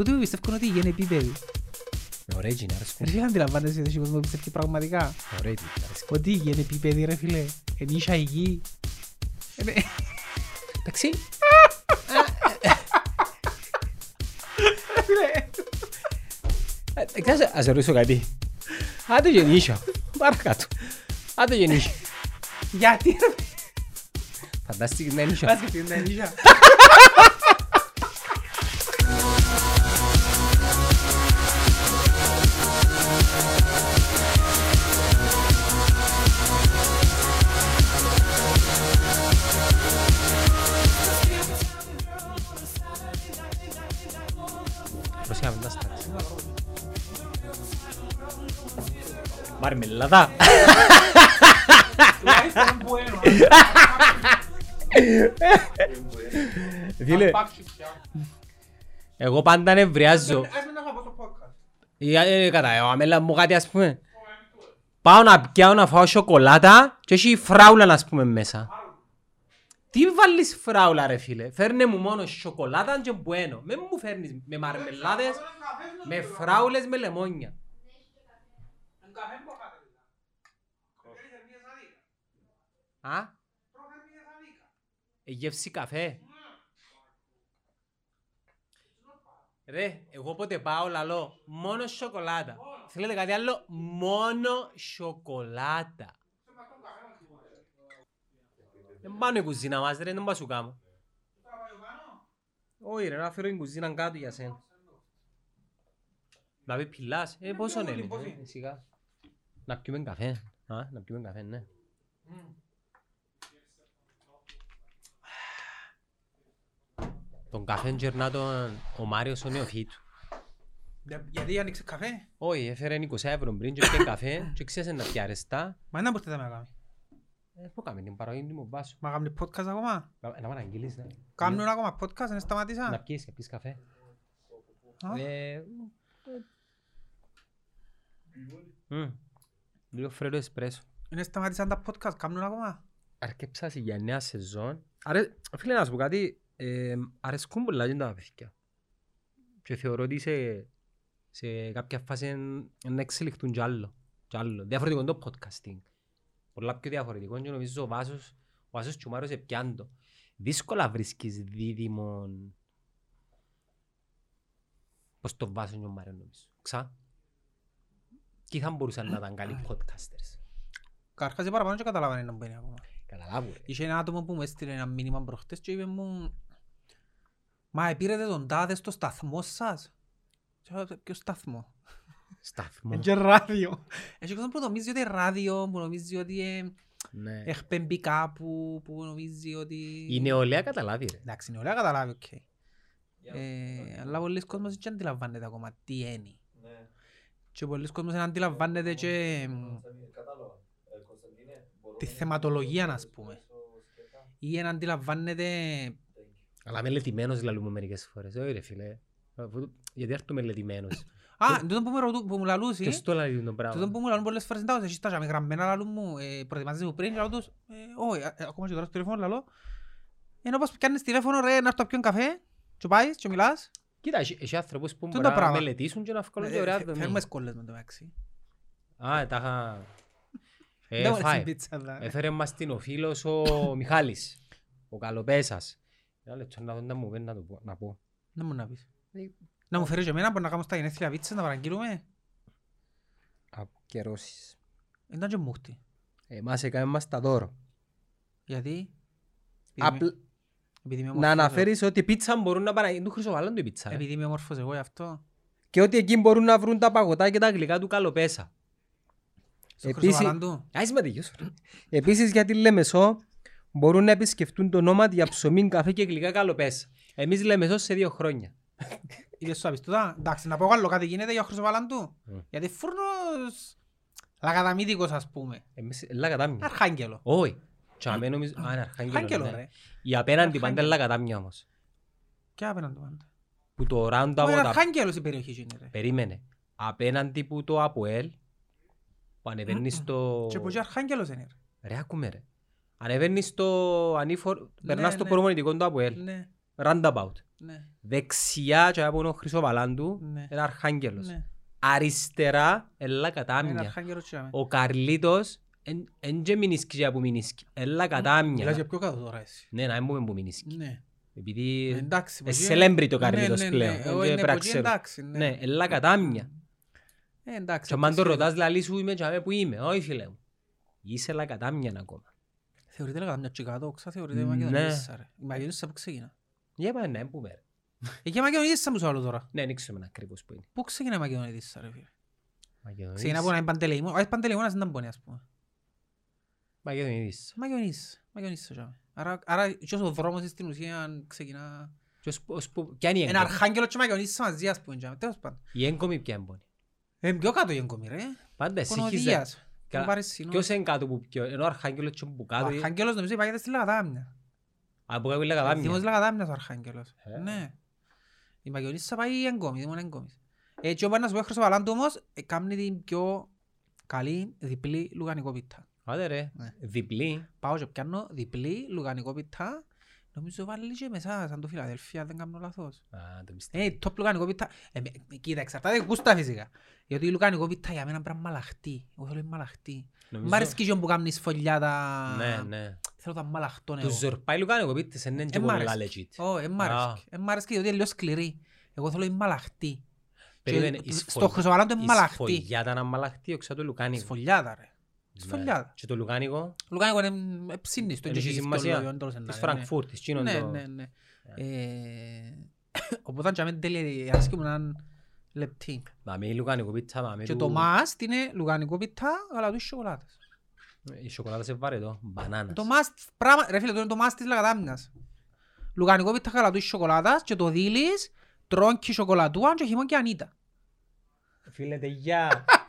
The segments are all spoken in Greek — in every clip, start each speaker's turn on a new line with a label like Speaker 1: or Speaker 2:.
Speaker 1: Τούτοι που πιστεύουν ότι είναι επίπεδοι.
Speaker 2: Ωραία γίνει, αρέσκουν.
Speaker 1: Ρε φίλε αντιλαμβάνεσαι ότι ο κόσμος πιστεύεις πραγματικά.
Speaker 2: Ωραία γίνει, αρέσκουν.
Speaker 1: Ότι είναι επίπεδοι ρε φίλε. Είναι ίσα υγιή. Είναι-
Speaker 2: Εντάξει, ε, ξέρεις, ας σε ρωτήσω κάτι. Άντε γεννήσια. Παρακάτω. Άντε γεννήσια.
Speaker 1: Γιατί ρε
Speaker 2: Φαντάστηκε να είναι
Speaker 1: Πας και την είναι
Speaker 2: Προσέχαμε Μαρμελάδα. Φίλε, εγώ πάντα νευριάζω. Ε, ε, Κατά, ε, αμέλα μου κάτι ας πούμε. Πάω να πιάω να φάω σοκολάτα και έχει φράουλα να πούμε μέσα. Τι βάλεις φράουλα ρε φίλε; Φέρνε μου μόνο σοκολάτα και μπουένο. Με μου φέρνεις με μαρμελάδες, με φράουλες, με λεμόνια. Α; Ε, γεύση καφέ. Ρε, εγώ πότε πάω λαλό, μόνο σοκολάτα. Θέλετε κάτι άλλο, μόνο σοκολάτα. Δεν πάνω η κουζίνα μας ρε, δεν πάω σου κάνω. Όχι ρε, να φέρω την κουζίνα κάτω για σένα. Να πει πιλάς, ε πόσο είναι, ε, σιγά. Να πιούμε καφέ, α, να πιούμε καφέ, ναι. Τον καφέ γερνά τον ο Μάριος ο νεοφύτου.
Speaker 1: Γιατί άνοιξε καφέ;
Speaker 2: Όχι, έφερε 20 ευρώ πριν και πιέν καφέ και ξέρεις να πια αρεστά.
Speaker 1: Μα δεν μπορείτε να με κάνει.
Speaker 2: Ε, πού κάμε την παραγωγή του μου μπάσου.
Speaker 1: Μα κάνουν podcast ακόμα;
Speaker 2: Να να μ' αναγγείλεις, ναι.
Speaker 1: Κάνουν ακόμα podcast, δεν
Speaker 2: Να
Speaker 1: σταματήσα.
Speaker 2: πιείς, να πιείς καφέ.
Speaker 1: Α.
Speaker 2: Ε, μ, Λίγο φρέρο εσπρέσο.
Speaker 1: Δεν σταματήσαν τα podcast, κάνουν ακόμα;
Speaker 2: Αρκέψα για νέα σεζόν. Αρε... Φίλε, να σου πω κάτι. Ε, αρέσκουν πολλά και τα παιδιά. Και θεωρώ ότι σε, σε κάποια φάση να εξελιχθούν κι άλλο. Κι άλλο. Διαφορετικό είναι το podcasting. Πολλά πιο διαφορετικό και νομίζω ο Βάσος, ο Βάσος Τσουμάρος επιάντο. Δύσκολα βρίσκεις δίδυμον πως το Βάσο και ο Μάριο νομίζω. Ξα. Και θα μπορούσαν να ήταν καλοί podcasters.
Speaker 1: Καρχάς η παραπάνω και καταλάβανε να μπαίνει ακόμα.
Speaker 2: Καταλάβω ρε.
Speaker 1: Είχε ένα άτομο που μου έστειλε ένα μήνυμα προχτές και είπε μου «Μα επήρετε τον τάδε στο σταθμό σας» Και λέω, «Ποιο σταθμό»
Speaker 2: Σταθμό.
Speaker 1: Είναι και ράδιο Έχει κόσμο που νομίζει ότι είναι ράδιο, που νομίζει ότι ε,
Speaker 2: Ναι.
Speaker 1: εκπέμπει κάπου, που νομίζει ότι...
Speaker 2: Η νεολαία καταλάβει ρε.
Speaker 1: Εντάξει, είναι ωραία καταλάβει, οκ. Ε, Αλλά πολύς κόσμος δεν αντιλαμβάνεται ακόμα τι είναι. Και πολύς κόσμος δεν αντιλαμβάνεται και μ, τη θεματολογία, ας πούμε. Ή δεν αντιλαμβάνεται
Speaker 2: Αλλά μελετημένος λαλούν με μερικές φορές. Όχι ρε φίλε. Αφού- Γιατί έρθω μελετημένος.
Speaker 1: Α, τούτο που, με ρωτού, που μου λαλούσει,
Speaker 2: Και στο λαλείς τον
Speaker 1: τούτο
Speaker 2: πράγμα.
Speaker 1: που μου λαλούν πολλές φορές, εντάξει, εσείς τα είχαμε γραμμένα, λαλούν μου, ε, προετοιμάζεσαι μου πριν, και λαλούν τους, ε, όχι, ε, ακόμα και τώρα στο τηλέφωνο λαλώ, ενώ πως πιάνεις τηλέφωνο, ρε, να έρθω να πιω καφέ, και πάεις και μιλάς,
Speaker 2: Κοίτα, έχει έχει άνθρωποι που
Speaker 1: Τούτα
Speaker 2: μπορεί να
Speaker 1: πράγμα.
Speaker 2: μελετήσουν και να βγάλουν και
Speaker 1: Ε,
Speaker 2: ωραία
Speaker 1: φε-
Speaker 2: δομή.
Speaker 1: φέρνουμε σκόλες με το μεταξύ.
Speaker 2: Α, τα είχα... Ε,
Speaker 1: Δεν μου αρέσει η
Speaker 2: φάει.
Speaker 1: πίτσα, αλλά, ε.
Speaker 2: Έφερε μας την ο φίλος ο Μιχάλης. Ο Καλοπέσας. Ένα λεπτό να δω να μου πεις να το πω- να πω.
Speaker 1: Δεν μου να πεις.
Speaker 2: Ε,
Speaker 1: Να μου φέρεις και εμένα, μπορεί να κάνουμε στα γενέθλια πίτσες, να παραγγείλουμε.
Speaker 2: Αποκαιρώσεις.
Speaker 1: Ήταν και μούχτη.
Speaker 2: Εμάς έκαμε μας τα δώρο.
Speaker 1: Γιατί;
Speaker 2: Απλ-
Speaker 1: Επειδή είμαι
Speaker 2: Να
Speaker 1: όμορφος,
Speaker 2: αναφέρεις ότι η πίτσα μπορούν να παραγγείλουν του Χρυσοβάλλον η πίτσα.
Speaker 1: εγώ.
Speaker 2: ρε.
Speaker 1: Επειδή είμαι όμορφος εγώ γι' αυτό.
Speaker 2: Και ότι εκεί μπορούν να βρουν τα παγωτά και τα γλυκά του Καλοπέσα.
Speaker 1: Στο
Speaker 2: Επίσης-
Speaker 1: Χρυσοβαλάντου.
Speaker 2: Άις με τελειώσω, ρε. Επίσης για τη Λεμεσό μπορούν να επισκεφτούν το όνομα για ψωμί, καφέ και γλυκά Καλοπέσα. Εμείς Λεμεσό σε δύο χρόνια.
Speaker 1: Είδες σου απιστούτα. Εντάξει, να πω άλλο κάτι γίνεται για Χρυσοβαλάντου.
Speaker 2: Mm.
Speaker 1: Γιατί φούρνος... Λαγαδαμίτικος ας πούμε.
Speaker 2: Εμείς λαγατάμια.
Speaker 1: Αρχάγγελο.
Speaker 2: Όχι. Τσάμε νομίζω... Α, είναι αρχάγγελο.
Speaker 1: Αρχάγγελο
Speaker 2: ναι.
Speaker 1: ρε.
Speaker 2: Η απέναντι
Speaker 1: Αρχάγγελο.
Speaker 2: πάντα είναι λαγατάμια όμως.
Speaker 1: Και απέναντι του πάντα.
Speaker 2: Που το round
Speaker 1: Όχι,
Speaker 2: από
Speaker 1: είναι
Speaker 2: τα...
Speaker 1: Αρχάγγελος η περιοχή εκείνη ρε.
Speaker 2: Περίμενε. Απέναντι που το Αποέλ που ανεβαίνεις στο...
Speaker 1: Και που και Αρχάγγελος είναι ρε.
Speaker 2: Ρε άκουμε ρε. Ανεβαίνεις στο ανήφορο... Περνάς στο
Speaker 1: ναι.
Speaker 2: προμονητικό του Αποέλ.
Speaker 1: Ναι.
Speaker 2: Roundabout.
Speaker 1: Ναι,
Speaker 2: Δεξιά και από είναι ο Χρυσοβαλάντου,
Speaker 1: Ναι.
Speaker 2: είναι Αρχάγγελος.
Speaker 1: ναι.
Speaker 2: Αριστερά, έλα
Speaker 1: Είναι
Speaker 2: κατάμια.
Speaker 1: αρχάγγελος και άμε.
Speaker 2: Ο Καρλίτος, εν και μηνίσκει και που μηνίσκει. Έλα
Speaker 1: Μιλάς
Speaker 2: κατάμια.
Speaker 1: για πιο κάτω τώρα εσύ.
Speaker 2: Ναι, να μην πούμε που μηνίσκει.
Speaker 1: Ναι.
Speaker 2: Επειδή
Speaker 1: Εντάξει.
Speaker 2: ε,
Speaker 1: πως
Speaker 2: celebrity το
Speaker 1: Ναι,
Speaker 2: Καρλίτος
Speaker 1: ναι, ναι.
Speaker 2: πλέον.
Speaker 1: Ε,
Speaker 2: Δεν
Speaker 1: όχι,
Speaker 2: πρέπει
Speaker 1: ναι,
Speaker 2: να
Speaker 1: πως
Speaker 2: ξέρω.
Speaker 1: εντάξει, ναι.
Speaker 2: Ναι, έλα κατάμια.
Speaker 1: Ε, εντάξει.
Speaker 2: Και αν το
Speaker 1: εντάξει.
Speaker 2: ρωτάς λαλή σου είμαι και αμέ που είμαι. Όχι φίλε μου. Είσαι έλα κατάμια ακόμα.
Speaker 1: Θεωρείται λέγαμε μια τσικαδόξα, θεωρείται
Speaker 2: Ναι.
Speaker 1: Μακεδονίσσα ρε. Η Μακεδονίσσα που ξεκινά.
Speaker 2: Για πάμε να πούμε. ρε.
Speaker 1: Ε, και Μακεδονίσσα μου σου άλλο τώρα.
Speaker 2: Ναι, δεν ξέρουμε ακριβώς που είναι.
Speaker 1: Πού ξεκινά η Μακεδονίσσα ρε φίλε;
Speaker 2: Μακεδονίς.
Speaker 1: Ξεκινά από να είναι Παντελεήμον. Όχι Παντελεήμονας δεν ήταν πόνοι ας πούμε.
Speaker 2: Μακεδονίς.
Speaker 1: Μακεδονίσσα. Μακεδονίσσα τζάμε. Άρα, άρα και ο δρόμος στην ουσία ξεκινά...
Speaker 2: Και ως που- ως που- ποια είναι η
Speaker 1: Ένα
Speaker 2: έγκομη;
Speaker 1: αρχάγγελο και Μακεδονίσσα μαζί ας πούμε τζάμε. Τέλος πάντων.
Speaker 2: Η έγκομη ποια είναι πόνη.
Speaker 1: Ε, πιο κάτω η εγκομή ρε.
Speaker 2: Πάντα εσύ έχεις...
Speaker 1: Πονοδίας.
Speaker 2: Καλά.
Speaker 1: Τον Παρισινό.
Speaker 2: Ποιος είναι κάτω που ποιο. Ενώ ο Αρχάγγελος και που
Speaker 1: Ο
Speaker 2: κάτω.
Speaker 1: Αρχάγγελος νομίζω υπάγεται στη Λαγαδάμια.
Speaker 2: Από κάτω είναι κατάμια.
Speaker 1: Δήμος Λαγαδάμιας ο Αρχάγγελος.
Speaker 2: Ε.
Speaker 1: Ναι. Η Μακεδονίσσα πάει έγκομη, δήμον έγκομης. Ε, και ο Πάνας ο Χρυσοβαλάντου όμως ε, κάνει την πιο καλή διπλή λουγανικόπιτα.
Speaker 2: Άντε ρε.
Speaker 1: Ναι.
Speaker 2: Διπλή.
Speaker 1: Πάω και πιάνω διπλή λουγανικόπιτα. Νομίζω βάλει και μέσα σαν το Φιλαδέλφια, δεν κάνω λάθος.
Speaker 2: Α, το πιστεύω.
Speaker 1: Ε, top λουγανικόπιτα. Ε, με- κοίτα, εξαρτάται γούστα φυσικά. Γιατί η λουγανικόπιτα για μένα πρέπει να είναι μαλαχτή. Εγώ θέλω είναι μαλαχτή.
Speaker 2: Νομίζω-
Speaker 1: Μ' αρέσει και που κάνεις σφολιάτα.
Speaker 2: Ναι, ναι.
Speaker 1: Θέλω τα μαλαχτών
Speaker 2: Το
Speaker 1: εγώ.
Speaker 2: ζορπάει λουκάνικο πίτες είναι και
Speaker 1: Ε, μ'
Speaker 2: πολλά
Speaker 1: αρέσει.
Speaker 2: legit.
Speaker 1: Ω, εν μ' αρέσει. Εν μ' αρέσει γιατί είναι λίγο σκληρή. Εγώ θέλω είναι μαλαχτή.
Speaker 2: Περίμενε,
Speaker 1: Και
Speaker 2: η
Speaker 1: Στο
Speaker 2: σφολ-
Speaker 1: χρυσοβαλάντο είναι
Speaker 2: η
Speaker 1: μαλαχτή.
Speaker 2: σφολιάτα να μαλαχτεί όξα το λουκάνικο.
Speaker 1: Σφολιάτα ρε.
Speaker 2: Ναι.
Speaker 1: σφολιάτα.
Speaker 2: Και το λουκάνικο
Speaker 1: Λουκάνικο είναι ψήνιστο.
Speaker 2: έχει σημασία της Φραγκφούρτης. εκείνον
Speaker 1: Ναι,
Speaker 2: το-
Speaker 1: ναι, ναι. Ε, Οπότε και αμέν τέλεια αρέσκει μου να είναι λεπτή.
Speaker 2: Πάμε η λουκάνικο πίτσα, πάμε
Speaker 1: Και
Speaker 2: του-
Speaker 1: το μάστ είναι λουκανικό πιτά, αλλά του σοκολάτας.
Speaker 2: Η σοκολάτα σε βαρετό. Μπανάνας.
Speaker 1: Το μάστ, πράγμα, ρε φίλε, το είναι το μάστ της λαγαδάμιας. Λουκανικό πιτά καλατούς σοκολάτας και το δίλεις, τρώνκι σοκολατούαν και χυμόν και ανίτα.
Speaker 2: Φίλε,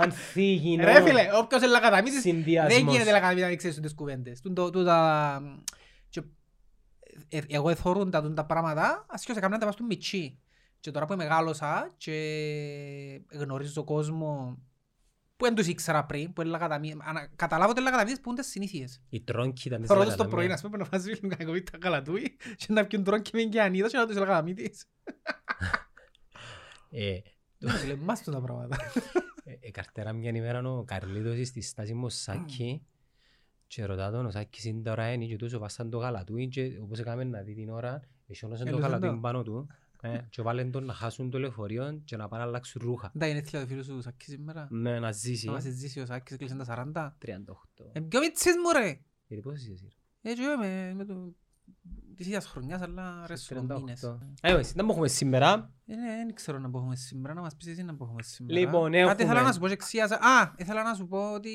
Speaker 2: τεγιά. Ανθίγινο.
Speaker 1: Ρε φίλε, όποιος είναι λαγαδαμίτης,
Speaker 2: Συνδυασμός.
Speaker 1: δεν γίνεται λαγαδαμίτη να μην ξέρεις τις κουβέντες. Τούν το- τούν τα- και, ε, Εγώ εθωρούν τα τούν τα πράγματα, ας και έκαναν τα πας του μητσί. Και τώρα που μεγάλωσα και γνωρίζω κόσμο που δεν τους ήξερα πριν, που είναι λαγαδαμί- ανα- καταλάβω ότι είναι λαγαδαμίτες που είναι τις συνήθειες.
Speaker 2: Η τρόνκη ήταν της
Speaker 1: Θωρώ τους το
Speaker 2: λαγαδαμίας.
Speaker 1: πρωί, ας πούμε, να φάζει λουκανικοβίτα καλατούι και να πιούν τρώνκι με εγκαιανίδα και να τους λαγαδαμίτης.
Speaker 2: Ε,
Speaker 1: Δεν λέει, μας τούν τα πράγματα.
Speaker 2: ε, ε, καρτέρα μια ημέρα ο Καρλίδος στη στάση μου ο Σάκη και ρωτά τον ο Σάκης είναι τώρα είναι και τόσο βάσαν το γαλατούι και όπως έκαμε να δει την ώρα εσώνωσαν το
Speaker 1: Έλωσαν
Speaker 2: γαλατούι
Speaker 1: το.
Speaker 2: πάνω του ε, και βάλεν τον να χάσουν το λεωφορείο και να πάνε να αλλάξουν ρούχα.
Speaker 1: Τα είναι έθιλα το φίλος σου Σάκης σήμερα.
Speaker 2: Ναι, να ζήσει.
Speaker 1: Να μας ζήσει ο Σάκης, κλείσαν τα 40.
Speaker 2: 38.
Speaker 1: Ε, πιο μητσής μου ρε.
Speaker 2: Γιατί πώς είσαι εσύ.
Speaker 1: Έτσι εγώ είμαι με το... της ίδιας χρονιάς, αλλά αρέσουν οι μήνες.
Speaker 2: 38. Anyways, δεν έχουμε σήμερα.
Speaker 1: Ε, ναι, δεν ξέρω να μπορούμε σήμερα, να μας πεις εσύ να μπορούμε σήμερα.
Speaker 2: Λοιπόν,
Speaker 1: Κάτι ήθελα
Speaker 2: έχουμε-
Speaker 1: να σου πω και εξίασα. Α, ήθελα να σου πω ότι...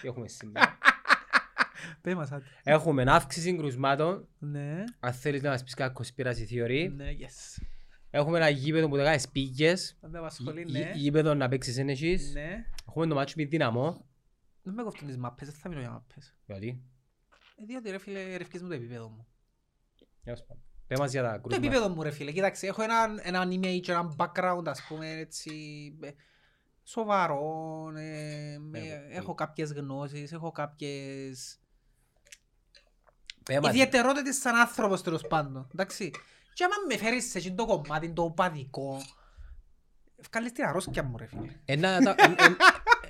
Speaker 2: Τι έχουμε σήμερα;
Speaker 1: Πες μας άντε.
Speaker 2: Έχουμε αύξηση κρουσμάτων.
Speaker 1: Ναι,
Speaker 2: Αν θέλεις να μας πεις κάποια conspiracy theory.
Speaker 1: ναι, yes.
Speaker 2: Έχουμε ένα γήπεδο που τα κάνεις πήγες.
Speaker 1: Αν με απασχολεί,
Speaker 2: Γη-
Speaker 1: ναι.
Speaker 2: Γήπεδο να παίξεις εν έχεις.
Speaker 1: Ναι.
Speaker 2: Έχουμε το μάτσο με δυναμό.
Speaker 1: Δεν με κόφτουν τις μάπες, δεν θα μιλώ για μάπες.
Speaker 2: Γιατί;
Speaker 1: Ε, διότι ρε φίλε, ρευκείς μου το επίπεδο μου.
Speaker 2: Τέλος πάντων. Πες μας για τα
Speaker 1: Το
Speaker 2: κρούσματα.
Speaker 1: επίπεδο μου ρε φίλε, κοίταξε, έχω έναν, έναν image, έναν background ας πούμε έτσι ε, σοβαρό, ε, με-
Speaker 2: Εγώ,
Speaker 1: έχω κάποιες γνώσεις, έχω κάποιες
Speaker 2: Πες μας.
Speaker 1: ιδιαιτερότητες σαν άνθρωπος τέλος πάντων, εντάξει. Και άμα με φέρεις σε εκείνο το κομμάτι, το οπαδικό, βγάλεις την αρρώσκια μου ρε φίλε.
Speaker 2: Ε, να- να- ε, ε,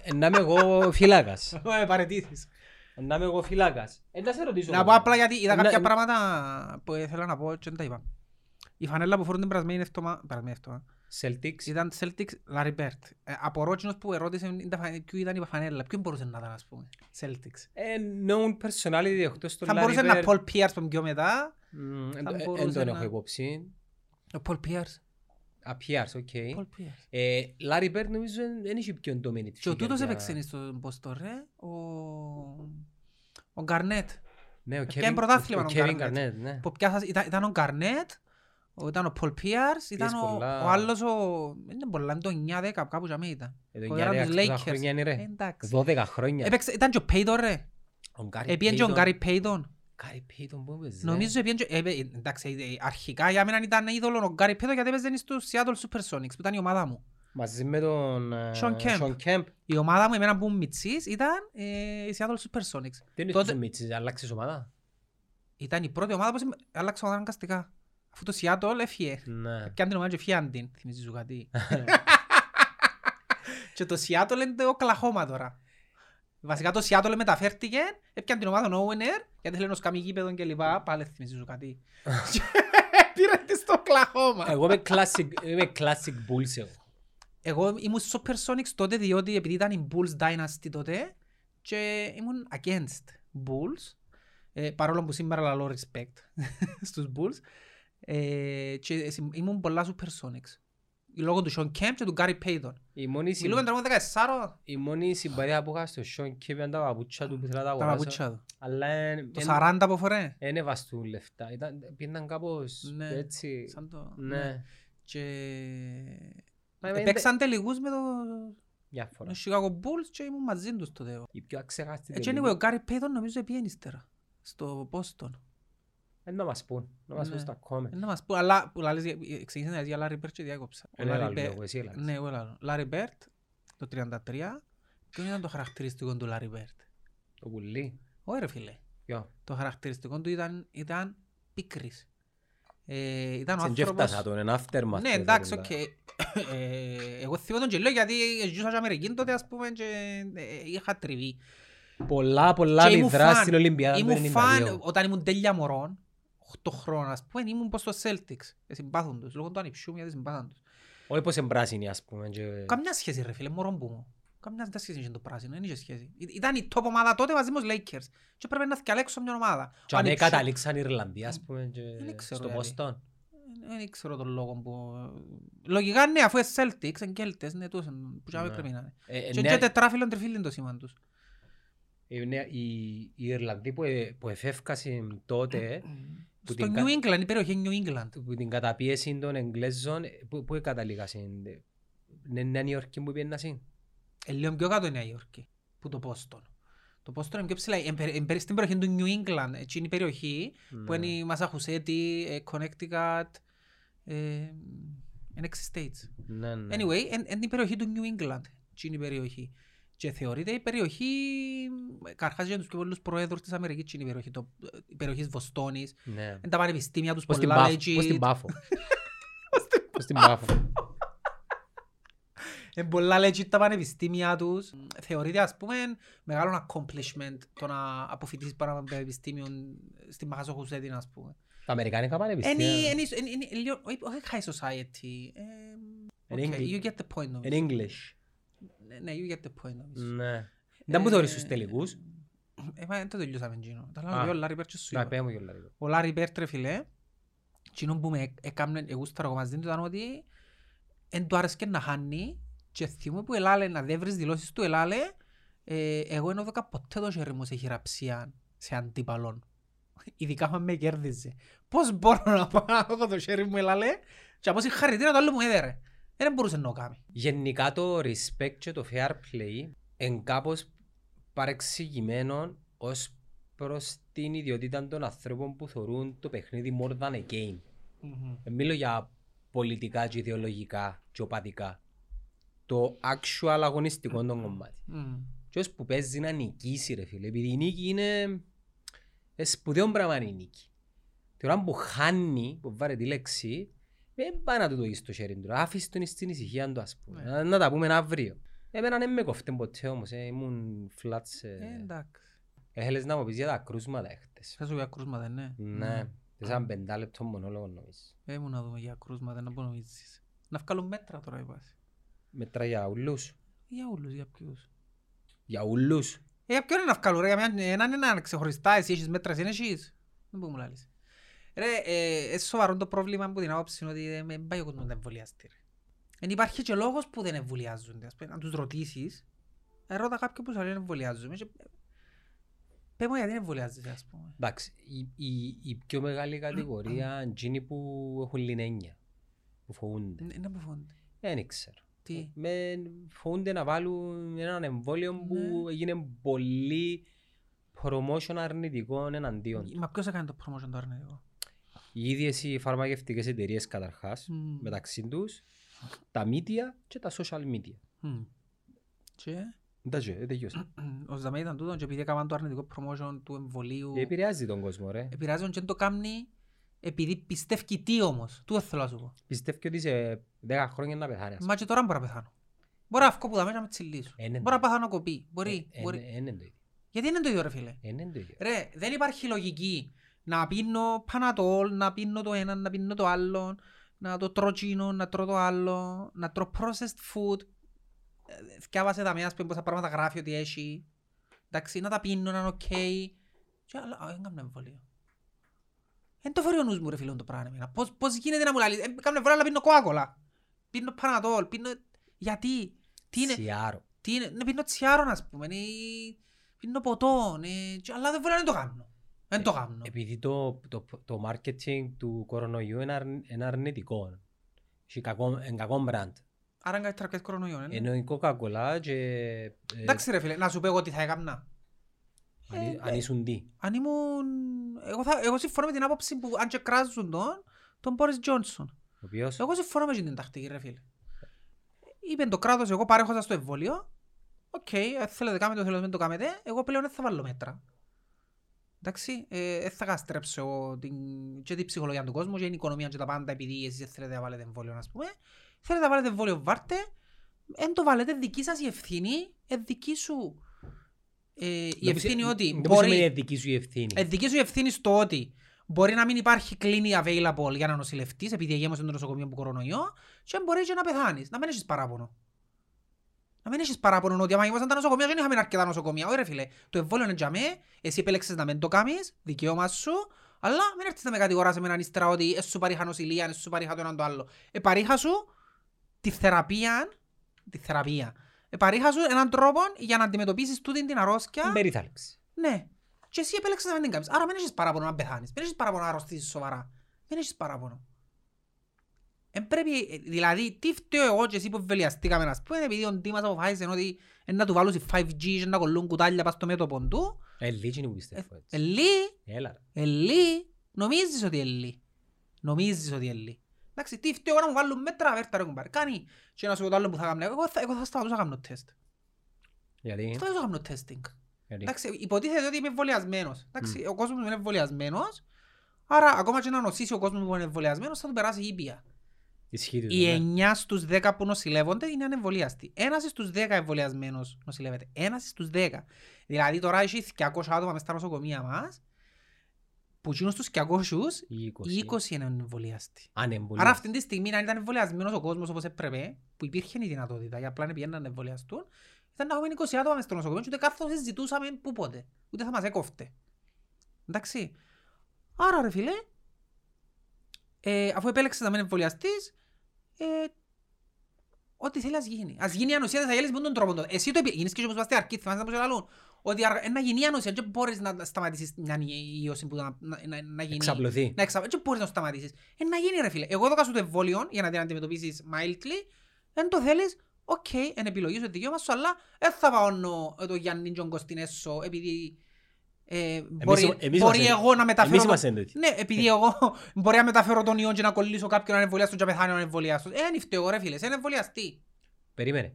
Speaker 2: ε, Να είμαι εγώ φυλάκας.
Speaker 1: Με παρετήσεις.
Speaker 2: Ε, Να είμαι εγώ φυλάκας. Ε, Να σε ρωτήσω.
Speaker 1: Να πω απλά γιατί είδα
Speaker 2: Να-
Speaker 1: κάποια
Speaker 2: να-
Speaker 1: πράγματα που ήθελα να πω και δεν τα είπα. Η φανέλα που φορούν την περασμένη εβδομα- περασμένη εβδομάδα
Speaker 2: Celtics.
Speaker 1: Ήταν Celtics Larry Bird. Ε, απορώ εκείνος που ερώτησε είναι τα φα- ποιο ήταν η φανέλα, ποιον μπορούσε να ήταν ας πούμε, Celtics.
Speaker 2: Ε, known personality εκτός του
Speaker 1: Θα
Speaker 2: Larry
Speaker 1: μπορούσε να
Speaker 2: Bird.
Speaker 1: Paul Pierce που πιο μετά.
Speaker 2: Μμ, εν
Speaker 1: θα
Speaker 2: το- ε,
Speaker 1: μπορούσε
Speaker 2: εν τον
Speaker 1: να-
Speaker 2: έχω υπόψη.
Speaker 1: Ο Paul Pierce.
Speaker 2: Α, Pierce, οκ.
Speaker 1: Paul Pierce.
Speaker 2: Ε, Larry Bird νομίζω δεν είχε πιο dominant
Speaker 1: Και ο
Speaker 2: figure
Speaker 1: τούτος
Speaker 2: για-
Speaker 1: έπαιξε στον Boston ρε, ο... Ο Γκαρνέτ.
Speaker 2: Ναι, ο
Speaker 1: Έπιανε
Speaker 2: Kevin-
Speaker 1: πρωτάθλημα
Speaker 2: ο
Speaker 1: ο
Speaker 2: Kevin
Speaker 1: Garnett.
Speaker 2: Garnett, ναι.
Speaker 1: Που πιάσα, ήταν, ήταν ο Γκαρνέτ, ο- ήταν ο Paul Pierce, ήταν ο,
Speaker 2: πολλά.
Speaker 1: ο άλλος ο... Δεν είναι πολλά, είναι το 9-10 κάπου για μένα ήταν.
Speaker 2: Ε, το
Speaker 1: Που
Speaker 2: 9-10
Speaker 1: ήταν τους Lakers.
Speaker 2: χρόνια είναι, ρε.
Speaker 1: Ε, Εντάξει.
Speaker 2: 12 χρόνια.
Speaker 1: Έπαιξε, ήταν και ο Payton ρε.
Speaker 2: Ο Gary
Speaker 1: Επίεν και ο
Speaker 2: Payton.
Speaker 1: Γκάρι Payton.
Speaker 2: Gary Payton που έπαιζε.
Speaker 1: Νομίζω επίεν και... ε, ε, Εντάξει, ε, αρχικά για μένα ήταν είδωλο ο Γκάρι Payton γιατί έπαιζε στους Seattle Supersonics που ήταν η ομάδα μου.
Speaker 2: Μαζί με τον ε,
Speaker 1: Sean Kemp.
Speaker 2: Sean Kemp.
Speaker 1: Η ομάδα μου, εμένα που ήμουν μητσής, ήταν ε, οι Seattle Supersonics.
Speaker 2: Δεν είναι
Speaker 1: Τότε-
Speaker 2: τόσο μίτσις, αλλάξεις ομάδα;
Speaker 1: ήταν η πρώτη ομάδα που συμ- άλλαξε ομάδα αναγκαστικά. Αφού το Seattle έφυγε.
Speaker 2: Ναι.
Speaker 1: Και αν την ομάδα και φύγαν την, θυμίζεις σου κάτι. και το Seattle είναι το Oklahoma τώρα. Βασικά το Seattle μεταφέρθηκε, έπιαν την ομάδα Owener, γιατί θέλει να σκάμει γήπεδο και λοιπά, πάλι θυμίζεις σου κάτι. Και Πήρε τη στο Oklahoma.
Speaker 2: Εγώ είμαι classic, είμαι classic Bulls εγώ.
Speaker 1: Εγώ ήμουν Supersonics τότε διότι επειδή ήταν η Bulls Dynasty τότε και ήμουν against Bulls ε, παρόλο που σήμερα λαλώ respect στους Bulls ε, και συμ- ήμουν πολλά Supersonics λόγω του Sean Kemp και του Gary Payton.
Speaker 2: Η μόνη, συ-
Speaker 1: Μιλούμε τώρα με 14
Speaker 2: η μόνη συμπαρία που είχα στο Sean Kemp ήταν τα παπούτσια του που ήθελα να τα
Speaker 1: τα
Speaker 2: αγοράσω.
Speaker 1: παπούτσια του.
Speaker 2: Αλλά εν-
Speaker 1: Το
Speaker 2: εν-
Speaker 1: 40 από φορέ.
Speaker 2: εν έβαστούν λεφτά. Ήταν, πήγαιναν κάπως
Speaker 1: Ναι.
Speaker 2: έτσι.
Speaker 1: Σαν το...
Speaker 2: Ναι.
Speaker 1: Και...
Speaker 2: Μα είναι-
Speaker 1: Παίξαν τελικούς με το
Speaker 2: Διάφορα.
Speaker 1: το Chicago Bulls και ήμουν μαζί τους τότε. εγώ.
Speaker 2: Η πιο αξεχάστη
Speaker 1: Έτσι anyway, ο Gary Payton νομίζω πήγαινε ύστερα στο Boston.
Speaker 2: Ε, να μας πούν. Να μας πούν
Speaker 1: Ναι.
Speaker 2: στα comment.
Speaker 1: Ε, Να μας πω, αλλά που λαλείς, για- ξεκίνησε να λες για Larry Bird και διάκοψα. Ο
Speaker 2: Ε, ναι,
Speaker 1: Larry
Speaker 2: λαλώ
Speaker 1: Bird-
Speaker 2: εγώ, εσύ έλαβες.
Speaker 1: Ναι, εγώ λαλώ. Larry Bird, το 33, ποιο ήταν το χαρακτηριστικό του Larry Bird;
Speaker 2: Το πουλί.
Speaker 1: Όχι ρε φίλε.
Speaker 2: Ποιο;
Speaker 1: Το χαρακτηριστικό του ήταν, ήταν πίκρης. Ε, ήταν ο
Speaker 2: Στην και
Speaker 1: άνθρωπος...
Speaker 2: έφτασα τον, ένα aftermath.
Speaker 1: Ναι,
Speaker 2: ρε,
Speaker 1: εντάξει,
Speaker 2: τώρα.
Speaker 1: οκ. Ε, Εγώ θυμώ τον και λέω γιατί ζούσα και Αμερική τότε, ας πούμε, και ε, είχα τριβεί.
Speaker 2: Πολλά, πολλά
Speaker 1: Και ήμουν
Speaker 2: μηδρά
Speaker 1: φαν.
Speaker 2: στην Ολυμπιάδα του
Speaker 1: Ήμουν φαν
Speaker 2: 92.
Speaker 1: όταν ήμουν τέλεια μωρών, 8 χρόνια, ας πούμε, ήμουν πως στο Celtics. Ε, Συμπάθουν τους, λόγω του ανιψιού μου, γιατί συμπάθαν τους.
Speaker 2: Όχι πως είναι πράσινη, ας πούμε. και-
Speaker 1: Καμιά σχέση ρε φίλε, μωρό που μου. Καμιά δεν σχέση είχε το πράσινο, δεν είχε σχέση. Ή- Ήταν η top ομάδα τότε μαζί με τους Lakers. Και πρέπει να θυκαλέξω μια ομάδα.
Speaker 2: Και
Speaker 1: Ο
Speaker 2: αν
Speaker 1: ανιψιού-
Speaker 2: καταλήξαν οι Ιρλανδοί, ας πούμε, και
Speaker 1: Δεν ξέρω,
Speaker 2: στο
Speaker 1: δηλαδή.
Speaker 2: Boston.
Speaker 1: Ε, Δεν ξέρω τον λόγο που... Λογικά ναι, αφού είναι Celtics, είναι Κέλτες, ναι, τόσο, που και
Speaker 2: Ναι.
Speaker 1: πρέπει να είναι.
Speaker 2: Ε, ε,
Speaker 1: Και
Speaker 2: νέα-
Speaker 1: και τετράφυλλον τριφύλλον το σήμα τους.
Speaker 2: οι νέα- οι- Οι Ιρλανδοί που ε- που εφεύκασαν τότε, Που
Speaker 1: Στο
Speaker 2: την
Speaker 1: New
Speaker 2: κα-
Speaker 1: England, η περιοχή New England.
Speaker 2: που την καταπίεση των Εγγλέζων, ε, που- πού καταλήγασαν. Είναι Νέα Νιόρκη που πήγαιναν συν.
Speaker 1: Ε, λίγο πιο κάτω η Νέα Υόρκη, που το Boston. Το Boston είναι πιο ψηλά, είναι περι- είναι περι- στην περιοχή του New England, έτσι είναι η περιοχή που είναι
Speaker 2: Ναι.
Speaker 1: η Μασαχουσέτη, ε, Connecticut, ε, είναι έξι states.
Speaker 2: Ναι, ναι.
Speaker 1: Anyway, είναι είναι η περιοχή του New England, έτσι είναι η περιοχή. Και θεωρείται η περιοχή, καρχάς για τους πιο πολλούς προέδρους της Αμερικής, έτσι είναι η περιοχή, το, η περιοχή της Βοστόνης,
Speaker 2: Ναι.
Speaker 1: είναι τα πανεπιστήμια τους
Speaker 2: Ως την
Speaker 1: πολλά
Speaker 2: Πάφο.
Speaker 1: legit.
Speaker 2: Ως την Πάφο. Ως την Πάφο.
Speaker 1: Είναι πολλά legit τα πανεπιστήμια τους. Θεωρείται ας πούμε μεγάλο accomplishment το να αποφοιτήσεις πάνω από πανεπιστήμιο στην Μαχαζοχουσέτη ας πούμε.
Speaker 2: Τα Αμερικάνικα
Speaker 1: Είναι
Speaker 2: πανεπιστήμια.
Speaker 1: είναι- είναι- είναι λίγο, όχι όχι high society. ε,
Speaker 2: In
Speaker 1: okay,
Speaker 2: English.
Speaker 1: you get the point
Speaker 2: In
Speaker 1: νομίζω.
Speaker 2: English.
Speaker 1: Ναι, Ναι, you get the point νομίζω.
Speaker 2: Ναι. Δεν μου θεωρείς τους
Speaker 1: Ε,
Speaker 2: τελικούς;
Speaker 1: Ε, μα δεν το τελειώσαμε εκείνο. Τα
Speaker 2: Α.
Speaker 1: λέω ο Λάρι Μπέρτ και σου
Speaker 2: Να
Speaker 1: είπα.
Speaker 2: πέ μου κιόλας λίγο.
Speaker 1: Ο Λάρι Μπέρτ ρε φίλε, εκείνο που με έκαμνε, εγώ στραγω μαζί του ήταν ότι εν του άρεσκε να χάνει και θυμούμαι που ελάλε να δέβρεις δηλώσεις του ελάλε ε, εγώ δεν έδωκα ποτέ το χέρι μου σε χειραψία σε αντίπαλον. Ειδικά αν με κέρδιζε. Πώς μπορώ να πάω να δω το χέρι μου ελάλε και από συγχαρητήρα το άλλο μου έδερε. Δεν μπορούσε να το κάνει.
Speaker 2: Γενικά το respect και το fair play είναι κάπως παρεξηγημένο ως προς την ιδιότητα των ανθρώπων που θεωρούν το παιχνίδι more than a game. Ε, Μιλώ για πολιτικά και ιδεολογικά και οπαδικά. Το actual αγωνιστικό των κομμάτι.
Speaker 1: Μμμ.
Speaker 2: Και ως που παίζει να νικήσει ρε φίλε, επειδή η νίκη είναι ε, σπουδαίο πράγμα είναι η νίκη. Την ώρα που χάνει, που βάλε τη λέξη, δεν πάει να του το δεις στο χέρι του. Άφησε τον στην ησυχία του ας πούμε.
Speaker 1: Ναι.
Speaker 2: Να, να τα πούμε αύριο. Εμένα δεν με κοφτέ ποτέ όμως, ε, ήμουν φλάτ σε...
Speaker 1: Ε, εντάξει.
Speaker 2: Έχελες να μου πεις για τα κρούσματα έχτες.
Speaker 1: Θα σου για κρούσματα, ναι.
Speaker 2: Ναι, σαν πεντάλεπτο μονόλογο νομίζεις.
Speaker 1: Έμουν να δούμε για κρούσματα, να πω νομίζεις. Να βγάλουν μέτρα τώρα η βάση.
Speaker 2: Μετρά για ούλους;
Speaker 1: Για όλους, για ποιους.
Speaker 2: Για ούλους;
Speaker 1: Ε, για ποιον είναι να βγάλουν ρε, για μια- έναν είναι ξεχωριστά, εσύ έχεις μέτρα, εσύ έχεις. Δεν μπορεί να μου λάλλεις. Ρε, ε, είναι σοβαρό το πρόβλημα που την άποψη είναι ότι δεν με πάει ο κόσμος να εμβολιαστεί. ρε. Εν υπάρχει και λόγος που δεν εμβολιάζονται. Ας πούμε, αν τους ρωτήσεις, ε, ρώτα κάποιον που σου λέει εμβολιάζομαι. και- Πες μου γιατί δεν εμβολιάζεσαι, ας πούμε.
Speaker 2: Εντάξει, η, η, η πιο μεγάλη κατηγορία είναι εκείνοι που έχουν λινένια, που φοβούνται.
Speaker 1: Ε, Να μου φωνται.
Speaker 2: Δεν ξέρω.
Speaker 1: Τι;
Speaker 2: Με, φοβούνται να βάλουν έναν εμβόλιο που
Speaker 1: Ναι.
Speaker 2: έγινε πολύ promotion αρνητικό εναντίον. του.
Speaker 1: Μα ποιος έκανε το promotion το αρνητικό;
Speaker 2: Οι ίδιες οι φαρμακευτικές εταιρείες καταρχάς,
Speaker 1: Μμ.
Speaker 2: μεταξύ τους, τα media και τα social media.
Speaker 1: Μμ. Και...
Speaker 2: Εντάξει, ε, τελειώσε.
Speaker 1: Ο Ζαμέ ήταν τούτο και επειδή έκαναν το αρνητικό promotion του εμβολίου
Speaker 2: Ε, Επηρεάζει τον κόσμο, ρε.
Speaker 1: επηρεάζουν και το κάνει επειδή πιστεύει τι όμως. Τούτο θέλω να σου πω.
Speaker 2: Πιστεύει ότι σε 10 χρόνια να πεθάνει. ας πούμε.
Speaker 1: Μα και τώρα μπορώ να πεθάνω. Μπορώ να βγω που τα μέσα να με τσιλίσω.
Speaker 2: Ε, ναι,
Speaker 1: Μπορώ να
Speaker 2: ναι.
Speaker 1: πάθω να κοπεί. Μπορεί.
Speaker 2: Ε,
Speaker 1: μπορεί.
Speaker 2: ε, ε, είναι το ίδιο.
Speaker 1: Γιατί είναι το ίδιο ρε φίλε.
Speaker 2: Ε, είναι το ίδιο.
Speaker 1: Ρε, δεν υπάρχει λογική να πίνω πανατόλ, να πίνω το ένα, να πίνω το άλλο, να το τρώω τσίνο, να τρώω το άλλο, να τρώω processed food. Ε, Θκιάβασε τα μία, ας πούμε, πόσα πράγματα γράφει ότι έχει. Εντάξει, να τα πίνω, να είναι οκ. Και άλλα, α, δεν κάνω εμβολίο. Εν το φέρει ο νους μου ρε φίλε το πράγμα εμένα. Πώς, πώς γίνεται να μου λαλείς, ε, κάνω εμβολίο αλλά πίνω κοάκολα. Πίνω Panadol, πίνω... Γιατί, τι είναι,
Speaker 2: Σιάρο.
Speaker 1: τι είναι, ναι, πίνω τσιάρο, ας πούμε, ή πίνω ποτό, ναι, και- αλλά δεν θέλω να το κάνω. Δεν το κάνω.
Speaker 2: Επειδή το, το, το marketing του κορονοϊού είναι, αρν- είναι αρνητικό. Έχει κακό, είναι κακό brand.
Speaker 1: Άρα είναι καλύτερα και κορονοϊό, ναι.
Speaker 2: Ενώ η Coca-Cola και... ε,
Speaker 1: Εντάξει ρε φίλε, να σου πω εγώ τι θα έκανα.
Speaker 2: αν,
Speaker 1: ε,
Speaker 2: αν ήσουν τι.
Speaker 1: Αν ήμουν... Εγώ, θα... εγώ συμφωνώ με την άποψη που αν και κράζουν τον, τον Μπόρις Τζόνσον.
Speaker 2: Ο οποίος...
Speaker 1: Εγώ συμφωνώ με την τακτική ρε φίλε. Είπε το κράτος, εγώ παρέχω σας το εμβόλιο. Οκ, αν θέλετε κάνετε το, θέλετε μην το κάνετε. Εγώ πλέον δεν θα βάλω μέτρα. Εντάξει, ε, δεν θα καταστρέψω εγώ την, και την ψυχολογία του κόσμου και την οικονομία και τα πάντα επειδή εσείς δεν θέλετε να βάλετε εμβόλιο, ας πούμε. Θέλετε να βάλετε εμβόλιο, βάρτε. Εν το βάλετε, δική σας η ευθύνη, ε, δική σου ε, η
Speaker 2: Δεν
Speaker 1: ευθύνη
Speaker 2: που-
Speaker 1: ότι
Speaker 2: δεν που σημαίνει
Speaker 1: μπορεί,
Speaker 2: δική σου η ευθύνη.
Speaker 1: ε, δική σου η ευθύνη στο ότι μπορεί να μην υπάρχει κλίνη available για να νοσηλευτείς επειδή γέμωσε το νοσοκομείο που κορονοϊό και μπορεί και να πεθάνεις, να μην έχεις παράπονο. Να μην έχεις παράπονο ότι άμα ήμασταν τα νοσοκομεία δεν είχαμε αρκετά νοσοκομεία. Όχι ρε φίλε, το εμβόλιο είναι για μέ, εσύ επέλεξες να μην το κάνεις, δικαίωμα σου, αλλά μην έρθεις να με κατηγοράς εμένα ύστερα ότι «Ε, σου παρήχα νοσηλεία, «Ε, σου παρήχα το έναν το άλλο. Επαρήχα σου τη θεραπεία, τη θεραπεία. Επαρήχα σου έναν τρόπο για να αντιμετωπίσεις τούτη την αρρώστια.
Speaker 2: Περιθάλψη.
Speaker 1: Ναι. Και εσύ επέλεξες να μην την κάνεις. Άρα μην έχεις παράπονο να πεθάνεις. Μην έχεις παράπονο να αρρωστήσεις σοβαρά. Δεν έχεις παράπονο. Εν πρέπει, ε, δηλαδή, τι φταίω εγώ και εσύ που εμβολιαστήκαμε, ας πούμε, επειδή ο Ντίμας αποφάσισε ότι ε, να του βάλουν σε 5G και να κολλούν κουτάλια πας στο μέτωπο του.
Speaker 2: Ε, λίγοι που πιστεύω έτσι.
Speaker 1: Ελί,
Speaker 2: Έλα. ρε.
Speaker 1: ελί, νομίζεις ότι ελί. Νομίζεις ότι ελί. Εντάξει, τι φταίω εγώ να μου βάλουν μέτρα, βέρτα ρε κουμπάρ. Κάνει και να σου πω το άλλο που θα κάνω. Εγώ θα, εγώ θα σταματούσα να κάνω τεστ.
Speaker 2: Γιατί;
Speaker 1: Θα να κάνω testing.
Speaker 2: Γιατί;
Speaker 1: Εντάξει, υποτίθεται ότι είμαι εμβολιασμένος. Εντάξει, ο κόσμος μου είναι εμβολιασμένος. Άρα, ακόμα και να νοσήσει ο κόσμος που είναι εμβολιασμένος, θα του περάσει ήπια.
Speaker 2: Ισχύει του,
Speaker 1: Οι
Speaker 2: ναι.
Speaker 1: 9 στους 10 που νοσηλεύονται είναι ανεμβολιαστοί. Ένας στους 10 εμβολιασμένος νοσηλεύεται. Ένας στους 10. Δηλαδή τώρα έχει 200 άτομα μες στα νοσοκομεία μας, που εκείνους τους 200,
Speaker 2: Οι 20.
Speaker 1: οι 20 είναι εμβολιαστοί.
Speaker 2: Ανεμπολίες.
Speaker 1: Άρα αυτή τη στιγμή αν ήταν εμβολιασμένος ο κόσμος όπως έπρεπε, που υπήρχε η δυνατότητα, για απλά να πηγαίνουν να εμβολιαστούν, ήταν να έχουμε 20 άτομα μες στο νοσοκομείο και ούτε κάθε φορά συζητούσαμε πού πότε. Ούτε θα μας έκοφτε. Εντάξει. Άρα ρε φίλε, ε, αφού επέλεξες να μην εμβολιαστείς, ε, ό,τι θέλει ας γίνει. Ας γίνει η ανοσία της αγέλης με τον τρόπο. τότε. Εσύ το επί... γίνεις και όπως βάστε αρκή, θυμάσαι πώς λαλούν. Ότι αργα- να γίνει η ανοσία και μπορείς να σταματήσεις μια ιώση που να, να, να, να γίνει.
Speaker 2: Εξαπλωθεί.
Speaker 1: Να εξαπλωθεί. Και μπορείς να το σταματήσεις. Ε, να γίνει ρε φίλε. Εγώ έδωκα σου το εμβόλιο για να την αντιμετωπίσεις mildly. Δεν το θέλεις, OK, okay, είναι επιλογή σου, είναι δικαίωμα σου, αλλά δεν θα πάω το Γιάννη και τον Κωστινέσο επειδή ε, μπορεί,
Speaker 2: εμείς
Speaker 1: μπορεί
Speaker 2: είμαστε-
Speaker 1: εγώ να μεταφέρω...
Speaker 2: Εμείς
Speaker 1: το-
Speaker 2: είμαστε τέτοιοι.
Speaker 1: Ναι, επειδή εγώ μπορεί να μεταφέρω τον ιόν και να κολλήσω κάποιον ανεμβολιάστον και να πεθάνει ο ανεμβολιάστος. Ε, είναι φταίω ρε φίλε, σε είναι εμβολιαστή.
Speaker 2: Περίμενε.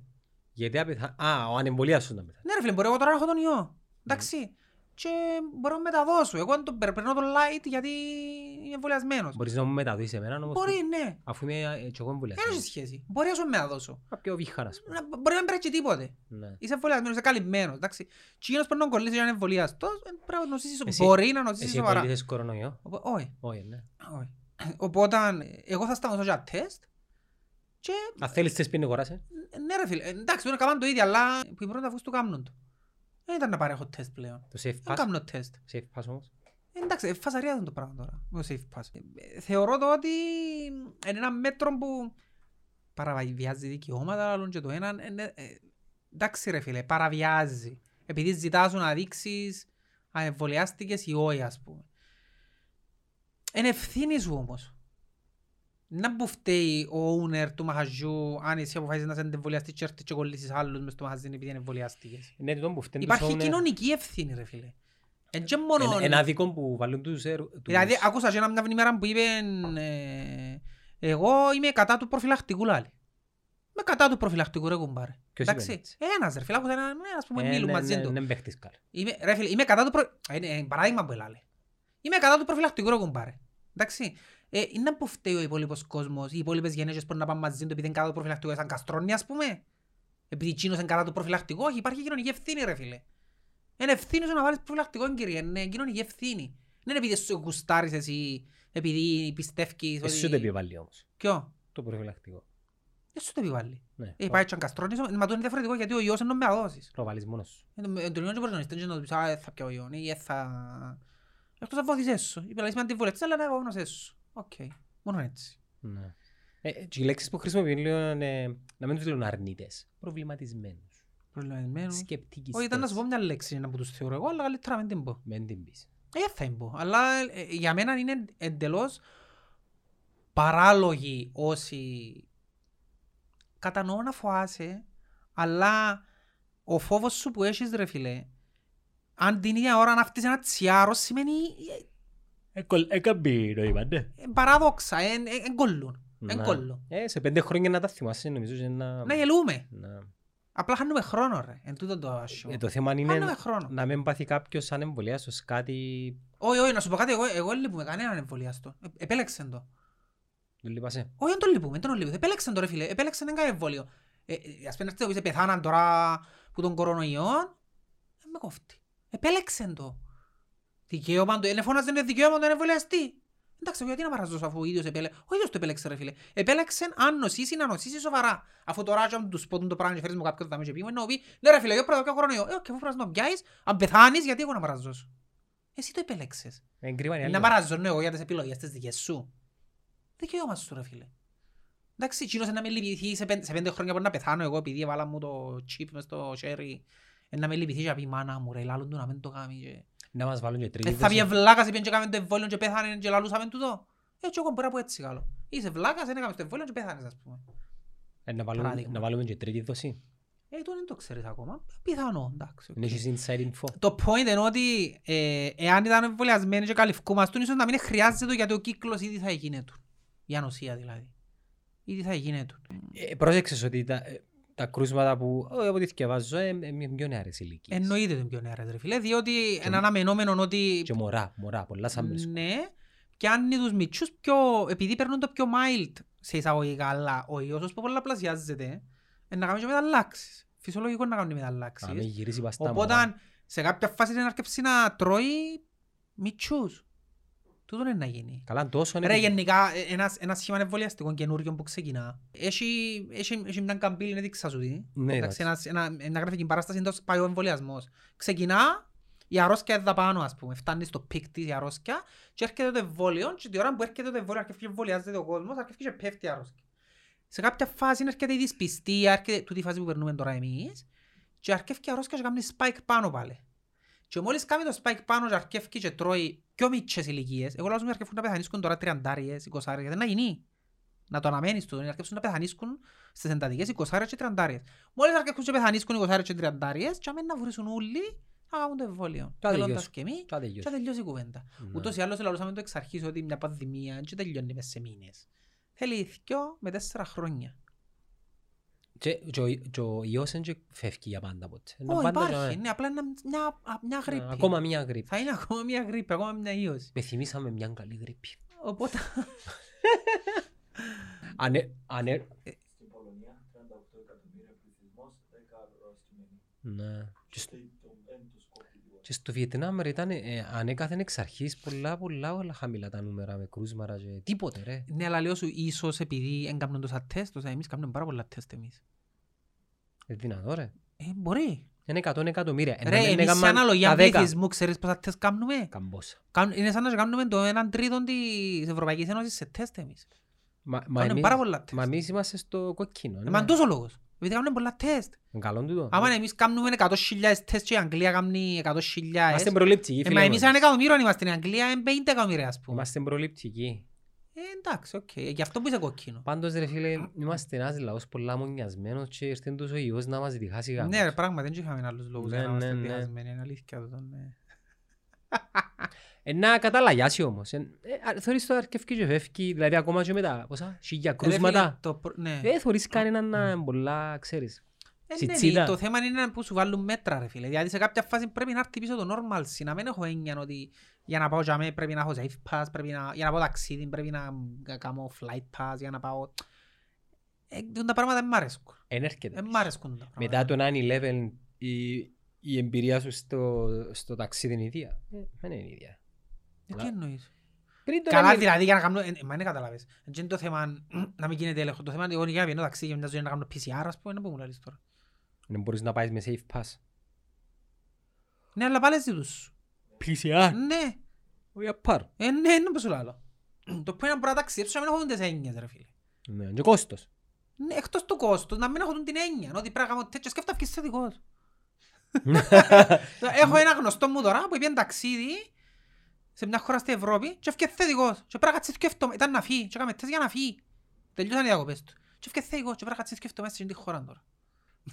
Speaker 2: Γιατί απεθα... Α, ο ανεμπολίας σου να πεθάνει.
Speaker 1: Ναι ρε φίλε, μπορεί εγώ τώρα να έχω τον ιό. Εντάξει. Και μπορώ να μεταδώσω. Εγώ τον περ- περνώ τον light γιατί είμαι εμβολιασμένος.
Speaker 2: Μπορείς να μου μεταδώσεις εμένα όμως.
Speaker 1: Μπορεί, ναι.
Speaker 2: Αφού είμαι ε, και εγώ
Speaker 1: Δεν
Speaker 2: εμβολιασμένος.
Speaker 1: έχει σχέση. Μπορεί να σου μεταδώσω.
Speaker 2: Κάποιο βήχαρας, ας πούμε.
Speaker 1: Να- Μπορεί να μην πρέπει τίποτε.
Speaker 2: Ναι.
Speaker 1: Είσαι εμβολιασμένος, είσαι καλυμμένος. Εντάξει. Και εκείνος πρέπει να κολλήσει για να είναι εμβολιαστός, ε, πρέπει να νοσήσεις.
Speaker 2: Εσύ-
Speaker 1: Μπορεί να νοσήσεις
Speaker 2: Εσύ
Speaker 1: σοβαρά.
Speaker 2: κολλήθηκες κορονοϊό;
Speaker 1: Οπο- Όχι.
Speaker 2: Όχι, ναι.
Speaker 1: όχι. Οπότε, εγώ θα σταματήσω για τεστ και
Speaker 2: Αν θέλεις τεστ πίνει χωράσαι.
Speaker 1: Ναι ρε φίλε, εντάξει πρέπει να κάνουν το ίδιο, αλλά που οι πρώτοι αφού του κάνουν το. Δεν ήταν να παρέχω τεστ πλέον.
Speaker 2: Το safe
Speaker 1: Δεν
Speaker 2: pass;
Speaker 1: κάνω τεστ.
Speaker 2: Safe pass όμως;
Speaker 1: Ε, Εντάξει, φασαρία είναι το πράγμα τώρα, το safe pass. Ε, Θεωρώ το ότι είναι ένα μέτρο που παραβιάζει δικαιώματα, αλλά και το ένα, είναι, ε, εντάξει ρε φίλε, παραβιάζει. Επειδή ζητάς σου να δείξεις αν εμβολιάστηκες ή όχι, ας πούμε. Είναι ευθύνη σου όμως. Να που φταίει ο owner του μαχαζιού αν εσύ αποφάσισες να σε εμβολιαστείς και έρθεις και κολλήσεις άλλους μες στο μαχαζί επειδή είναι εμβολιάστηκες.
Speaker 2: Ναι, τούτο που φταίνει
Speaker 1: Υπάρχει
Speaker 2: τους owner.
Speaker 1: κοινωνική ευθύνη ρε φίλε. Εν και μόνο...
Speaker 2: Ένα- Ένα δίκο που βάλουν τους... ερ- τους-
Speaker 1: Δηλαδή άκουσα και ένα μια ημέρα που είπε ε, εγώ είμαι κατά του προφυλακτικού λάλη. Με κατά του προφυλακτικού ρε κουμπάρε.
Speaker 2: Ποιος
Speaker 1: Εντάξει.
Speaker 2: είπε έτσι;
Speaker 1: Ένας ρε φίλε, άκουσα έναν, ένας που μου
Speaker 2: Ε,
Speaker 1: μιλούν
Speaker 2: ναι,
Speaker 1: μαζί
Speaker 2: ναι,
Speaker 1: του.
Speaker 2: ναι, παίχτης καλά.
Speaker 1: Είμαι, ρε φίλε, είμαι κατά του προ... Ε, Είναι ε, παράδειγμα που έλαλε. Είμαι κατά του προφυλακτικού ρε κουμπάρε. Εντάξει. Ε, είναι που φταίει ο υπόλοιπος κόσμος, οι υπόλοιπες γενέσεις που να πάνε μαζί του επειδή είναι κατά του προφυλακτικού, σαν καστρώνει ας πούμε. Επειδή εκείνος είναι κατά του προφυλακτικού, όχι υπάρχει κοινωνική ευθύνη ρε φίλε. Είναι ευθύνη σου να βάλεις προφυλακτικό κύριε, είναι κοινωνική ευθύνη. Δεν είναι επειδή σου γουστάρεις εσύ, επειδή πιστεύεις
Speaker 2: Εσύ σου το
Speaker 1: ότι...
Speaker 2: επιβάλλει όμως,
Speaker 1: Ποιο;
Speaker 2: το προφυλακτικό.
Speaker 1: Δεν σου το επιβάλλει.
Speaker 2: Ναι,
Speaker 1: Ε, πάει και αν καστρώνεις, μα το είναι διαφορετικό γιατί ο ιός είναι να με αδώσεις.
Speaker 2: το βάλεις μόνος σου.
Speaker 1: Εν τω- εν τω λίγο και προτονείς, δεν είναι να του πεις, «Α, ε, θα πιάω ιόν» ή «Ε, θα...» Εκτός να βοηθήσεις σου. Είπε, «Λαλείς με αντιβολευτής, αλλά να μόνος σου. Οκ. Μόνο έτσι.
Speaker 2: Ναι. Ε, ε, και οι λέξεις που χρησιμοποιούν λίγο είναι, να μην τους λένε αρνητές, προβληματισμένους,
Speaker 1: Προβληματισμένο.
Speaker 2: σκεπτικιστές.
Speaker 1: Όχι, ήταν να σου πω μια λέξη ένα που τους θεωρώ εγώ, αλλά καλύτερα να μην την πω.
Speaker 2: Μεν την πεις.
Speaker 1: Ε, δεν θα την πω. Αλλά ε, για μένα είναι εντελώς παράλογοι όσοι κατανοώ να φοάσαι, αλλά ο φόβος σου που έχεις ρε φίλε, αν την ίδια ώρα να φτύσεις ένα τσιάρο σημαίνει ε,
Speaker 2: Έκαμπει το είπα, ναι.
Speaker 1: ε, παράδοξα, εν ε, κολλούν. Εν
Speaker 2: Να.
Speaker 1: κολλούν.
Speaker 2: Ε, σε πέντε χρόνια να τα θυμάσαι νομίζω και να...
Speaker 1: Να γελούμε.
Speaker 2: να-
Speaker 1: Απλά χάνουμε χρόνο ρε. Εν τούτο το άσχημο.
Speaker 2: Ε, το θέμα είναι
Speaker 1: Χάνουμε χρόνο.
Speaker 2: να μην πάθει κάποιος σαν εμβολιάσος κάτι...
Speaker 1: Όχι, όχι, να σου πω κάτι, εγώ, εγώ δεν λείπουμε κανέναν εμβολιάστο. Ε, επέλεξεν το.
Speaker 2: Δεν λείπασαι.
Speaker 1: Όχι, δεν το λείπουμε, δεν το λείπουμε. Επέλεξεν το ρε φίλε, επέλεξεν ένα εμβόλιο. Ε, ε, ας πούμε, να πεις, πεθάναν τώρα που τον κορονοϊό, δεν με κόφτει. Επέλεξεν το. Δικαίωμα του, είναι φώναζε το δικαίωμα του εμβολιαστή. Εντάξει, γιατί να παραζώσω αφού ο ίδιος επέλεξε. Ο ίδιος το επέλεξε ρε φίλε. Επέλεξε αν νοσήσει να νοσήσει σοβαρά. Αφού τώρα και αν τους πω το πράγμα και φέρεις μου κάποιον θα με και πει, ενώ πει, ναι ρε φίλε, εγώ πρέπει να πιω κορονοϊό. Ε, και αφού πρέπει να το πιάσεις, αν πεθάνεις, γιατί εγώ να παραζώσω. Εσύ το επέλεξες.
Speaker 2: Εγκρίμαν οι
Speaker 1: Ε,
Speaker 2: άλλοι.
Speaker 1: Να παραζώνω εγώ για τις επιλογές τις δικές σου. Δικαίωμα σου ρε φίλε. Εντάξει, εκείνος να με λυπηθεί σε πέντε, σε πέντε χρόνια μπορεί να πεθάνω εγώ επειδή έβαλα μου το chip μες στο χέρι. Ε, να με λυπηθεί και να πει μάνα μου ρε, λάλλον του να μην το κάνει. Και-
Speaker 2: Να μας βάλουν και τρίτη
Speaker 1: Ε, θα πει
Speaker 2: δόση.
Speaker 1: βλάκας, πήγαινε και κάμε το εμβόλιο και πέθανε και λαλούσαμε τούτο. Έτσι εγώ μπορεί να πω έτσι καλό. Είσαι βλάκας, δεν έκαμε το εμβόλιο και πέθανες ας πούμε.
Speaker 2: Ε, να βάλουν-
Speaker 1: Παράδειγμα.
Speaker 2: Να βάλουμε και τρίτη δόση.
Speaker 1: Ε, το δεν το ξέρεις ακόμα. Πιθανό, εντάξει. οκ.
Speaker 2: Είναι έχεις inside info.
Speaker 1: Το point είναι ότι ε, εάν ήταν εμβολιασμένοι και καλυφκούμαστούν, ίσως να μην χρειάζεται γιατί ο κύκλος ήδη θα έγινε του. Η ανοσία δηλαδή. Ήδη θα έγινε του.
Speaker 2: Ε, πρόσεξες ότι τα, ε, τα κρούσματα που ε, από ό,τι διαβάζω ε, ε, είναι πιο νεαρές ηλικίες.
Speaker 1: Εννοείται τον πιο νεαρές ρε φίλε, διότι είναι αναμενόμενο ότι
Speaker 2: Και μωρά, μωρά, πολλά σαν μες.
Speaker 1: ναι, και αν είναι τους μητσούς πιο, επειδή παίρνουν το πιο mild σε εισαγωγικά, αλλά ο ιός ως που πολλαπλασιάζεται, ε, να κάνουν και μεταλλάξεις. Φυσιολογικό να κάνουν
Speaker 2: Να μην
Speaker 1: μεταλλάξεις.
Speaker 2: γυρίσει πας στα
Speaker 1: Οπότε
Speaker 2: μωρά.
Speaker 1: σε κάποια φάση είναι να αρκεψεί να τρώει μητσούς. Τούτο είναι να γίνει.
Speaker 2: Καλά, τόσο είναι...
Speaker 1: Ρε γενικά ε, ένας, ένας σχήμα εμβολιαστικό καινούριο που ξεκινά. Έχει, έχει, έχει μια καμπύλη, είναι δείξα σου τι.
Speaker 2: Ναι,
Speaker 1: Εντάξει,
Speaker 2: εντάξει.
Speaker 1: ένας, ένα, μια γραφική παράσταση είναι το πάει ο εμβολιασμός. Ξεκινά, η αρρώσκια είναι πάνω ας πούμε, φτάνει στο peak της η αρρώσκια και έρχεται το εμβόλιο και τη ώρα που έρχεται το εμβόλιο αρχίζει και εμβολιάζεται ο κόσμος, αρχίζει και πέφτει η αρρώσκια. Σε κάποια φάση έρχεται η δυσπιστία, έρχεται τούτη η φάση που περνούμε τώρα εμείς και αρχίζει η αρρώσκια και κάνει spike πάνω πάλι. Και μόλις κάνει το spike πάνω και αρχίζει και τρώει πιο μικρές ηλικίες, εγώ λέω να αρχίζουν να πεθανίσκουν τώρα τριαντάριες, εικοσάριες, δεν να γίνει. Να το αναμένεις του, να αρχίσουν να πεθανίσκουν στις εντατικές εικοσάριες και τριαντάριες. Μόλις αρχίσουν και πεθανίσκουν εικοσάριες και τριαντάριες, και να βρίσουν όλοι να κάνουν το εμβόλιο.
Speaker 2: Και
Speaker 1: Θέλοντας
Speaker 2: τελειώσει.
Speaker 1: και εμείς,
Speaker 2: Και τελειώσει.
Speaker 1: και τελειώσει η κουβέντα.
Speaker 2: Ναι.
Speaker 1: Ούτως ή άλλως λαλούσαμε το εξ αρχής ότι μια πανδημία δεν τελειώνει μες σε μήνες. Θέλει δυο με τέσσερα χρόνια.
Speaker 2: Και, και, ο, και ο ιός δεν και φεύγει για πάντα ποτέ. Είναι
Speaker 1: Ω,
Speaker 2: πάντα
Speaker 1: υπάρχει,
Speaker 2: και-
Speaker 1: είναι απλά ένα- μια, μια γρήπη.
Speaker 2: Ακόμα μία γρήπη.
Speaker 1: Θα είναι ακόμα μια γρήπη, ακόμα μια ίωση.
Speaker 2: Με θυμήσαμε μια καλή γρήπη.
Speaker 1: Οπότε,
Speaker 2: Ανε, ανε,
Speaker 3: Στην Πολωνία, 38 εκατομμύρια πληθυσμός, 10 αρρωστημένοι.
Speaker 2: ναι. Και στο-
Speaker 3: Και το δεν τους κόβει τίποτα.
Speaker 2: Και στο Βιετνάμ ρε, ήταν ε, ανέκαθεν εξ αρχής πολλά πολλά όλα χαμηλά τα νούμερα με κρούσματα και τίποτε ρε.
Speaker 1: ναι, αλλά λέω σου, ίσως επειδή δεν κάνουν τόσα τεστ, τόσα εμείς κάνουμε πάρα πολλά τεστ εμείς.
Speaker 2: Είναι δυνατό ρε.
Speaker 1: Ε, μπορεί.
Speaker 2: Είναι 100 εκατομμύρια. Ε,
Speaker 1: Ρε,
Speaker 2: ναι, ναι,
Speaker 1: εμείς σε
Speaker 2: έκαναν
Speaker 1: αναλογία
Speaker 2: τα δέκα.
Speaker 1: πληθυσμού, ξέρεις πόσα τεστ κάνουμε.
Speaker 2: Καμπόσα.
Speaker 1: Κάνουν- Είναι σαν να κάνουμε το έναν τρίτο της Ευρωπαϊκής Ένωσης σε τεστ εμείς.
Speaker 2: Μα, μα,
Speaker 1: Κάνουμε
Speaker 2: εμείς,
Speaker 1: πάρα πολλά
Speaker 2: μα
Speaker 1: τεστ.
Speaker 2: εμείς είμαστε στο κοκκίνο.
Speaker 1: Ε,
Speaker 2: ναι.
Speaker 1: Μα είναι τόσος λόγος. Επειδή κάνουμε πολλά τεστ.
Speaker 2: Είναι καλό τούτο.
Speaker 1: Άμα εμείς κάνουμε 100.000 τεστ και η Αγγλία κάνει 100.000.
Speaker 2: Είμαστε προληπτικοί
Speaker 1: Ε,
Speaker 2: φίλε
Speaker 1: μα εμείς
Speaker 2: μας.
Speaker 1: ένα εκατομμύριο είμαστε στην Αγγλία, είναι 50 εκατομμύρια ας πούμε.
Speaker 2: Είμαστε προληπτικοί.
Speaker 1: Ε, εντάξει, οκ. Γι' αυτό που είσαι κόκκινο.
Speaker 2: Πάντως ρε φίλε, είμαστε ένας λαός πολλά μονιασμένος και ήρθε τόσο ο ιός να μας διχάσει γάμος.
Speaker 1: Ναι, ρε, πράγματι, δεν είχαμε άλλους λόγους
Speaker 2: Ναι,
Speaker 1: για να
Speaker 2: ναι,
Speaker 1: είμαστε
Speaker 2: ναι.
Speaker 1: διχασμένοι, είναι αλήθεια αυτό, ναι.
Speaker 2: Ε, να καταλαγιάσει όμως. Ε, ε, θωρείς το αρκευκή και φεύγει, δηλαδή ακόμα και με τα πόσα, χίλια
Speaker 1: Ρε φίλε,
Speaker 2: κρούσματα.
Speaker 1: το προ- Ναι.
Speaker 2: Ε, θωρείς κανέναν να είναι πολλά, ξέρεις.
Speaker 1: Ε, ναι,
Speaker 2: Σιτσίδα.
Speaker 1: Το θέμα είναι που σου βάλουν μέτρα ρε φίλε. Δηλαδή σε κάποια φάση πρέπει να έρθει πίσω το normal. Να μην έχω έννοια ότι για να πάω για μέ πρέπει να έχω safe pass, πρέπει να, για να πάω ταξίδι πρέπει να κα- κάνω flight pass, για να πάω... Ε, τούτα τα πράγματα δεν μ' αρέσκουν.
Speaker 2: Εν έρχεται.
Speaker 1: Δεν μ' αρέσκουν τα
Speaker 2: Μετά
Speaker 1: πράγματα.
Speaker 2: το 9-11 η, η εμπειρία σου στο, στο ταξίδι είναι ίδια. Ε, δεν είναι ίδια.
Speaker 1: Ε, Τι εννοείς;
Speaker 2: Πριν το
Speaker 1: Καλά
Speaker 2: 9-11
Speaker 1: δηλαδή για να κάνω... ε, Μα δεν καταλάβες. Έτσι είναι το θέμα να μην γίνεται έλεγχο. Το θέμα είναι ότι εγώ για να βγαίνω ταξίδι και μια ζωή να κάνω PCR ας πούμε, είναι που μου λες τώρα.
Speaker 2: δεν μπορείς να πάεις με safe pass.
Speaker 1: Ναι, αλλά πάλι ζητούς.
Speaker 2: PCR.
Speaker 1: Ναι,
Speaker 2: Όχι απάρ.
Speaker 1: ε, ναι, είναι όπως σου λέω. Το που είναι να μπορώ να ταξιδέψω να μην έχω τις έννοιες ρε φίλε.
Speaker 2: Ναι, και κόστος.
Speaker 1: Ναι, εκτός του κόστος, να μην έχουν την έννοια, ότι πρέπει να κάνω τέτοιο σκέφτα βγεις θετικός. Έχω ένα γνωστό μου τώρα που πήγαινε ταξίδι σε μια χώρα στην Ευρώπη και έφυγε θετικός. Και πρέπει να κάτσεις σκέφτομαι, ήταν να φύγει και έκαμε τεστ για να φύγει. Τελειώσαν οι διακοπές του. Και έφυγε θετικός και πρέπει να κάτσεις σκέφτομαι μέσα στην χώρα τώρα.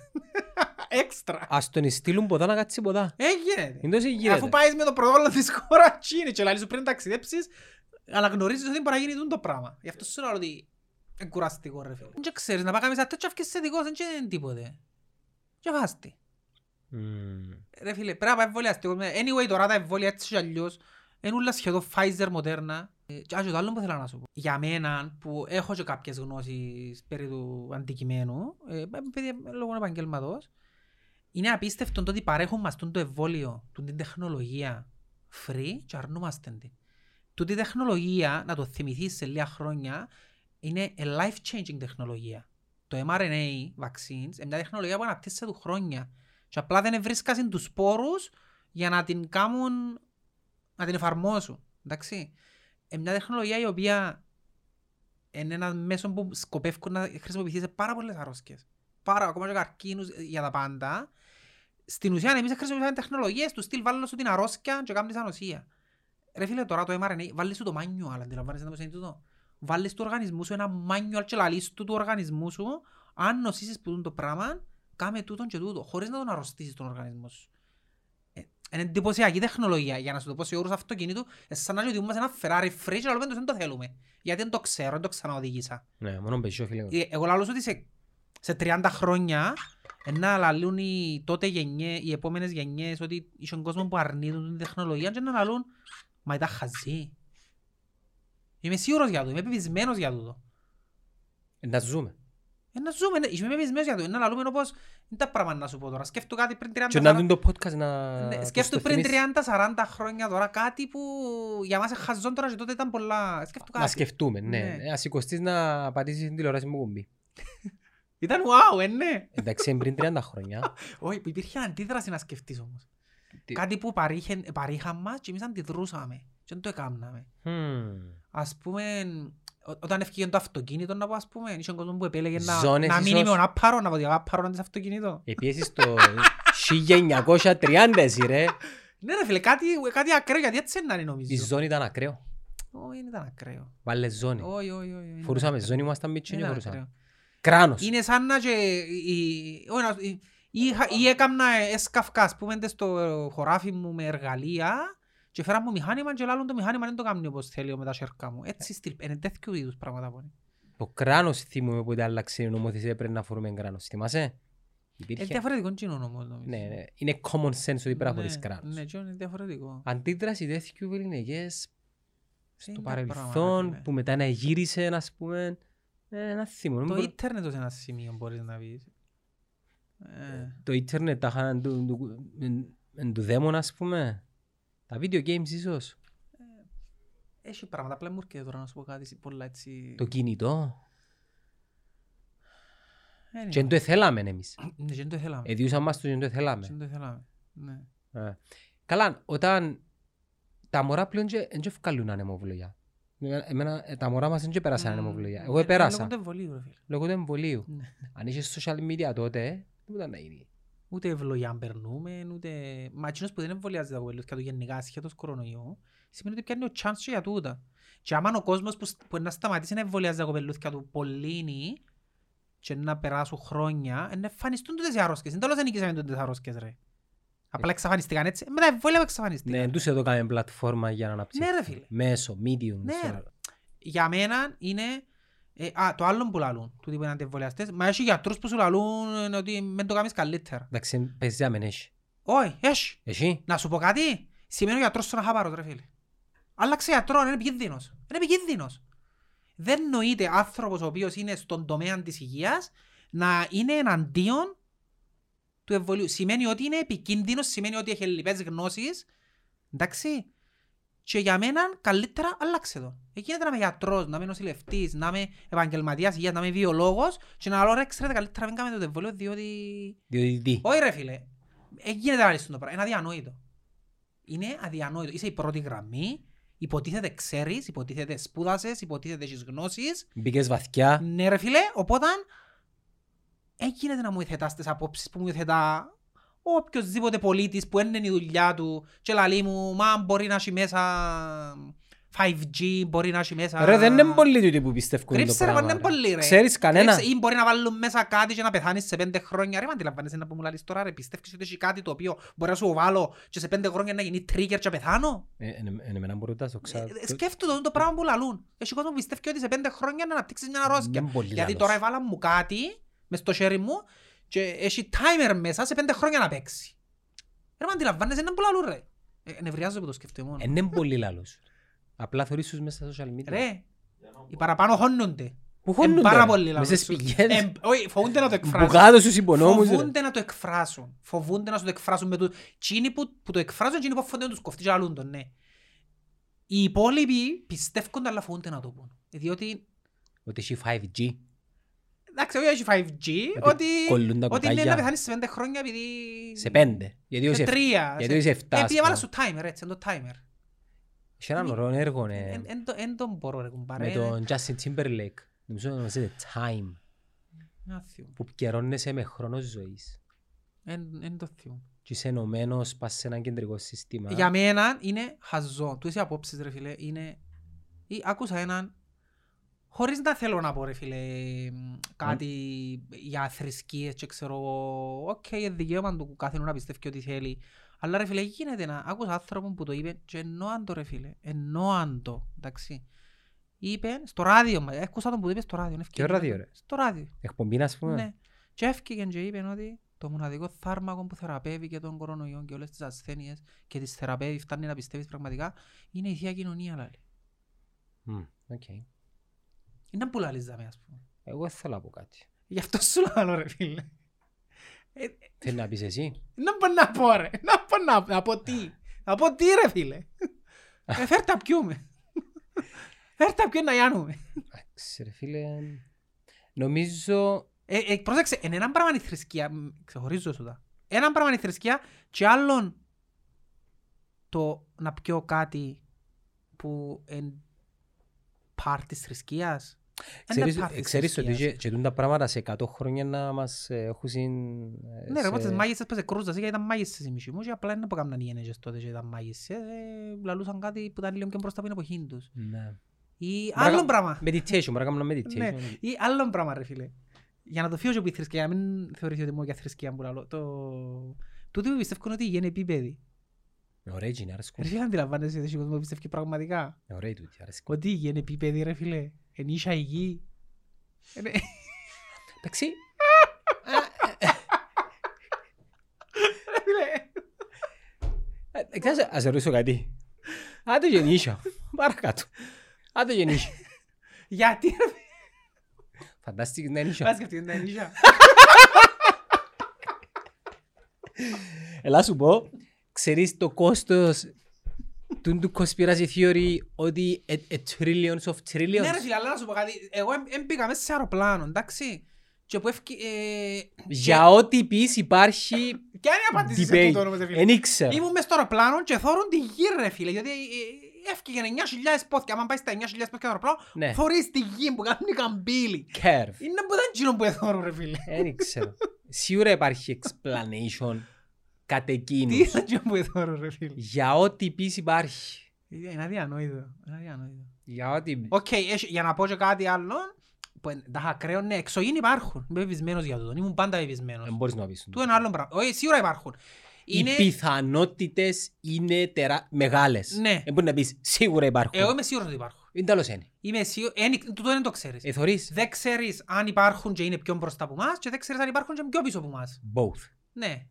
Speaker 1: Έξτρα.
Speaker 2: Ας τον στείλουν ποτά να κάτσει ποτά.
Speaker 1: Έγινε.
Speaker 2: Είναι τόσο
Speaker 1: Αφού
Speaker 2: γίνεται.
Speaker 1: πάεις με το πρωτόκολλο της χώρας τι είναι και λαλείς σου πριν ταξιδέψεις αναγνωρίζεις ότι μπορεί να γίνει τούτο το πράγμα. Γι' αυτό σου λέω ότι είναι κουραστικό ρε φίλε. Δεν ξέρεις να πάει κάνεις τέτοιο και θετικός δεν είναι τίποτε. Και βάστη.
Speaker 2: Μμμ.
Speaker 1: Ρε φίλε, πρέπει να πάει εμβολιαστικό. Anyway, τώρα τα εμβόλια έτσι και αλλιώς είναι όλα σχεδόν Pfizer, Moderna. Ε, Και άσχετο το άλλο που θέλω να σου πω. Για μένα που έχω και κάποιες γνώσεις περί του αντικειμένου, ε, επειδή λόγω επαγγελματός, είναι απίστευτο το ότι παρέχουν μας το εμβόλιο, την τεχνολογία free και αρνούμαστε την. Τούτη τεχνολογία, να το θυμηθείς σε λίγα χρόνια, είναι a life-changing τεχνολογία. Το mRNA vaccines είναι μια τεχνολογία που αναπτύσσεται του χρόνια και απλά δεν βρίσκασαν τους σπόρους για να την κάνουν, να την εφαρμόσουν. Εντάξει. Είναι μια τεχνολογία η οποία είναι ένα μέσο που σκοπεύουν να χρησιμοποιηθείς σε πάρα πολλές αρρώσκες. Πάρα, ακόμα και καρκίνους ε, για τα πάντα. Στην ουσία εμείς χρησιμοποιούμε τεχνολογίες τους στυλ βάλουν σου την αρρώσκια και κάνεις ανοσία. Ρε φίλε τώρα το mRNA βάλεις σου το manual, αντιλαμβάνεσαι πώς είναι τούτο. Βάλεις του οργανισμού σου ένα manual και λαλείς του του οργανισμού σου αν νοσήσεις που το πράγμα κάμε τούτον και τούτο, χωρίς να τον αρρωστήσεις τον οργανισμό σου. Ε, Είναι εντυπωσιακή τεχνολογία, για να σου το πω σε όρους αυτοκινήτου, ε, σαν να λέει ότι είμαστε ένα Ferrari free και να λέμε δεν το θέλουμε. Γιατί δεν το ξέρω, δεν το ξαναοδήγησα.
Speaker 2: Ναι, μόνο πεσίο φίλε μου.
Speaker 1: Ε, Εγώ λαλώ ότι σε, σε 30 χρόνια ε, να λαλούν οι τότε γενιές, οι επόμενες γενιές ότι είσαι κόσμο που αρνείτουν την τεχνολογία και να λαλούν μα ήταν χαζί. Είμαι σίγουρος για το, είμαι πεπισμένος για τούτο.
Speaker 2: Ε, Να ζούμε.
Speaker 1: Ε, να ζούμε, ναι, είμαι πεπισμένος για το. Ε, Να λαλούμε όπως, είναι τα πράγματα να σου πω τώρα. Σκέφτομαι κάτι πριν 30
Speaker 2: Και να δουν το podcast να...
Speaker 1: ναι,
Speaker 2: τους
Speaker 1: σκέφτομαι
Speaker 2: το
Speaker 1: πριν
Speaker 2: θυμίσεις.
Speaker 1: 30-40 χρόνια τώρα κάτι που για μας είναι χαζόν τώρα και τότε ήταν πολλά. Σκέφτομαι
Speaker 2: Να
Speaker 1: κάτι.
Speaker 2: σκεφτούμε, ναι.
Speaker 1: Ναι.
Speaker 2: Ε, Ας σηκωστείς να πατήσεις την τηλεόραση μου κουμπί.
Speaker 1: Ήταν wow, ε, ναι.
Speaker 2: Εντάξει, είναι πριν 30 χρόνια.
Speaker 1: Όχι, που υπήρχε αντίδραση να σκεφτείς όμως.
Speaker 2: Τι-
Speaker 1: Κάτι που παρήχε- παρήχαν μας και εμείς αντιδρούσαμε. Και δεν το έκαναμε.
Speaker 2: Μμμ.
Speaker 1: Ας πούμε, ό- όταν έφυγε το αυτοκίνητο να πω ας πούμε, είχε κόσμος που επέλεγε να,
Speaker 2: Ζώνες
Speaker 1: να μείνει
Speaker 2: ίσως.
Speaker 1: με ο άπαρο, να πω ότι ο άπαρο είναι σε αυτοκίνητο.
Speaker 2: Επίσης το 1930 εσύ ρε.
Speaker 1: Ναι ρε φίλε, κάτι, κάτι ακραίο γιατί έτσι είναι να είναι
Speaker 2: Η
Speaker 1: νομίζω.
Speaker 2: ζώνη ήταν ακραίο.
Speaker 1: Όχι, δεν ήταν ακραίο.
Speaker 2: Βάλε ζώνη.
Speaker 1: Όχι, όχι, όχι. δεν
Speaker 2: Φορούσαμε
Speaker 1: ήταν
Speaker 2: ζώνη, ήμασταν
Speaker 1: ακραίο.
Speaker 2: μίτσι και
Speaker 1: Δεν ήταν
Speaker 2: φορούσαμε.
Speaker 1: ακραίο.
Speaker 2: Κράνος.
Speaker 1: Είναι σαν να και... η- όχι, να- η- είχα- Ή έκαμνα έσκαυκα, ας πούμε, μες στο χωράφι μου με εργαλεία και φέρα μου μηχάνημα και λάλλον το μηχάνημα δεν το κάνει όπως θέλει με τα σέρκα μου. Έτσι στυλ, είναι τέτοιου είδους πράγματα που είναι.
Speaker 2: Το κράνος θυμούμε που άλλαξε η νομοθεσία πρέπει να φορούμε κράνος. Θυμάσαι.
Speaker 1: Είναι
Speaker 2: Υπήρχε.
Speaker 1: διαφορετικό κοινό όμως νομίζω.
Speaker 2: Ναι, ναι. Είναι common sense ότι πρέπει να
Speaker 1: Ναι,
Speaker 2: φορείς κράνος.
Speaker 1: Ναι, και είναι διαφορετικό.
Speaker 2: Αντίδραση τέτοιου βεληνικές στο
Speaker 1: Είναι τα πράγματα,
Speaker 2: παρελθόν
Speaker 1: φίλε.
Speaker 2: που μετά να γύρισε ας πούμε ε, ένα θύμο. Δεν
Speaker 1: Το
Speaker 2: μπορώ-
Speaker 1: ίντερνετ ως ένα σημείο μπορείς να πεις. Ε,
Speaker 2: Το ίντερνετ τα είχαν του- του- εν- εν του δαίμονα ας πούμε. Τα video games ίσως.
Speaker 1: Έχει πράγματα, απλά μου έρχεται τώρα να σου πω κάτι πολλά έτσι...
Speaker 2: Το κινητό.
Speaker 1: Anyway.
Speaker 2: Και δεν το θέλαμε εμείς.
Speaker 1: Ναι, και δεν το θέλαμε.
Speaker 2: Εδιούσαν μας το και δεν το θέλαμε.
Speaker 1: Δεν το θέλαμε. Ναι.
Speaker 2: Ε. Καλά, όταν τα μωρά πλέον και- δεν και βγάλουν ανεμοβολία. Εμένα- εμένα, ε, τα μωρά μας δεν και πέρασαν
Speaker 1: Μμμ.
Speaker 2: ανεμοβολία.
Speaker 1: Ε,
Speaker 2: Εγώ
Speaker 1: ε,
Speaker 2: επέρασα.
Speaker 1: λόγω του εμβολίου, ρε φίλε.
Speaker 2: Λόγω του εμβολίου.
Speaker 1: Ναι.
Speaker 2: Αν είχες social media τότε, δεν ήταν να γίνει.
Speaker 1: Ούτε ευλογιά περνούμε, ούτε... Μα εκείνος που δεν εμβολιάζεται από ελούς και το γενικά ασχέτως κορονοϊού, σημαίνει ότι πιάνει ο chance και για τούτα. Και άμα ο κόσμος που, που να σταματήσει να εμβολιάζεται από πελούθια του πολλήνει και να περάσουν χρόνια, να εμφανιστούν τούτες οι αρρώσκες. Είναι τέλος δεν νικήσαμε τούτες οι αρρώσκες ρε. Απλά εξαφανιστήκαν έτσι. Με τα εμβόλια που εξαφανιστήκαν.
Speaker 2: Ναι, τους εδώ κάνουμε πλατφόρμα για να αναπτύξουν.
Speaker 1: Ναι, ρε φίλε.
Speaker 2: Μέσο, medium.
Speaker 1: Ναι,
Speaker 2: so-
Speaker 1: ρε. Για μένα είναι... Ε, α, το άλλο που λαλούν, του τύπου είναι αντιεμβολιαστές. Μα έχει γιατρούς που σου λαλούν ε, ότι μεν το κάνεις καλύτερα.
Speaker 2: Εντάξει, παίζεις να μην έχει.
Speaker 1: Όχι, έχει.
Speaker 2: Εσύ,
Speaker 1: Να σου πω κάτι. Σημαίνει ο γιατρός σου να χαπάρω, ρε φίλε. Άλλαξε γιατρό, είναι επικίνδυνος. Είναι επικίνδυνος. Δεν νοείται άνθρωπος ο οποίος είναι στον τομέα της υγείας να είναι εναντίον του εμβολίου. Σημαίνει ότι είναι επικίνδυνος, σημαίνει ότι έχει λοιπές γνώσεις. Εντάξει. Και για μένα καλύτερα άλλαξε το. Ε, Γίνεται να είμαι γιατρός, να είμαι νοσηλευτής, να είμαι επαγγελματίας υγείας, να είμαι βιολόγος και να λέω ρε ξέρετε καλύτερα μην κάνετε το εμβόλιο διότι
Speaker 2: διότι τι;
Speaker 1: όχι ρε φίλε, ε, γίνεται να λύσουν το πράγμα, είναι αδιανόητο. Είναι αδιανόητο. Είσαι η πρώτη γραμμή, υποτίθεται ξέρεις, υποτίθεται σπούδασες, υποτίθεται έχεις γνώσεις.
Speaker 2: Μπήκες βαθιά.
Speaker 1: Ναι ρε φίλε, οπότε δεν γίνεται να μου υθετάς τις απόψεις που μου υθετά οποιοςδήποτε πολίτης που είναι η δουλειά του και λαλεί μου, μα μπορεί να έχει μέσα 5G, μπορεί να έχει μέσα...
Speaker 2: Ρε, δεν είναι πολλοί τούτοι που πιστεύουν το
Speaker 1: Κρύψε ρε, μα
Speaker 2: πράγμα.
Speaker 1: είναι πολύ ρε.
Speaker 2: Ξέρεις κανένα;
Speaker 1: Κρύψε, Ή μπορεί να βάλουν μέσα κάτι και να πεθάνεις σε πέντε χρόνια. Ρε, μα αντιλαμβάνεσαι να που μου λαλείς τώρα ρε. Πιστεύεις ότι έχει κάτι το οποίο μπορεί να σου βάλω και σε πέντε χρόνια να γίνει trigger και να πεθάνω;
Speaker 2: Ε, εν- εν εμένα μπορώ να το ξέρω.
Speaker 1: Ε, Σκέφτομαι το, το πράγμα που λαλούν. Έχει κόσμος που πιστεύεις ότι σε πέντε χρόνια να αναπτύξεις μια αρρώστια.
Speaker 2: Είναι πολύ
Speaker 1: Γιατί
Speaker 2: λαλός.
Speaker 1: τώρα έβαλα μου κάτι μες στο χέρι μου και έχει timer μέσα σε πέντε χρόνια να παίξει. Ρε, μα αντιλαμβάνεσαι να που λαλούν ρε. Ε, Νευριάζω που το σκέφτομαι μόνο.
Speaker 2: Ε, Είναι πολύ λαλός. Απλά θωρείς τους μέσα στα social media.
Speaker 1: Ρε, οι παραπάνω χώνονται.
Speaker 2: Που
Speaker 1: Εν
Speaker 2: χώνονται;
Speaker 1: πάρα
Speaker 2: ρε.
Speaker 1: πολύ
Speaker 2: Μες
Speaker 1: λαλούς.
Speaker 2: στις πηγές.
Speaker 1: Εμ, Όχι, φοβούνται να το εκφράσουν.
Speaker 2: Που κάτω στους υπονόμους. ρε.
Speaker 1: Φοβούνται να το εκφράσουν. Φοβούνται να σου το εκφράσουν με το... Τσίνοι που, που το εκφράζουν, τσίνοι που φοβούνται να τους κοφτεί και λαλούν τον, ναι. Οι υπόλοιποι πιστεύουν αλλά φοβούνται να το πούν. Διότι,
Speaker 2: Ότι έχει 5G.
Speaker 1: Εντάξει, όχι έχει 5G, ότι,
Speaker 2: κολλούν τα
Speaker 1: ότι είναι
Speaker 2: κουτάκια.
Speaker 1: να πεθάνεις σε πέντε χρόνια επειδή...
Speaker 2: Σε πέντε. Γιατί
Speaker 1: Σε
Speaker 2: όχι σε
Speaker 1: τρία.
Speaker 2: γιατί
Speaker 1: σε-
Speaker 2: όχι σε εφτά,
Speaker 1: Ε,
Speaker 2: ας
Speaker 1: Επειδή έβαλα
Speaker 2: πούμε.
Speaker 1: σου timer, έτσι, είναι το timer.
Speaker 2: Έχει έναν ωραίο έργο ναι,
Speaker 1: Εν- εν το- Εν τον μπορώ, ρε κουμπάρε.
Speaker 2: με τον Justin Timberlake. Νομίζω να ονομάζεται Time.
Speaker 1: Ένα θείο.
Speaker 2: Που πληρώνεσαι με χρόνο ζωής.
Speaker 1: Εν εν το θείο.
Speaker 2: Και είσαι ενωμένος πας σε ένα κεντρικό σύστημα.
Speaker 1: Για μένα είναι χαζό. Του είσαι απόψεις ρε φίλε. Είναι... Ή, άκουσα έναν... Χωρίς να θέλω να πω ρε φίλε μ, κάτι για θρησκείες και ξέρω εγώ, OK, okay, δικαίωμα του καθενού να πιστεύει ό,τι θέλει. Αλλά ρε φίλε γίνεται να άκουσα άνθρωπο που το είπε και εννοάν το ρε φίλε. Εννοάν το, εντάξει. Είπε στο ράδιο, μα, άκουσα τον που το είπε στο ράδιο.
Speaker 2: Ποιο ράδιο, ρε;
Speaker 1: Στο ράδιο.
Speaker 2: Εκπομπή ας πούμε.
Speaker 1: Ναι. Και έφυγε και είπε ότι το μοναδικό φάρμακο που θεραπεύει και τον κορονοϊό και όλες τις ασθένειες και τις θεραπεύει, φτάνει να πιστεύεις πραγματικά, είναι η Θεία Κοινωνία, λαλεί.
Speaker 2: Μμ, οκ.
Speaker 1: Είναι που λαλείς δαμέ, ας πούμε.
Speaker 2: Εγώ δεν θέλω να πω κάτι.
Speaker 1: Γι' αυτό σου λέω, ρε φίλε. Ε, ε,
Speaker 2: Θέλεις να πεις εσύ;
Speaker 1: Να πω να πω, ρε. Να πω να, να πω τι. Να πω τι, ρε φίλε. Ε, φέρ τα πιούμε. Φέρ τα πιούμε να γιάνουμε.
Speaker 2: Εντάξει ρε φίλε. Νομίζω...
Speaker 1: Ε, ε, πρόσεξε, είναι έναν πράγμα η θρησκεία, μ, ξεχωρίζω σου τα. Έναν πράγμα η θρησκεία και άλλον το να πιω κάτι που είναι part της θρησκείας. Εν είναι
Speaker 2: Ξέρεις,
Speaker 1: part της
Speaker 2: ξέρεις ότι
Speaker 1: θρησκείας.
Speaker 2: και, και τούν τα πράγματα σε 100 χρόνια να μας ε, έχουν συν... ε,
Speaker 1: Ναι ρε,
Speaker 2: σε-
Speaker 1: όπως τις μάγισσες που σε κρούζας, γιατί ήταν μάγισσες οι μισοί μου και απλά είναι που έκαναν οι ένεγες τότε και ήταν μάγισσες. Ε, λαλούσαν κάτι που ήταν λίγο πιο μπροστά από την εποχή τους.
Speaker 2: Ναι.
Speaker 1: Ή
Speaker 2: Μπράβο.
Speaker 1: άλλο πράγμα.
Speaker 2: Meditation, μπορεί να κάνουμε
Speaker 1: Ναι,
Speaker 2: meditation.
Speaker 1: ή άλλο πράγμα ρε φίλε. Για να το φύγω και από τη θρησκεία, για να μην θεωρηθεί ότι μόνο για θρησκεία που λαλώ. Το... Τούτοι που πιστεύουν ότι είναι επίπεδοι.
Speaker 2: Είναι ωραία είναι, αρέσκουν.
Speaker 1: Ρε φίλε, αντιλαμβάνεσαι ότι έχει κόσμος που πιστεύει πραγματικά.
Speaker 2: Είναι ωραία τούτη, αρέσκουν.
Speaker 1: Ότι είναι επίπεδοι ρε φίλε. Εν ίσα η γη. Ε, ναι.
Speaker 2: Εντάξει,
Speaker 1: Ρε φίλε.
Speaker 2: ε, ξέρεις, ας ρωτήσω κάτι. Άντε γεννήσια. Παρακάτω. Άντε γεννήσια.
Speaker 1: Γιατί ρε φίλε.
Speaker 2: Φαντάστηκες να
Speaker 1: Ας
Speaker 2: γεννήσια.
Speaker 1: σκεφτείτε τα νύχια.
Speaker 2: Ελά σου πω, ξέρεις το κόστος του του conspiracy theory ότι a, a trillions of
Speaker 1: Ναι ρε
Speaker 2: trillions
Speaker 1: φίλε, αλλά να σου πω κάτι. Εγώ έμπηκα μέσα σε αεροπλάνο, εντάξει. Και που έφυγε... ε,
Speaker 2: για ό,τι πεις υπάρχει
Speaker 1: Και αν η απάντηση σε
Speaker 2: debate.
Speaker 1: τούτο όμως ρε φίλε.
Speaker 2: Εν ήξερα.
Speaker 1: Ήμουν μες στο αεροπλάνο και θόρουν τη γη ρε φίλε, γιατί ε, ε, έφυγε 9.000 πόθηκια, άμα πάει στα 9.000 πόθηκια το αεροπλάνο,
Speaker 2: Ναι.
Speaker 1: θωρείς τη γη που κάνει καμπύλη.
Speaker 2: Curve.
Speaker 1: Είναι που δεν τσίνο που εθώρουν ρε φίλε.
Speaker 2: Εν ήξερα. Σίγουρα υπάρχει explanation κατ'
Speaker 1: Τι
Speaker 2: εκείνους.
Speaker 1: είναι τζείνο που εθώρουν ρε φίλε;
Speaker 2: Για ό,τι πεις υπάρχει.
Speaker 1: Είναι αδιανόητο. Είναι αδιανόητο.
Speaker 2: Για ό,τι πεις.
Speaker 1: Οκ, έχει- για να πω και κάτι άλλο, που εν- τα ακραίο, ναι, εξωγήινοι υπάρχουν. Είμαι πεπεισμένος για τούτο. Ήμουν πάντα πεπεισμένος.
Speaker 2: Δεν μπορείς να πεις.
Speaker 1: Του είναι άλλο πράγμα. Όχι, σίγουρα υπάρχουν. Είναι-
Speaker 2: οι πιθανότητες είναι τερά... μεγάλες.
Speaker 1: Ναι.
Speaker 2: Δεν μπορείς να πεις σίγουρα υπάρχουν.
Speaker 1: Εγώ είμαι σίγουρος ότι υπάρχουν.
Speaker 2: Είναι τέλος είναι.
Speaker 1: Είμαι σίγουρος, εν- τούτο δεν το ξέρεις.
Speaker 2: Ε, θωρείς.
Speaker 1: Δεν ξέρεις αν υπάρχουν και είναι πιο μπροστά από εμάς και δεν ξέρεις αν υπάρχουν και πιο πίσω από εμάς.
Speaker 2: Both.
Speaker 1: Ναι.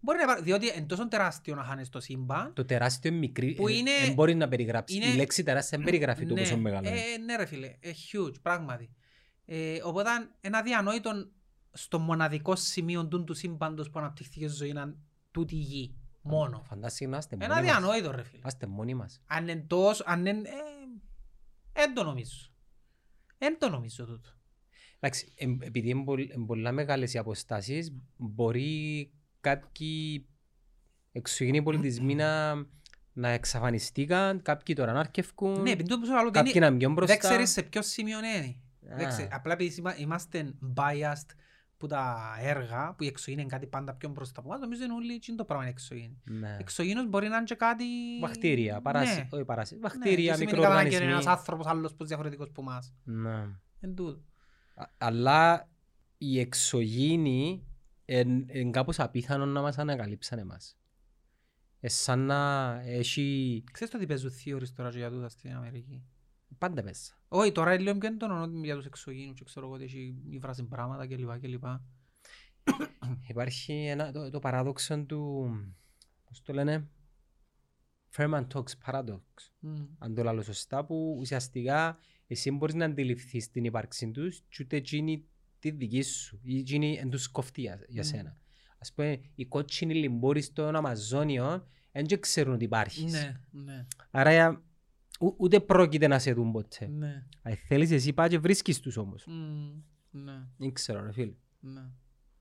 Speaker 1: Μπορεί να υπάρχουν, διότι είναι τόσο τεράστιο να χάνεις το σύμπαν.
Speaker 2: Το τεράστιο είναι μικρή.
Speaker 1: Που
Speaker 2: ε,
Speaker 1: είναι-
Speaker 2: Δεν μπορεί να περιγράψεις.
Speaker 1: είναι-
Speaker 2: Η λέξη τεράστια δεν περιγράφει το
Speaker 1: ναι,
Speaker 2: πόσο μεγάλο είναι.
Speaker 1: ε, ναι ρε φίλε, ε, huge, πράγματι. Ε, οπότε ένα διανόητο στο μοναδικό σημείο του, του σύμπαντος που αναπτυχθήκε η ζωή είναι τούτη η γη. Μόνο.
Speaker 2: Φαντάστηκε να είστε
Speaker 1: Ένα
Speaker 2: μόνοι μας.
Speaker 1: διανόητο ρε φίλε.
Speaker 2: Να είστε μόνοι μας.
Speaker 1: Αν είναι τόσο, αν είναι... Ε, εν το νομίζω. Εν το νομίζω τούτο.
Speaker 2: Εντάξει, εμ- επειδή είναι πολλ- είναι πολλά μεγάλες οι αποστάσεις, μπορεί κάποιοι εξωγενείς πολιτισμοί να, να εξαφανιστήκαν, κάποιοι τώρα να αρκευκούν,
Speaker 1: Ναι, επειδή το που σου λέω ότι
Speaker 2: κάποιοι
Speaker 1: είναι-
Speaker 2: να μπιόν μπροστά.
Speaker 1: δεν ξέρεις σε ποιο σημείο είναι. Δεν
Speaker 2: Α.
Speaker 1: ξέρεις. Απλά επειδή είμα- είμαστε biased που τα έργα, που η εξωγήινη είναι κάτι πάντα πιο μπροστά από εμάς, νομίζω είναι όλοι εκείνο το πράγμα είναι εξωγήινη.
Speaker 2: Ναι.
Speaker 1: Εξωγήινος μπορεί να είναι και κάτι...
Speaker 2: Βακτήρια, παράσι...
Speaker 1: Ναι.
Speaker 2: όχι παράσι...
Speaker 1: Ναι,
Speaker 2: βακτήρια,
Speaker 1: δεν σημαίνει κατά ανάγκη είναι ένας
Speaker 2: μικροοργανισμοί.
Speaker 1: άνθρωπος άλλος που είναι διαφορετικός από εμάς.
Speaker 2: Ναι.
Speaker 1: Εν τούτο.
Speaker 2: Α- Αλλά οι εξωγήινοι είναι κάπως απίθανο να μας ανακαλύψαν εμάς. Ε, σαν να έχει
Speaker 1: Ξέρεις το ότι παίζουν theories τώρα και για τούτα στην Αμερική;
Speaker 2: πάντα μέσα.
Speaker 1: Όχι, τώρα είναι λίγο πιο έντονο ότι για τους εξωγήινους και ξέρω εγώ ότι έχει υφράσει πράγματα κλπ. κλπ.
Speaker 2: Υπάρχει ένα, το, το παράδοξο του, πώς το λένε, Fermat-Tox paradox,
Speaker 1: Μμ.
Speaker 2: αν το λέω σωστά, που ουσιαστικά εσύ μπορείς να αντιληφθείς την ύπαρξη τους και ούτε εκείνη τη δική σου, ή εκείνη εν τους κοφτεί για, για
Speaker 1: Μμ.
Speaker 2: σένα. Ας πούμε, οι κότσινοι λιμπόροι στον Αμαζόνιο δεν και ξέρουν ότι υπάρχεις.
Speaker 1: Ναι, ναι,
Speaker 2: Άρα για- ου- ούτε πρόκειται να σε δουν ποτέ.
Speaker 1: ναι.
Speaker 2: Αν θέλεις εσύ πάει και βρίσκεις τους όμως.
Speaker 1: Μμ, Ναι,
Speaker 2: Δεν ξέρω ρε φίλε.
Speaker 1: ναι.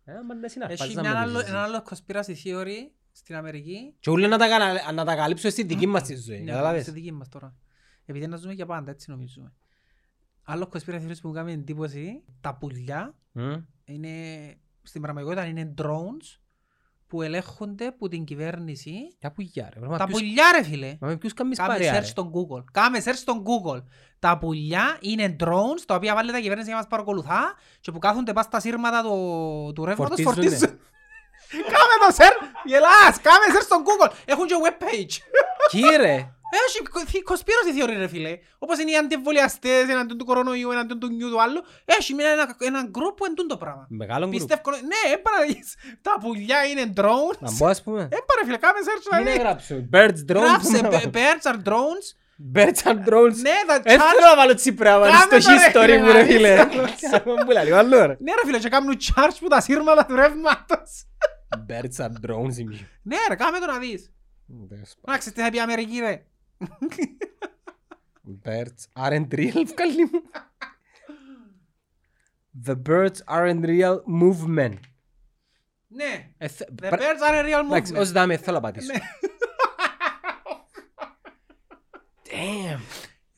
Speaker 2: Ε, μα δεν συναρπάζα
Speaker 1: Έχει
Speaker 2: με
Speaker 1: μια
Speaker 2: τη
Speaker 1: άλλο,
Speaker 2: συζήτηση.
Speaker 1: ένα άλλο conspiracy theory στην Αμερική.
Speaker 2: Και όλοι να τα, καλα- να τα καλύψω στη δική μας τη ζωή.
Speaker 1: Ναι,
Speaker 2: Καταλάβες;
Speaker 1: στη δική μας τώρα. Επειδή να ζούμε για πάντα, έτσι νομίζουμε. Άλλο conspiracy theory που μου κάνει εντύπωση, τα πουλιά
Speaker 2: Μμ.
Speaker 1: είναι, στην πραγματικότητα είναι drones που ελέγχονται από την κυβέρνηση.
Speaker 2: Τα πουλιά ρε. Μα
Speaker 1: Τα
Speaker 2: ποιους-
Speaker 1: πουλιά ρε φίλε.
Speaker 2: Μα με ποιους κάνεις
Speaker 1: Κάμε
Speaker 2: παρέα
Speaker 1: search
Speaker 2: ρε.
Speaker 1: στον Google. Κάμε search στον Google. Τα πουλιά είναι drones τα οποία βάλει τα κυβέρνηση για να μας παρακολουθά και που κάθονται πας στα σύρματα του, του ρεύματος
Speaker 2: Φορτίζουνε.
Speaker 1: φορτίζουν. Κάμε το search. Γελάς. Κάμε search στον Google. Έχουν και webpage.
Speaker 2: Κύριε.
Speaker 1: Έχει κοσπίρωση θεωρεί ρε φίλε. Όπως είναι οι αντιεμβολιαστές εναντίον του κορονοϊού, εναντίον του νιου του άλλου. Έχει μια- ένα, ένα group που εντούν το πράγμα.
Speaker 2: Μεγάλο γκρουπ.
Speaker 1: Πιστεύω, ναι, έπαρα να δεις. Τα πουλιά είναι drones.
Speaker 2: Να μπω ας πούμε.
Speaker 1: Έπαρα φίλε, κάμε search να
Speaker 2: Τι να
Speaker 1: δεις.
Speaker 2: γράψω. Birds, drones.
Speaker 1: Γράψε,
Speaker 2: πού να βάλω.
Speaker 1: "Be- birds are drones.
Speaker 2: Birds and drones.
Speaker 1: Ναι, τα
Speaker 2: Δεν
Speaker 1: charge
Speaker 2: θέλω να βάλω τσίπρα
Speaker 1: Κάμε
Speaker 2: στο
Speaker 1: το, ρε,
Speaker 2: history
Speaker 1: ρε,
Speaker 2: μου ρε
Speaker 1: ρε,
Speaker 2: φίλε.
Speaker 1: ρε.
Speaker 2: Μου λέει άλλο ρε.
Speaker 1: Ναι ρε φίλε, και κάνουν charge που τα σύρματα του ρεύματος.
Speaker 2: Birds and drones είμαι.
Speaker 1: Ναι ρε, κάμε το να δεις. Να ξέρεις τι θα πει η Αμερική ρε.
Speaker 2: Birds aren't real, βγάλει μου. The birds aren't real movement.
Speaker 1: Ναι,
Speaker 2: Ε, θε-
Speaker 1: the
Speaker 2: πρα-
Speaker 1: birds are a real
Speaker 2: Εντάξει,
Speaker 1: movement.
Speaker 2: ως δάμε θέλω να πατήσω.
Speaker 1: Ναι.
Speaker 2: Damn.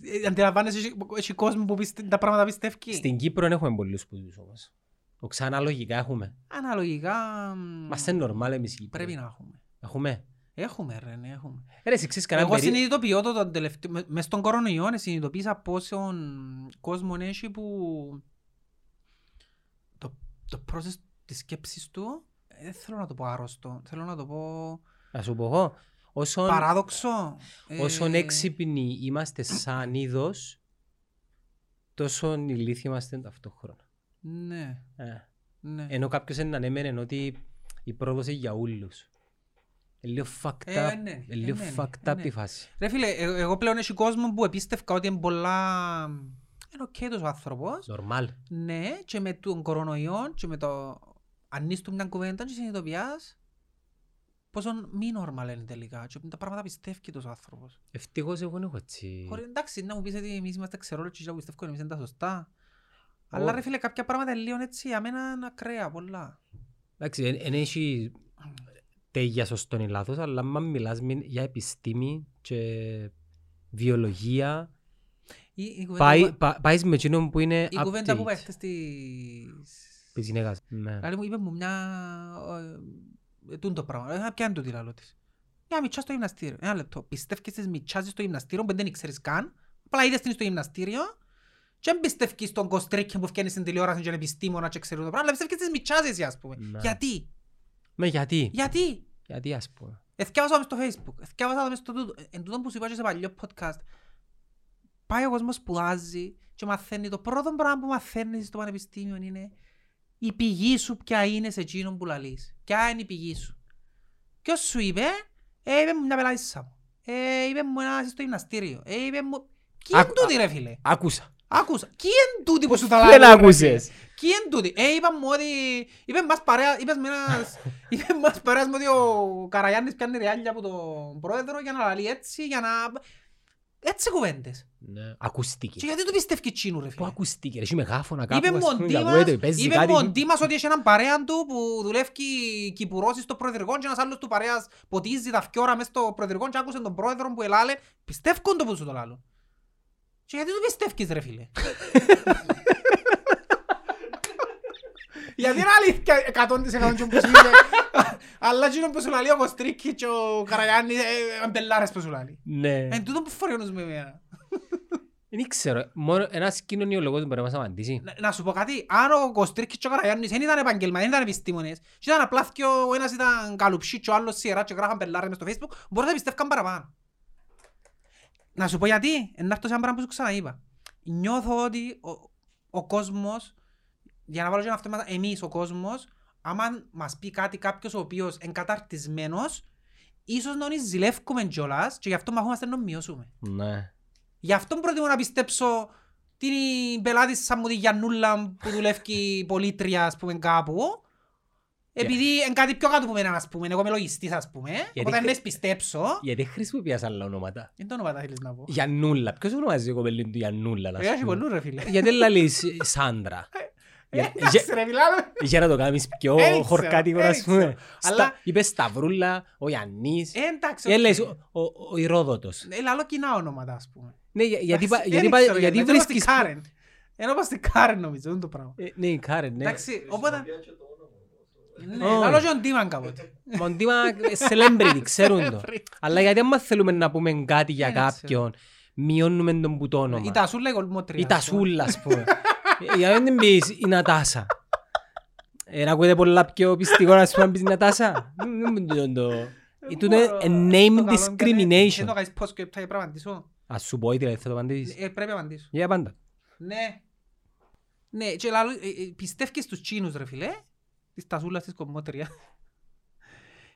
Speaker 1: Ε, Αντιλαμβάνεσαι, έχει- έχει κόσμο που πιστε- τα πράγματα πιστεύει.
Speaker 2: Στην Κύπρο δεν έχουμε πολλούς σπουδούς όμως. Οξά αναλογικά έχουμε.
Speaker 1: Αναλογικά μ,
Speaker 2: Μας είναι normal εμείς οι Κύπροι.
Speaker 1: πρέπει να έχουμε.
Speaker 2: Έχουμε.
Speaker 1: Έχουμε ρε, ναι, έχουμε.
Speaker 2: Ρε, εσύ ξέρεις κανένα
Speaker 1: Εγώ
Speaker 2: περί...
Speaker 1: συνειδητοποιώ το τον τελευταίο, με- μες στον κορονοϊό συνειδητοποίησα πόσον κόσμο έχει που το, το process της σκέψης του ε, δεν θέλω να το πω άρρωστο, θέλω να το πω
Speaker 2: Να σου πω εγώ. Όσον,
Speaker 1: παράδοξο. ε,
Speaker 2: όσον έξυπνοι είμαστε σαν είδος, τόσο ηλίθιοι είμαστε ταυτόχρονα.
Speaker 1: Ναι,
Speaker 2: Ε.
Speaker 1: ναι.
Speaker 2: Ενώ κάποιος είναι ανέμενε ότι η πρόοδος είναι για όλους. Είναι λίγο fucked
Speaker 1: Ε,
Speaker 2: up.
Speaker 1: ναι,
Speaker 2: Είναι
Speaker 1: ε,
Speaker 2: λίγο
Speaker 1: ναι,
Speaker 2: fucked
Speaker 1: ε,
Speaker 2: up
Speaker 1: ναι.
Speaker 2: η φάση.
Speaker 1: Ρε φίλε, ε- εγώ πλέον έχει κόσμο που επίστευκα ότι είναι πολλά... Είναι οκ τόσο άνθρωπος.
Speaker 2: Normal.
Speaker 1: Ναι, και με τον κορονοϊό και με το... Αν είσαι του μια κουβέντα και συνειδητοποιάς πόσο μη normal είναι τελικά και τα πράγματα πιστεύει τόσο άνθρωπος.
Speaker 2: Ευτυχώς εγώ δεν έχω έτσι.
Speaker 1: Χωρί, εντάξει, να μου πεις ότι εμείς είμαστε ξερόλογοι και που πιστεύω εμείς είναι τα σωστά. Αλλά
Speaker 2: Όχι.
Speaker 1: ρε φίλε, κάποια πράγματα είναι λίγο έτσι, για μένα είναι ακραία πολλά.
Speaker 2: Εντάξει, δεν έχει τέγια σωστόν ή λάθος, αλλά άμα μιλάς μεν για επιστήμη και βιολογία,
Speaker 1: Η, η κουβέντα
Speaker 2: πάει,
Speaker 1: που,
Speaker 2: πα, πάεις με εκείνον που είναι
Speaker 1: η κουβέντα που
Speaker 2: update.
Speaker 1: πάει χτες της...
Speaker 2: Της γυναίκας. Ναι.
Speaker 1: Δηλαδή μου είπες μου μια... ε, τούν το πράγμα. Ε, Ποια είναι το τι λαλό της. Μια μητσά στο γυμναστήριο. Ένα λεπτό. Πιστεύεις στις μητσάς στο γυμναστήριο που δεν ξέρεις καν; Απλά είδες την στο γυμναστήριο. Και δεν πιστεύεις στον κοστρίκι που φτιάχνεις στην τηλεόραση και είναι επιστήμονα και ξέρει το πράγμα. Αλλά πιστεύεις στις μητσάς εσύ ας πούμε.
Speaker 2: Ναι.
Speaker 1: Γιατί;
Speaker 2: Με γιατί;
Speaker 1: Γιατί;
Speaker 2: Γιατί ας πούμε.
Speaker 1: Εθιάβασα το στο facebook, εθιάβασα το μες στο τούτο. Εν τούτο που σου είπα και σε παλιό podcast. Πάει ο κόσμος σπουδάζει και μαθαίνει. Το πρώτο πράγμα που μαθαίνεις στο πανεπιστήμιο είναι η πηγή σου ποια είναι σε εκείνον που λαλείς. Ποια είναι η πηγή σου; Ποιος σου είπε, ε, είπε μου μια πελάτησα μου. Ε, είπε μου ένα στο γυμναστήριο. Ε, είπε μου... Κι είναι
Speaker 2: Άκου-
Speaker 1: τούτη ρε φίλε.
Speaker 2: Άκουσα.
Speaker 1: Άκουσα. Κι είναι τούτη που σου τα
Speaker 2: Δεν
Speaker 1: λαλούν, ρε
Speaker 2: άκουσες.
Speaker 1: Φίλε. Κι είναι τούτη. Ε, είπα μου ότι... Είπες μας παρέα... Είπες με ένας... Είπες μας παρέας μου ότι ο Καραγιάννης πιάνει ριάλια από τον πρόεδρο για να λαλεί έτσι, για να... Έτσι κουβέντες.
Speaker 2: Ναι. Ακουστήκε.
Speaker 1: Και γιατί του πιστεύεις τσίνου ρε
Speaker 2: Πού
Speaker 1: φίλε;
Speaker 2: ακουστήκε ρε, έχει μεγάφωνα κάπου.
Speaker 1: Είπε
Speaker 2: ας
Speaker 1: μου ο
Speaker 2: πούμε,
Speaker 1: Ντίμας,
Speaker 2: ακούεται, παίζει
Speaker 1: είπε
Speaker 2: κάτι.
Speaker 1: μου ο Ντίμας ότι έχει έναν παρέα του που δουλεύει κυπουρός στο προεδρικό και ένας άλλος του παρέας ποτίζει τα φκιόρα μες στο προεδρικό και άκουσε τον πρόεδρο που ελάλε. Πιστεύκον το που σου το λάλλω. Και γιατί του πιστεύεις ρε φίλε; Γιατί είναι αλήθεια εκατόν της εκατόν και που σου είπε. Αλλά εκείνο που σου λαλεί ο Κωστρίκης και ο Καραγιάννης ε, αμπελάρες που σου λαλεί.
Speaker 2: Ναι.
Speaker 1: Εν τούτο που φοριώνεις με εμένα.
Speaker 2: Δεν ξέρω. Μόνο ένας κοινωνιολόγος μπορεί να μας απαντήσει.
Speaker 1: Να- Να σου πω κάτι, αν ο Κωστρίκης και ο Καραγιάννης δεν ήταν επαγγελματίες, δεν ήταν επιστήμονες και ήταν απλά και ο ένας ήταν καλουψί και ο άλλος σιερά και γράφαν πελάρες μες στο facebook, μπορεί να πιστεύκαν παραπάνω. Να σου πω γιατί, ε, να έρθω σε ένα πράγμα που σου ξαναείπα. Νιώθω ότι ο, ο κόσμος, για να βάλω και ένα αυτό, εμείς ο κόσμος, άμα μας πει κάτι κάποιος ο οποίος είναι καταρτισμένος, ίσως να τον ζηλεύκουμε κιόλας και γι' αυτό μαχόμαστε να τον μειώσουμε.
Speaker 2: Ναι.
Speaker 1: Γι' αυτό προτιμώ να πιστέψω την πελάτησα μου τη Γιαννούλα που δουλεύει πολίτρια ας πούμε κάπου επειδή είναι κάτι πιο κάτω από μένα ας πούμε, εγώ είμαι λογιστής ας πούμε οπότε
Speaker 2: χρη-
Speaker 1: αν δεν πιστέψω
Speaker 2: Γιατί χρησιμοποιάς άλλα ονόματα.
Speaker 1: δεν το όνομα τα θέλεις να πω
Speaker 2: Γιαννούλα. Ποιος ονομάζει η κοπελή του Γιαννούλα, να
Speaker 1: Έχει
Speaker 2: σου πούμε.
Speaker 1: πολλούς ρε φίλε
Speaker 2: Γιατί δεν λαλείς Σάντρα; Για- για-
Speaker 1: Εντάξει ρε μιλάμε
Speaker 2: Για να το κάνεις πιο
Speaker 1: Δεν ξέρω,
Speaker 2: χορκάτικο,
Speaker 1: δεν
Speaker 2: ας πούμε.
Speaker 1: ξέρω.
Speaker 2: Στα-
Speaker 1: Αλλά-
Speaker 2: Είπες Σταυρούλα, ο Γιαννής.
Speaker 1: Ε, εντάξει
Speaker 2: Ε,
Speaker 1: οκ.
Speaker 2: λες, ο- ο- ο Ηρόδοτος.
Speaker 1: Ε, λαλώ κοινά ονόματα ας πούμε
Speaker 2: Ναι, για- γιατί πα-
Speaker 1: Εντάξει,
Speaker 2: γιατί
Speaker 1: δεν
Speaker 2: πα-
Speaker 1: ξέρω,
Speaker 2: γιατί
Speaker 1: είναι όπως στην
Speaker 2: βρίσκεις...
Speaker 1: Κάρεν. Είναι όπως στην Κάρεν νομίζω, είναι το πράγμα
Speaker 2: Ε, Ναι, η Κάρεν, ναι.
Speaker 1: Εντάξει, οπότε
Speaker 3: Χρησιμοποιά και το όνομα.
Speaker 1: ναι,
Speaker 2: Όχι.
Speaker 1: λαλώ και τον Τίμαν κάποτε
Speaker 2: Μοντίμα celebrity, ξέρουν το.
Speaker 1: Celebrity.
Speaker 2: Αλλά γιατί άμα θέλουμε να πούμε κάτι για
Speaker 1: Δεν ξέρω.
Speaker 2: κάποιον, μειώνουμε τον που το
Speaker 1: Η
Speaker 2: όνομα.
Speaker 1: Τασούλα η κολμότρια
Speaker 2: Η
Speaker 1: ας πούμε.
Speaker 2: Τασούλα, ας πούμε. Ε, Για να μην πεις η Νατάσα. Ε, να ακούτε πολλά πιο πιστικό να σου πούμε να πεις Νατάσα. Μ, μ, το- το- Ε, τούτο είναι
Speaker 1: μπορώ.
Speaker 2: a name
Speaker 1: Το καλό είναι
Speaker 2: discrimination.
Speaker 1: Δεν το κάνεις πώς και πρέπει να απαντήσω.
Speaker 2: Ας σου πω, δηλαδή, θα το απαντήσεις.
Speaker 1: Ε, Πρέπει να απαντήσω.
Speaker 2: Για πάντα.
Speaker 1: Ναι. Ναι, και λαλό, ε, ε, πιστεύεις στους Τσίνους ρε φίλε, της τασούλας της κομμότερια.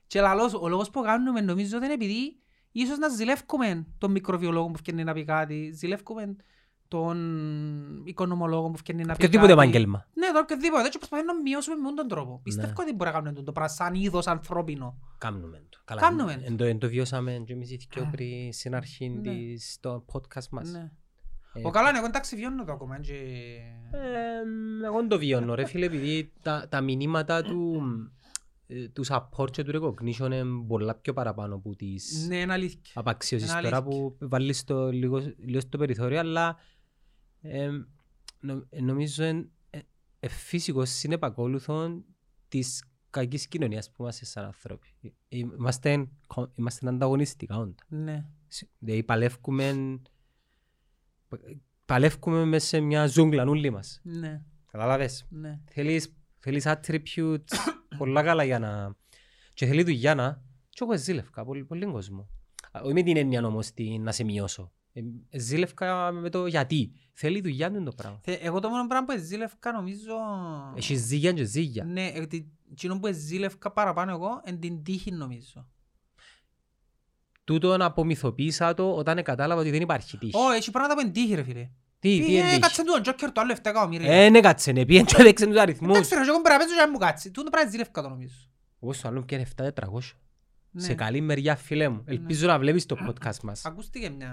Speaker 1: Και λαλός, ο λόγος που κάνουμε νομίζω ότι είναι επειδή ίσως να ζηλεύκουμε τον μικροβιολόγο που φτιάχνει να πει κάτι, ζηλεύκουμε τον οικονομολόγο που φτιάχνει να πει κάτι.
Speaker 2: Οποιοδήποτε επάγγελμα.
Speaker 1: Ναι, το οποιοδήποτε. Έτσι προσπαθούμε να μειώσουμε με τον τρόπο. Πιστεύω ότι μπορεί να κάνουμε το πράγμα σαν είδος ανθρώπινο.
Speaker 2: Κάμνουμε το. Καλά,
Speaker 1: Κάμνουμε.
Speaker 2: εν το- εν το βιώσαμε και εμείς οι δυο
Speaker 1: Α.
Speaker 2: πριν στην αρχή
Speaker 1: Ναι.
Speaker 2: της- στο podcast μας.
Speaker 1: Ναι.
Speaker 2: Ε,
Speaker 1: Ο καλά, εγώ εντάξει βιώνω το ακόμα. και-
Speaker 2: Ε, εγώ δεν το βιώνω ρε φίλε επειδή τα, τα μηνύματα του, ε, του support και του recognition είναι πολλά πιο παραπάνω από τις
Speaker 1: Ναι, είναι αλήθεια.
Speaker 2: απαξίωσεις
Speaker 1: είναι
Speaker 2: τώρα
Speaker 1: αλήθεια.
Speaker 2: που βάλεις το λίγο, λίγο στο περιθώριο αλλά ε, νο- ε, νομίζω είναι ε, ε, φυσικό συνεπακόλουθο της κακής κοινωνίας που είμαστε σαν άνθρωποι. Ε, Είμαστε, κο- είμαστε ανταγωνιστικά όντα.
Speaker 1: Ναι.
Speaker 2: Δηλαδή παλεύκουμε, παλεύκουμε μέσα σε μια ζούγκλα όλοι μας.
Speaker 1: Ναι.
Speaker 2: Καταλάβες;
Speaker 1: Ναι.
Speaker 2: Θέλεις, θέλεις attributes πολλά καλά για να... Και θέλει δουλειά να... Και εγώ ζήλευκα πολύ, πολύ κόσμο. Α, Όχι με την έννοια όμως τι, να σε μειώσω. Ε, ζήλευκα με το γιατί. Θέλει δουλειά του το πράγμα.
Speaker 1: Θε- Εγώ το μόνο πράγμα που ζήλευκα νομίζω...
Speaker 2: Έχεις ζήγια και ζήγια.
Speaker 1: Ναι, ότι εκείνο που ζήλευκα παραπάνω εγώ είναι την τύχη νομίζω.
Speaker 2: Τούτο να απομυθοποίησα το όταν κατάλαβα ότι δεν υπάρχει τύχη.
Speaker 1: Ω, έχει πράγματα που είναι τύχη ρε φίλε.
Speaker 2: Τι, τι
Speaker 1: Πήγε,
Speaker 2: είναι τύχη.
Speaker 1: Κάτσε του τον Τζόκερ το άλλο 7 εκατομμύρια.
Speaker 2: Ε, ναι κάτσε, ναι, πήγαινε και έδειξε τους αριθμούς.
Speaker 1: Εντάξει ρε, εγώ πρέπει να παίζω και να μου κάτσει. Τούτο πράγμα ζήλευκα το νομίζω.
Speaker 2: Εγώ στο άλλο πιάνε 7-400.
Speaker 1: Ναι.
Speaker 2: Σε καλή μεριά φίλε μου. Ελπίζω να βλέπεις το podcast μας.
Speaker 1: Ακούστηκε μια...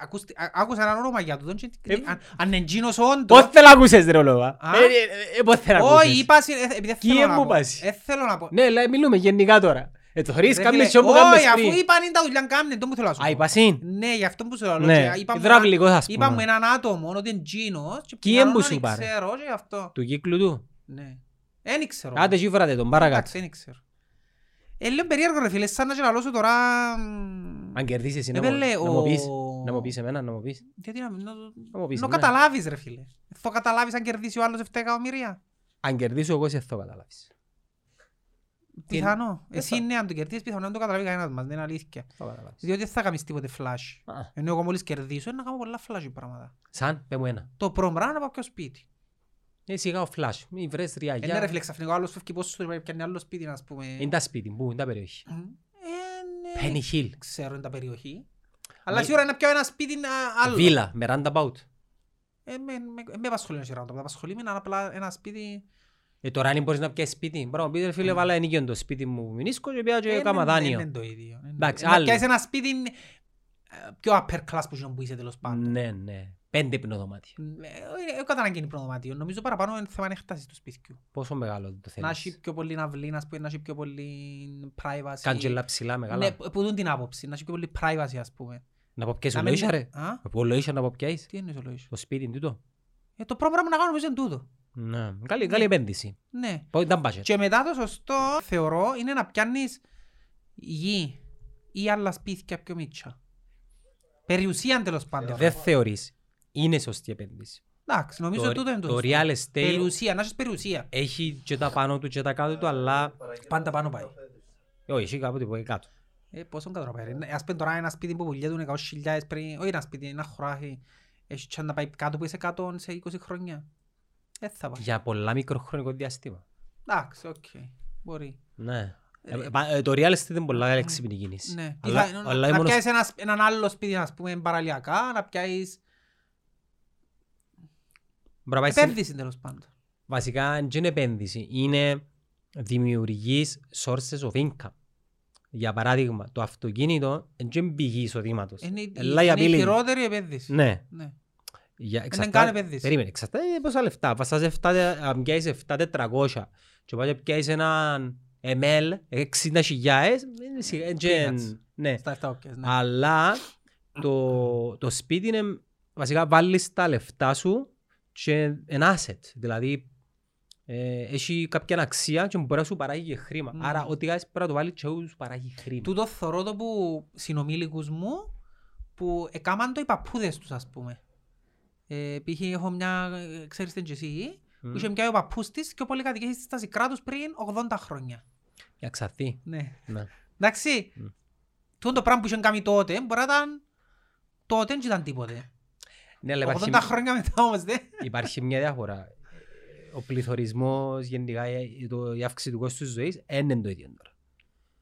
Speaker 1: Ακούστη... α- Άκουσα έναν όνομα για τούτον και...
Speaker 2: Ε,
Speaker 1: αν- Αν είναι εκείνος όντως...
Speaker 2: Πώς θέλω να ακούσεις ρε ολόγα.
Speaker 1: Α;
Speaker 2: Ε, ε, ε, Πώς θέλω να
Speaker 1: Όχι,
Speaker 2: ακούσεις;
Speaker 1: είπα... συ- ε, επειδή δεν
Speaker 2: Κι
Speaker 1: θέλω
Speaker 2: ε,
Speaker 1: να
Speaker 2: μου
Speaker 1: πω.
Speaker 2: πας.
Speaker 1: Ε, θέλω να πω.
Speaker 2: Ναι, αλλά μιλούμε γενικά τώρα. Ε, το χωρίς
Speaker 1: Ρε
Speaker 2: κάμνες
Speaker 1: φίλε,
Speaker 2: και όπου κάμνες
Speaker 1: Όχι, αφού
Speaker 2: πριν.
Speaker 1: είπαν είναι τα δουλειά κάμνε, το μου θέλω να σου
Speaker 2: Α,
Speaker 1: πω.
Speaker 2: είπα συν.
Speaker 1: Ναι, γι' αυτό που σου λέω.
Speaker 2: Ναι,
Speaker 1: και είπα μου
Speaker 2: υδραυλικός ας
Speaker 1: Είπα μου
Speaker 2: πούμε.
Speaker 1: έναν άτομο ότι είναι Τζίνος και
Speaker 2: Κι
Speaker 1: πιθανόν
Speaker 2: έμπου
Speaker 1: να
Speaker 2: σου
Speaker 1: μην
Speaker 2: πάρε.
Speaker 1: ξέρω και γι' αυτό.
Speaker 2: Του κύκλου του.
Speaker 1: Ναι. Εν ξέρω.
Speaker 2: Άντε εκεί βράτε τον παρακάτω.
Speaker 1: Εντάξει, δεν ξέρω. Ε, λέω περίεργο ρε φίλε, σαν να γελαλώσω τώρα... μ,
Speaker 2: Αν κερδίσεις εσύ να
Speaker 1: Ε,
Speaker 2: μου-
Speaker 1: λέει,
Speaker 2: να μου
Speaker 1: ο-
Speaker 2: πεις. Να μου πεις εμένα, να μου πεις.
Speaker 1: Γιατί να μην... να-
Speaker 2: Να μου πεις
Speaker 1: Να
Speaker 2: εμένα.
Speaker 1: καταλάβεις ρε φίλε. Θα καταλάβεις αν κερδίσει ο άλλος 7 εκατομμύρια.
Speaker 2: Αν κερδίσω εγώ, σε θα καταλάβεις.
Speaker 1: Πιθανό.
Speaker 2: Δεν
Speaker 1: Εσύ
Speaker 2: θα-
Speaker 1: ναι, αν το κερδίσεις, πιθανό να το καταλάβει κανένας μας. Δεν είναι αλήθεια.
Speaker 2: Θα καταλάβεις.
Speaker 1: Διότι δεν θα κάνεις τίποτε flash.
Speaker 2: Α,
Speaker 1: Ενώ εγώ μόλις κερδίσω, να κάνω πολλά flash πράγματα.
Speaker 2: Σαν, πέ μου ένα.
Speaker 1: Το πρώτο πράγμα είναι να πάω πιο σπίτι.
Speaker 2: Ε, σιγά ο flash. Μη βρες
Speaker 1: Ε, ναι ρε
Speaker 2: ριαγιά.
Speaker 1: φίλε, ξαφνικά ο άλλος φεύγει πόσο του πιάνει άλλο σπίτι, ας πούμε.
Speaker 2: Είναι τα σπίτι, πού, είναι τα περιοχή.
Speaker 1: Ε, ναι.
Speaker 2: Penny Hill.
Speaker 1: Ξέρω είναι τα περιοχή. Αλλά σίγουρα είναι να πιάω ένα σπίτι α, άλλο.
Speaker 2: Βίλα, με roundabout.
Speaker 1: Ε, με, με, με απασχολεί ένα σειρά. Με απασχολεί με ένα απλά ένα σπίτι.
Speaker 2: Ε, τώρα αν μπορείς να πιάσεις σπίτι. Μπορώ να πεις, ρε φίλε, βάλα ενοικίον το σπίτι μου μηνίσκω και πήγα και
Speaker 1: Ε,
Speaker 2: κάμα
Speaker 1: ναι,
Speaker 2: δάνειο.
Speaker 1: ναι, Είναι το ίδιο. είναι
Speaker 2: Εντάξει,
Speaker 1: το ίδιο. Να
Speaker 2: άλλο.
Speaker 1: πιάσεις ένα σπίτι ε, πιο upper class που είσαι που είσαι τέλος πάντων.
Speaker 2: Ναι, ναι. Πέντε πινοδωμάτια.
Speaker 1: Ε, κατά να γίνει προνομάτιο. Νομίζω παραπάνω είναι θέμα έκτασης του σπιτιού.
Speaker 2: Πόσο μεγάλο το
Speaker 1: Να
Speaker 2: θέλεις.
Speaker 1: έχει πιο πολύ αυλή, να πούμε, να έχει πιο πολύ privacy.
Speaker 2: Κάντζελα ψηλά,
Speaker 1: Ναι,
Speaker 2: μεγάλα.
Speaker 1: που δουν την άποψη, να έχει πιο πολύ privacy ας πούμε.
Speaker 2: Να πω πιάσεις
Speaker 1: Να
Speaker 2: ο
Speaker 1: μην-
Speaker 2: Λοΐσα, ρε.
Speaker 1: Α,
Speaker 2: Να πω Λοΐσα να πω πιάσεις.
Speaker 1: τι εννοείς ο Λοΐς.
Speaker 2: Το σπίτι τούτο.
Speaker 1: Ε, το πρώτο πράγμα να κάνω νομίζω είναι τούτο.
Speaker 2: Ναι. Καλή, καλή επένδυση.
Speaker 1: Ναι.
Speaker 2: Πού ήταν budget.
Speaker 1: Και μετά το σωστό θεωρώ είναι να πιάνεις γη ή άλλα σπίτια πιο μίτσα. Περιουσία τέλος πάντων.
Speaker 2: Δεν θεωρείς. Είναι σωστή επένδυση.
Speaker 1: Εντάξει, νομίζω
Speaker 2: Το-
Speaker 1: τούτο είναι το
Speaker 2: Το
Speaker 1: σωστό.
Speaker 2: real estate
Speaker 1: Περιουσία, να έχεις περιουσία.
Speaker 2: έχει και τα πάνω του και τα κάτω του, αλλά...
Speaker 1: Πάντα πάνω πάει.
Speaker 2: Ε, Όχι, έχει κάποτε που είναι κάτω.
Speaker 1: Ε, πόσο κατροπέρει. Ας πούμε τώρα ένα σπίτι που πουλιέται 100.000 πριν, όχι ένα σπίτι, ένα χωράφι, έχει και να πάει κάτω που είσαι κάτω σε 20 χρόνια. Δεν θα πάει.
Speaker 2: Για πολλά μικροχρονικό διάστημα.
Speaker 1: Εντάξει, οκ. Μπορεί.
Speaker 2: Ναι. Ε, πα- ε, Το real estate είναι πολλά έξυπνη κίνηση.
Speaker 1: Ναι. Τι
Speaker 2: Αλλά-
Speaker 1: θα-
Speaker 2: αλλά
Speaker 1: να
Speaker 2: ήμουν
Speaker 1: πιάσεις ένα, έναν άλλο σπίτι, ας πούμε, παραλιακά, να πιάσεις
Speaker 2: Μπορεί να πάει στην-
Speaker 1: επένδυση τέλος πάντων.
Speaker 2: Βασικά δεν είναι επένδυση, είναι δημιουργείς sources of income. Για παράδειγμα, το αυτοκίνητο δεν είναι πηγή εισοδήματος.
Speaker 1: Είναι η-
Speaker 2: Ε,
Speaker 1: είναι η
Speaker 2: liability.
Speaker 1: χειρότερη επένδυση.
Speaker 2: Ναι.
Speaker 1: Ναι.
Speaker 2: Για,
Speaker 1: καν
Speaker 2: εξαρτάται-
Speaker 1: επένδυση.
Speaker 2: Περίμενε, εξαρτάται πόσα λεφτά. Βαστάς 7, αν πιάσεις 7.400 και πάει και πιάσεις έναν ML 60.000, είναι σιγά- εν και-
Speaker 1: Peanuts.
Speaker 2: ναι.
Speaker 1: Στα 7 οκες, ναι.
Speaker 2: Αλλά το, το σπίτι είναι βασικά βάλεις τα λεφτά σου και ένα asset. Δηλαδή ε, έχει κάποια αξία και μπορεί να σου παράγει και χρήμα.
Speaker 1: Μμμ.
Speaker 2: Άρα ό,τι κάνεις πρέπει να το βάλεις και ό,τι σου παράγει χρήμα.
Speaker 1: Τούτο θωρώ το που συνομήλικους μου που έκαναν το οι παππούδες τους ας πούμε. Ε, π.χ. έχω μια, ε, ξέρεις την και εσύ,
Speaker 2: Μμ.
Speaker 1: που είχε μια ο παππούς της και ο πολυκατοικήσεις στα σικρά τους πριν 80 χρόνια.
Speaker 2: Για ξαθή.
Speaker 1: Ναι.
Speaker 2: Ναι.
Speaker 1: Εντάξει,
Speaker 2: Μμ.
Speaker 1: τούτο το πράγμα που είχαν κάνει τότε μπορεί να ήταν τότε δεν ήταν τίποτε.
Speaker 2: Ναι, αλλά
Speaker 1: 80
Speaker 2: υπάρχει,
Speaker 1: χρόνια μετά όμως δεν.
Speaker 2: υπάρχει μια διάφορα. Ο πληθωρισμός γενικά, η- το- η αύξηση του κόστους ζωής δεν είναι το ίδιο τώρα.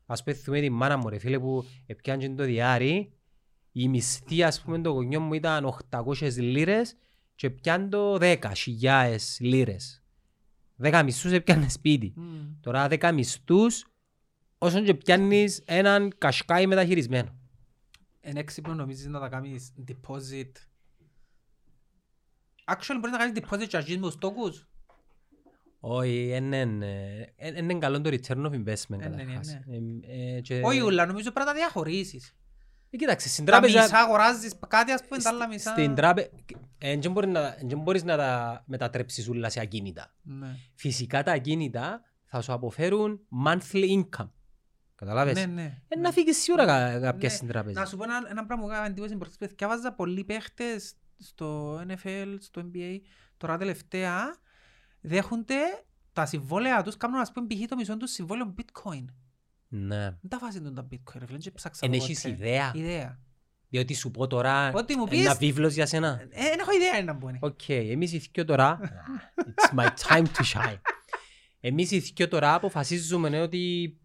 Speaker 2: Ας πούμε θυμούμε τη μάνα μου ρε φίλε που έπιανε το διάρρη η μισθή ας πούμε το γονιό μου ήταν 800 λίρες και πιάνε το 10.000 λίρες. 10 μισθούς έπιανε σπίτι.
Speaker 1: Μμ.
Speaker 2: Τώρα 10 μισθούς όσον και πιάνεις έναν κασκάι μεταχειρισμένο.
Speaker 1: Εν έξυπνο νομίζεις να τα κάνεις deposit. Actually μπορείς να κάνεις deposit και αρχίζεις με τους τόκους.
Speaker 2: Όχι, δεν είναι καλό το return of investment
Speaker 1: Ε, ναι,
Speaker 2: καταρχάς.
Speaker 1: ναι,
Speaker 2: Ε, ε, και-
Speaker 1: Όχι ούλα, νομίζω πρέπει να τα διαχωρίσεις.
Speaker 2: Ε, Κοίταξε, στην
Speaker 1: Τα
Speaker 2: τράπεζα...
Speaker 1: μισά αγοράζεις κάτι ας πούμε, τα άλλα μισά...
Speaker 2: Στην τράπεζα... Δεν μπορεί να, δεν μπορείς να τα μετατρέψεις όλα σε ακίνητα.
Speaker 1: Ναι.
Speaker 2: Φυσικά τα ακίνητα θα σου αποφέρουν monthly income. Καταλάβες;
Speaker 1: Ναι, ναι.
Speaker 2: Ε, να φύγεις σίγουρα κα- κάποια
Speaker 1: Ναι.
Speaker 2: στην τράπεζα.
Speaker 1: Να σου πω ένα, ένα πράγμα που έκανα εντύπωση προχτές που διάβαζα πολλοί παίχτες στο NFL, στο NBA, τώρα τελευταία δέχονται τα συμβόλαια τους, κάνουν ας πούμε π.χ. το μισό τους συμβόλαιο bitcoin.
Speaker 2: Ναι.
Speaker 1: Δεν τα βάζουν τα bitcoin, ρε φίλε, δεν ψάξα
Speaker 2: Εν
Speaker 1: το
Speaker 2: έχεις
Speaker 1: ποτέ.
Speaker 2: ιδέα.
Speaker 1: Ιδέα.
Speaker 2: Διότι σου πω τώρα
Speaker 1: Ό,τι μου
Speaker 2: ένα
Speaker 1: πεις-
Speaker 2: βίβλος για σένα.
Speaker 1: Ε, Δεν έχω ιδέα είναι να μπουν.
Speaker 2: Οκ, εμείς οι δυο τώρα, it's my time to shine. Εμείς οι δυο τώρα αποφασίζουμε ότι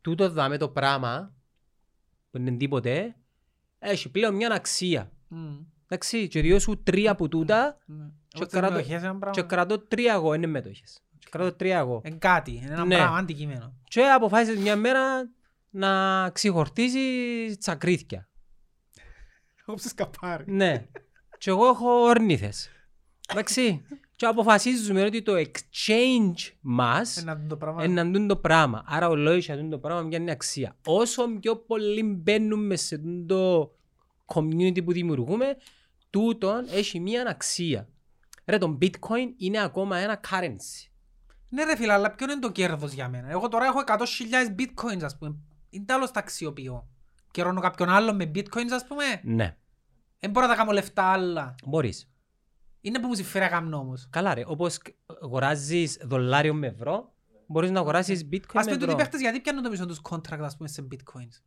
Speaker 2: τούτο δαμέ το πράγμα, που είναι τίποτε, έχει πλέον μια αξία.
Speaker 1: Μμ,
Speaker 2: Εντάξει, και δύο σου τρία από τούτα
Speaker 1: ναι.
Speaker 2: Και
Speaker 1: Εγώ τις
Speaker 2: κρατώ-
Speaker 1: μετοχές είναι ένα
Speaker 2: και
Speaker 1: πράγμα.
Speaker 2: κρατώ τρία εγώ, είναι μέτοχες. Και κρατώ τρία εγώ.
Speaker 1: Είναι κάτι, είναι ένα
Speaker 2: Ναι.
Speaker 1: πράγμα αντικείμενο.
Speaker 2: Και αποφάσισες μια μέρα να ξεχορτήσεις τσακρίθια.
Speaker 1: Εγώ ψες καπάρι.
Speaker 2: Ναι. Και εγώ έχω ορνήθες. Εντάξει. Και αποφασίζουμε ότι το exchange μας
Speaker 1: Ένα το πράγμα.
Speaker 2: είναι να το πράγμα. Άρα ο λόγος για το πράγμα μια αξία. Όσο πιο πολύ μπαίνουμε σε το community που δημιουργούμε, τούτον έχει μια αξία. Ρε, το bitcoin είναι ακόμα ένα currency.
Speaker 1: Ναι ρε φίλε, αλλά ποιο είναι το κέρδος για μένα; Εγώ τώρα έχω 100.000 bitcoins ας πούμε. Είναι τέλος τα αξιοποιώ. Καιρώνω κάποιον άλλο με bitcoins ας πούμε;
Speaker 2: Ναι,
Speaker 1: Δεν μπορώ να τα κάνω λεφτά άλλα.
Speaker 2: μπορείς.
Speaker 1: Είναι που μου συμφέρει να κάνω όμως.
Speaker 2: Καλά ρε, όπως αγοράζεις δολάριο με ευρώ, μπορείς να αγοράσεις bitcoin
Speaker 1: Ας
Speaker 2: με
Speaker 1: πούμε τούτοι
Speaker 2: drone.
Speaker 1: παίχτες γιατί πιάνουν το μισό τους contract ας πούμε σε bitcoins;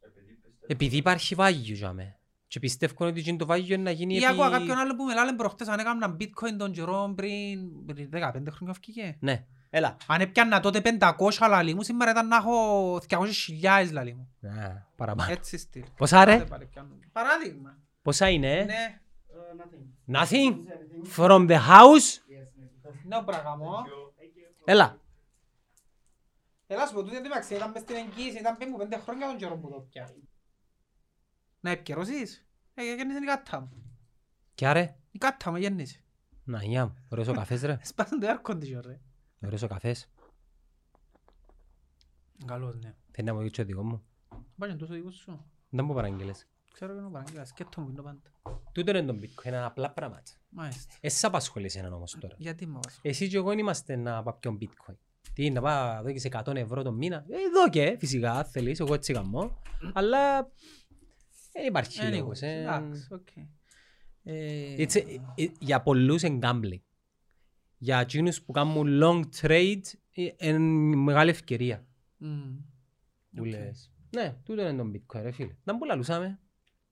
Speaker 3: Επειδή πιστεύω-
Speaker 2: Επειδή υπάρχει βάγιο για μέ. Και πιστεύω ότι εκείνο το βάγιο είναι να γίνει
Speaker 1: Ή ακούω
Speaker 2: επί...
Speaker 1: κάποιον άλλο που με λάλε προχτές αν έκαναν bitcoin τον καιρό πριν πριν 15 χρόνια βγήκε.
Speaker 2: Ναι, έλα.
Speaker 1: Αν έπιανα τότε 500 λαλί μου, σήμερα ήταν να έχω 200.000 λαλί μου.
Speaker 2: Α, παραπάνω.
Speaker 1: Έτσι στυλ.
Speaker 2: Πόσα ρε,
Speaker 1: Τότε πάλι πιάνουν. Παράδειγμα.
Speaker 2: πόσα είναι, ε;
Speaker 1: Ναι.
Speaker 2: Nothing. From the house.
Speaker 1: Ναι, πράγμα.
Speaker 2: Έλα.
Speaker 1: Έλα σου πω, τούτη εντάξει, ήταν μες στην εγγύηση, ήταν πριν μου πέντε χρόνια τον καιρό που το πιάνει. Να επικαιρώσεις; Ε, γέννησε η κάτα μου.
Speaker 2: Κι άρε.
Speaker 1: Η κάτα μου γέννησε.
Speaker 2: Να, γεια μου. Ωραίος ο καφές ρε.
Speaker 1: Σπάσαν το air condition ρε.
Speaker 2: Ωραίος ο καφές.
Speaker 1: Καλός, ναι.
Speaker 2: Θέλει να μου δείξεις το δικό μου.
Speaker 1: Πάει τόσο δικός σου.
Speaker 2: Δεν μου παραγγείλες.
Speaker 1: Ξέρω και να παραγγείλα, σκέτο μου είναι το πάντα.
Speaker 2: Τούτο είναι το bitcoin, είναι απλά πράγματα.
Speaker 1: Μάλιστα.
Speaker 2: Εσύ απασχολείς έναν όμως τώρα.
Speaker 1: Γιατί με βάζω.
Speaker 2: Εσύ και εγώ είμαστε να πάω πιο bitcoin. Τι, να πάω εδώ και σε 100 ευρώ το μήνα. Ε, εδώ και, φυσικά, αν θέλεις, εγώ έτσι καμώ. Αλλά δεν υπάρχει λόγος.
Speaker 1: Anyways,
Speaker 2: ε.
Speaker 1: εντάξει, οκ. Ε,
Speaker 2: It's a- ε, Για πολλούς είναι gambling. Για εκείνους που κάνουν long trade ε, είναι μεγάλη ευκαιρία.
Speaker 1: μμ.
Speaker 2: Που
Speaker 1: Οκ.
Speaker 2: λες. Ναι, τούτο είναι το bitcoin ρε φίλε. Να που λαλούσαμε.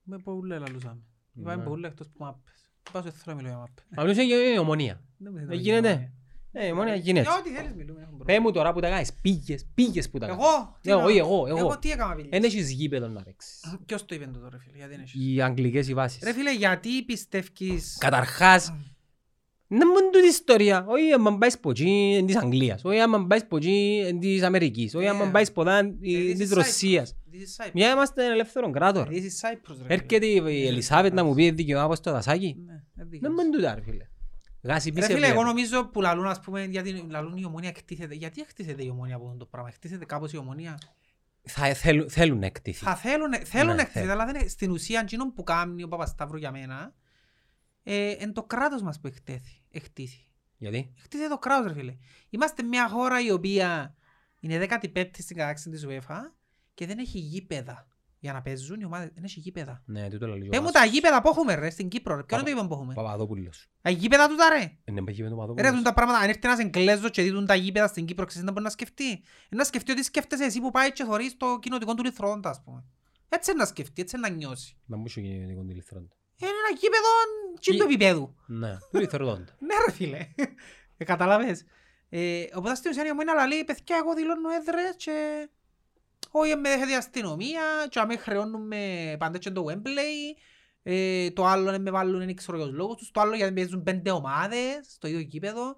Speaker 1: Με πολλά λαλούσαμε. Είπαμε
Speaker 2: Ναι.
Speaker 1: πολλά εκτός που μάπες. Πάω σε θέλω να μιλώ για μάπες.
Speaker 2: Αλλά είναι η ομονία.
Speaker 1: Δεν μου θέλει
Speaker 2: Ε,
Speaker 1: να
Speaker 2: γίνεται.
Speaker 1: Μιλώ.
Speaker 2: Ε, η ομονία γίνεται.
Speaker 1: Για ό,τι θέλεις μιλούμε. έχω
Speaker 2: Πες
Speaker 1: πρόβλημα.
Speaker 2: μου τώρα που τα κάνεις. Πήγες, πήγες που τα κάνεις.
Speaker 1: Εγώ, τι
Speaker 2: Ναι,
Speaker 1: να-
Speaker 2: όχι, εγώ, εγώ.
Speaker 1: Εγώ τι έκανα φίλε.
Speaker 2: Εν έχεις γήπεδο να παίξεις.
Speaker 1: Ποιος το είπε τούτο ρε φίλε, γιατί δεν έχεις;
Speaker 2: Οι αγγλικές οι βάσεις.
Speaker 1: Ρε φίλε, γιατί πιστεύεις...
Speaker 2: Καταρχάς, να μου τούτη ιστορία. Όχι άμα πάεις από εκεί εν της Αγγλίας. Όχι άμα πάεις από εκεί εν της Αμερικής. Όχι άμα
Speaker 1: Ε,
Speaker 2: πάεις από εδώ εν
Speaker 1: this
Speaker 2: της
Speaker 1: is
Speaker 2: Ρωσίας.
Speaker 1: This is Cyprus.
Speaker 2: Μια είμαστε ελεύθερο κράτος. ρε.
Speaker 1: This is Cyprus, ρε φίλε.
Speaker 2: Έρχεται η Ελισάβετ να μου πει δικαιώμα από στο δασάκι.
Speaker 1: Ναι, δεν δίκαιος.
Speaker 2: Δεν μου τούτα ρε φίλε. Γάση
Speaker 1: Ρε
Speaker 2: πίσε
Speaker 1: φίλε, εγώ
Speaker 2: βλέπω.
Speaker 1: νομίζω που λαλούν, ας πούμε, γιατί λαλούν η ομόνια εκτίθεται. Γιατί εκτίθεται η ομόνια από αυτό το πράγμα. Εκτίθεται κάπως η ομόνια.
Speaker 2: Θα θέλουν- Θέλουν να εκτιθεί.
Speaker 1: Θα θέλουν, θέλουν
Speaker 2: Ναι,
Speaker 1: εκτίθεται,
Speaker 2: θέλουν.
Speaker 1: αλλά δεν είναι, στην ουσία εκείνο που κάνει ο Παπασταύρου για μένα, ε, είναι το κράτος μας που εκτέθη, εκτίθη.
Speaker 2: Γιατί;
Speaker 1: Εκτίθεται το κράτος ρε φίλε. Είμαστε μια χώρα η οποία είναι 15η στην κατάξυση της UEFA και δεν έχει γήπεδα για να παίζουν οι ομάδες. Δεν έχει γήπεδα.
Speaker 2: Ναι, τούτο λέει ο
Speaker 1: Πες μου
Speaker 2: Βάσος.
Speaker 1: τα γήπεδα που έχουμε ρε, στην Κύπρο ρε. Ποιο είναι το
Speaker 2: Παπα-
Speaker 1: γήπεδο που έχουμε;
Speaker 2: Παπαδόπουλος.
Speaker 1: Τα γήπεδα τούτα ρε.
Speaker 2: Ε, ναι, πάει με το
Speaker 1: Ρε,
Speaker 2: Παπαδόπουλος.
Speaker 1: τούν τα πράγματα, αν έρθει ένας Εγγλέζος και δει τούν τα γήπεδα στην Κύπρο, ξέρεις να μπορεί να σκεφτεί. Είναι να σκεφτεί ότι σκέφτεσαι εσύ που πάει και θωρείς το κοινοτικό του λιθρόντα, ας πούμε. Έτσι είναι να σκεφτεί, έτσι είναι να νιώσει.
Speaker 2: Να μου σου γίνει την κοντιληθρόντα.
Speaker 1: Είναι ένα γήπεδο τσιν του
Speaker 2: Ή-
Speaker 1: επίπεδου.
Speaker 2: Ναι, του λιθρόντα.
Speaker 1: Ναι ρε φίλε. Ε, Καταλαβες. Ε, Οπότε στην ουσία η ομόνια λέει, παιδιά, εγώ δηλώνω έδρες και... Όχι, με δέχεται η αστυνομία και αμέ χρεώνουμε πάντα και το Wembley. Ε, το άλλο είναι με βάλουν, δεν ξέρω για τους λόγους τους. Το άλλο γιατί παίζουν πέντε ομάδες στο ίδιο γήπεδο.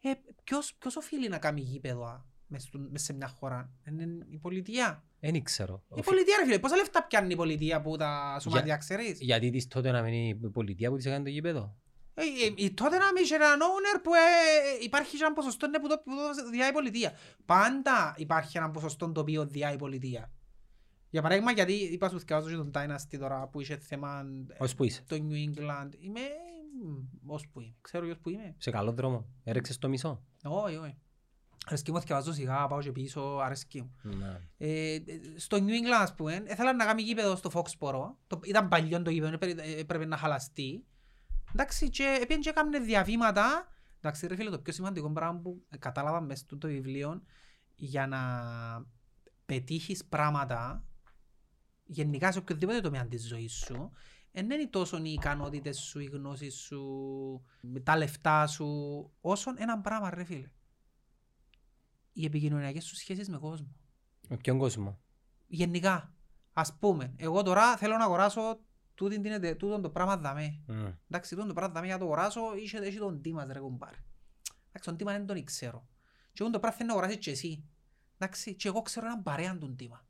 Speaker 1: Ε, ποιος, ποιος οφείλει να κάνει γήπεδο α, μες, στο- μες σε μια χώρα; Είναι η πολιτεία.
Speaker 2: Δεν ξέρω.
Speaker 1: Η πολιτεία ρε φίλε, πόσα λεφτά πιάνει η πολιτεία που τα σωματεία
Speaker 2: Για-
Speaker 1: ξέρεις;
Speaker 2: Γιατί της τότε να μείνει η πολιτεία που της έκανε το γήπεδο;
Speaker 1: Ε, ε, η τότε να μην είχε έναν owner που ε, υπάρχει ένα ποσοστό ναι, που το, που το διά η πολιτεία. Πάντα υπάρχει ένα ποσοστό το οποίο διά η πολιτεία. Για παράδειγμα, γιατί είπα σου θυκάζω και τον Dynasty τώρα που είχε θέμα ε,
Speaker 2: Ως που είσαι.
Speaker 1: το New England. Είμαι μ, ως που είμαι. Ξέρω ποιος που είμαι.
Speaker 2: Σε καλό δρόμο. Έρεξες το μισό.
Speaker 1: Όχι, όχι. Αρέσκει μου θυκάζω σιγά, πάω και πίσω, αρέσκει μου.
Speaker 2: Ναι.
Speaker 1: Ε, στο New England, ας πούμε, ήθελα να κάνει γήπεδο στο Foxboro. Το, ήταν παλιό το γήπεδο, έπρεπε, έπρεπε να χαλαστεί. Εντάξει, και έπιαν και έκαμε διαβήματα. Εντάξει, ρε φίλε, το πιο σημαντικό πράγμα που κατάλαβα μες στο το βιβλίο για να πετύχεις πράγματα γενικά σε οποιοδήποτε τομέα της ζωής σου δεν είναι τόσο οι ικανότητες σου, οι γνώσεις σου, τα λεφτά σου, όσον ένα πράγμα ρε φίλε. Οι επικοινωνιακές σου σχέσεις με κόσμο
Speaker 2: Με ποιον κόσμο;
Speaker 1: γενικά. Ας πούμε, εγώ τώρα θέλω να αγοράσω τούτην την ετε- τούτον το πράγμα δαμέ.
Speaker 2: Μμ.
Speaker 1: Εντάξει, τούτον το πράγμα δαμέ για να το αγοράσω, είχε, έχει τον Τίμας ρε κουμπάρε. Εντάξει, τον Τίμα δεν τον ξέρω. Και εγώ το πράγμα θέλει να αγοράσεις και εσύ. Εντάξει, και εγώ ξέρω έναν παρέαν τον Τίμα.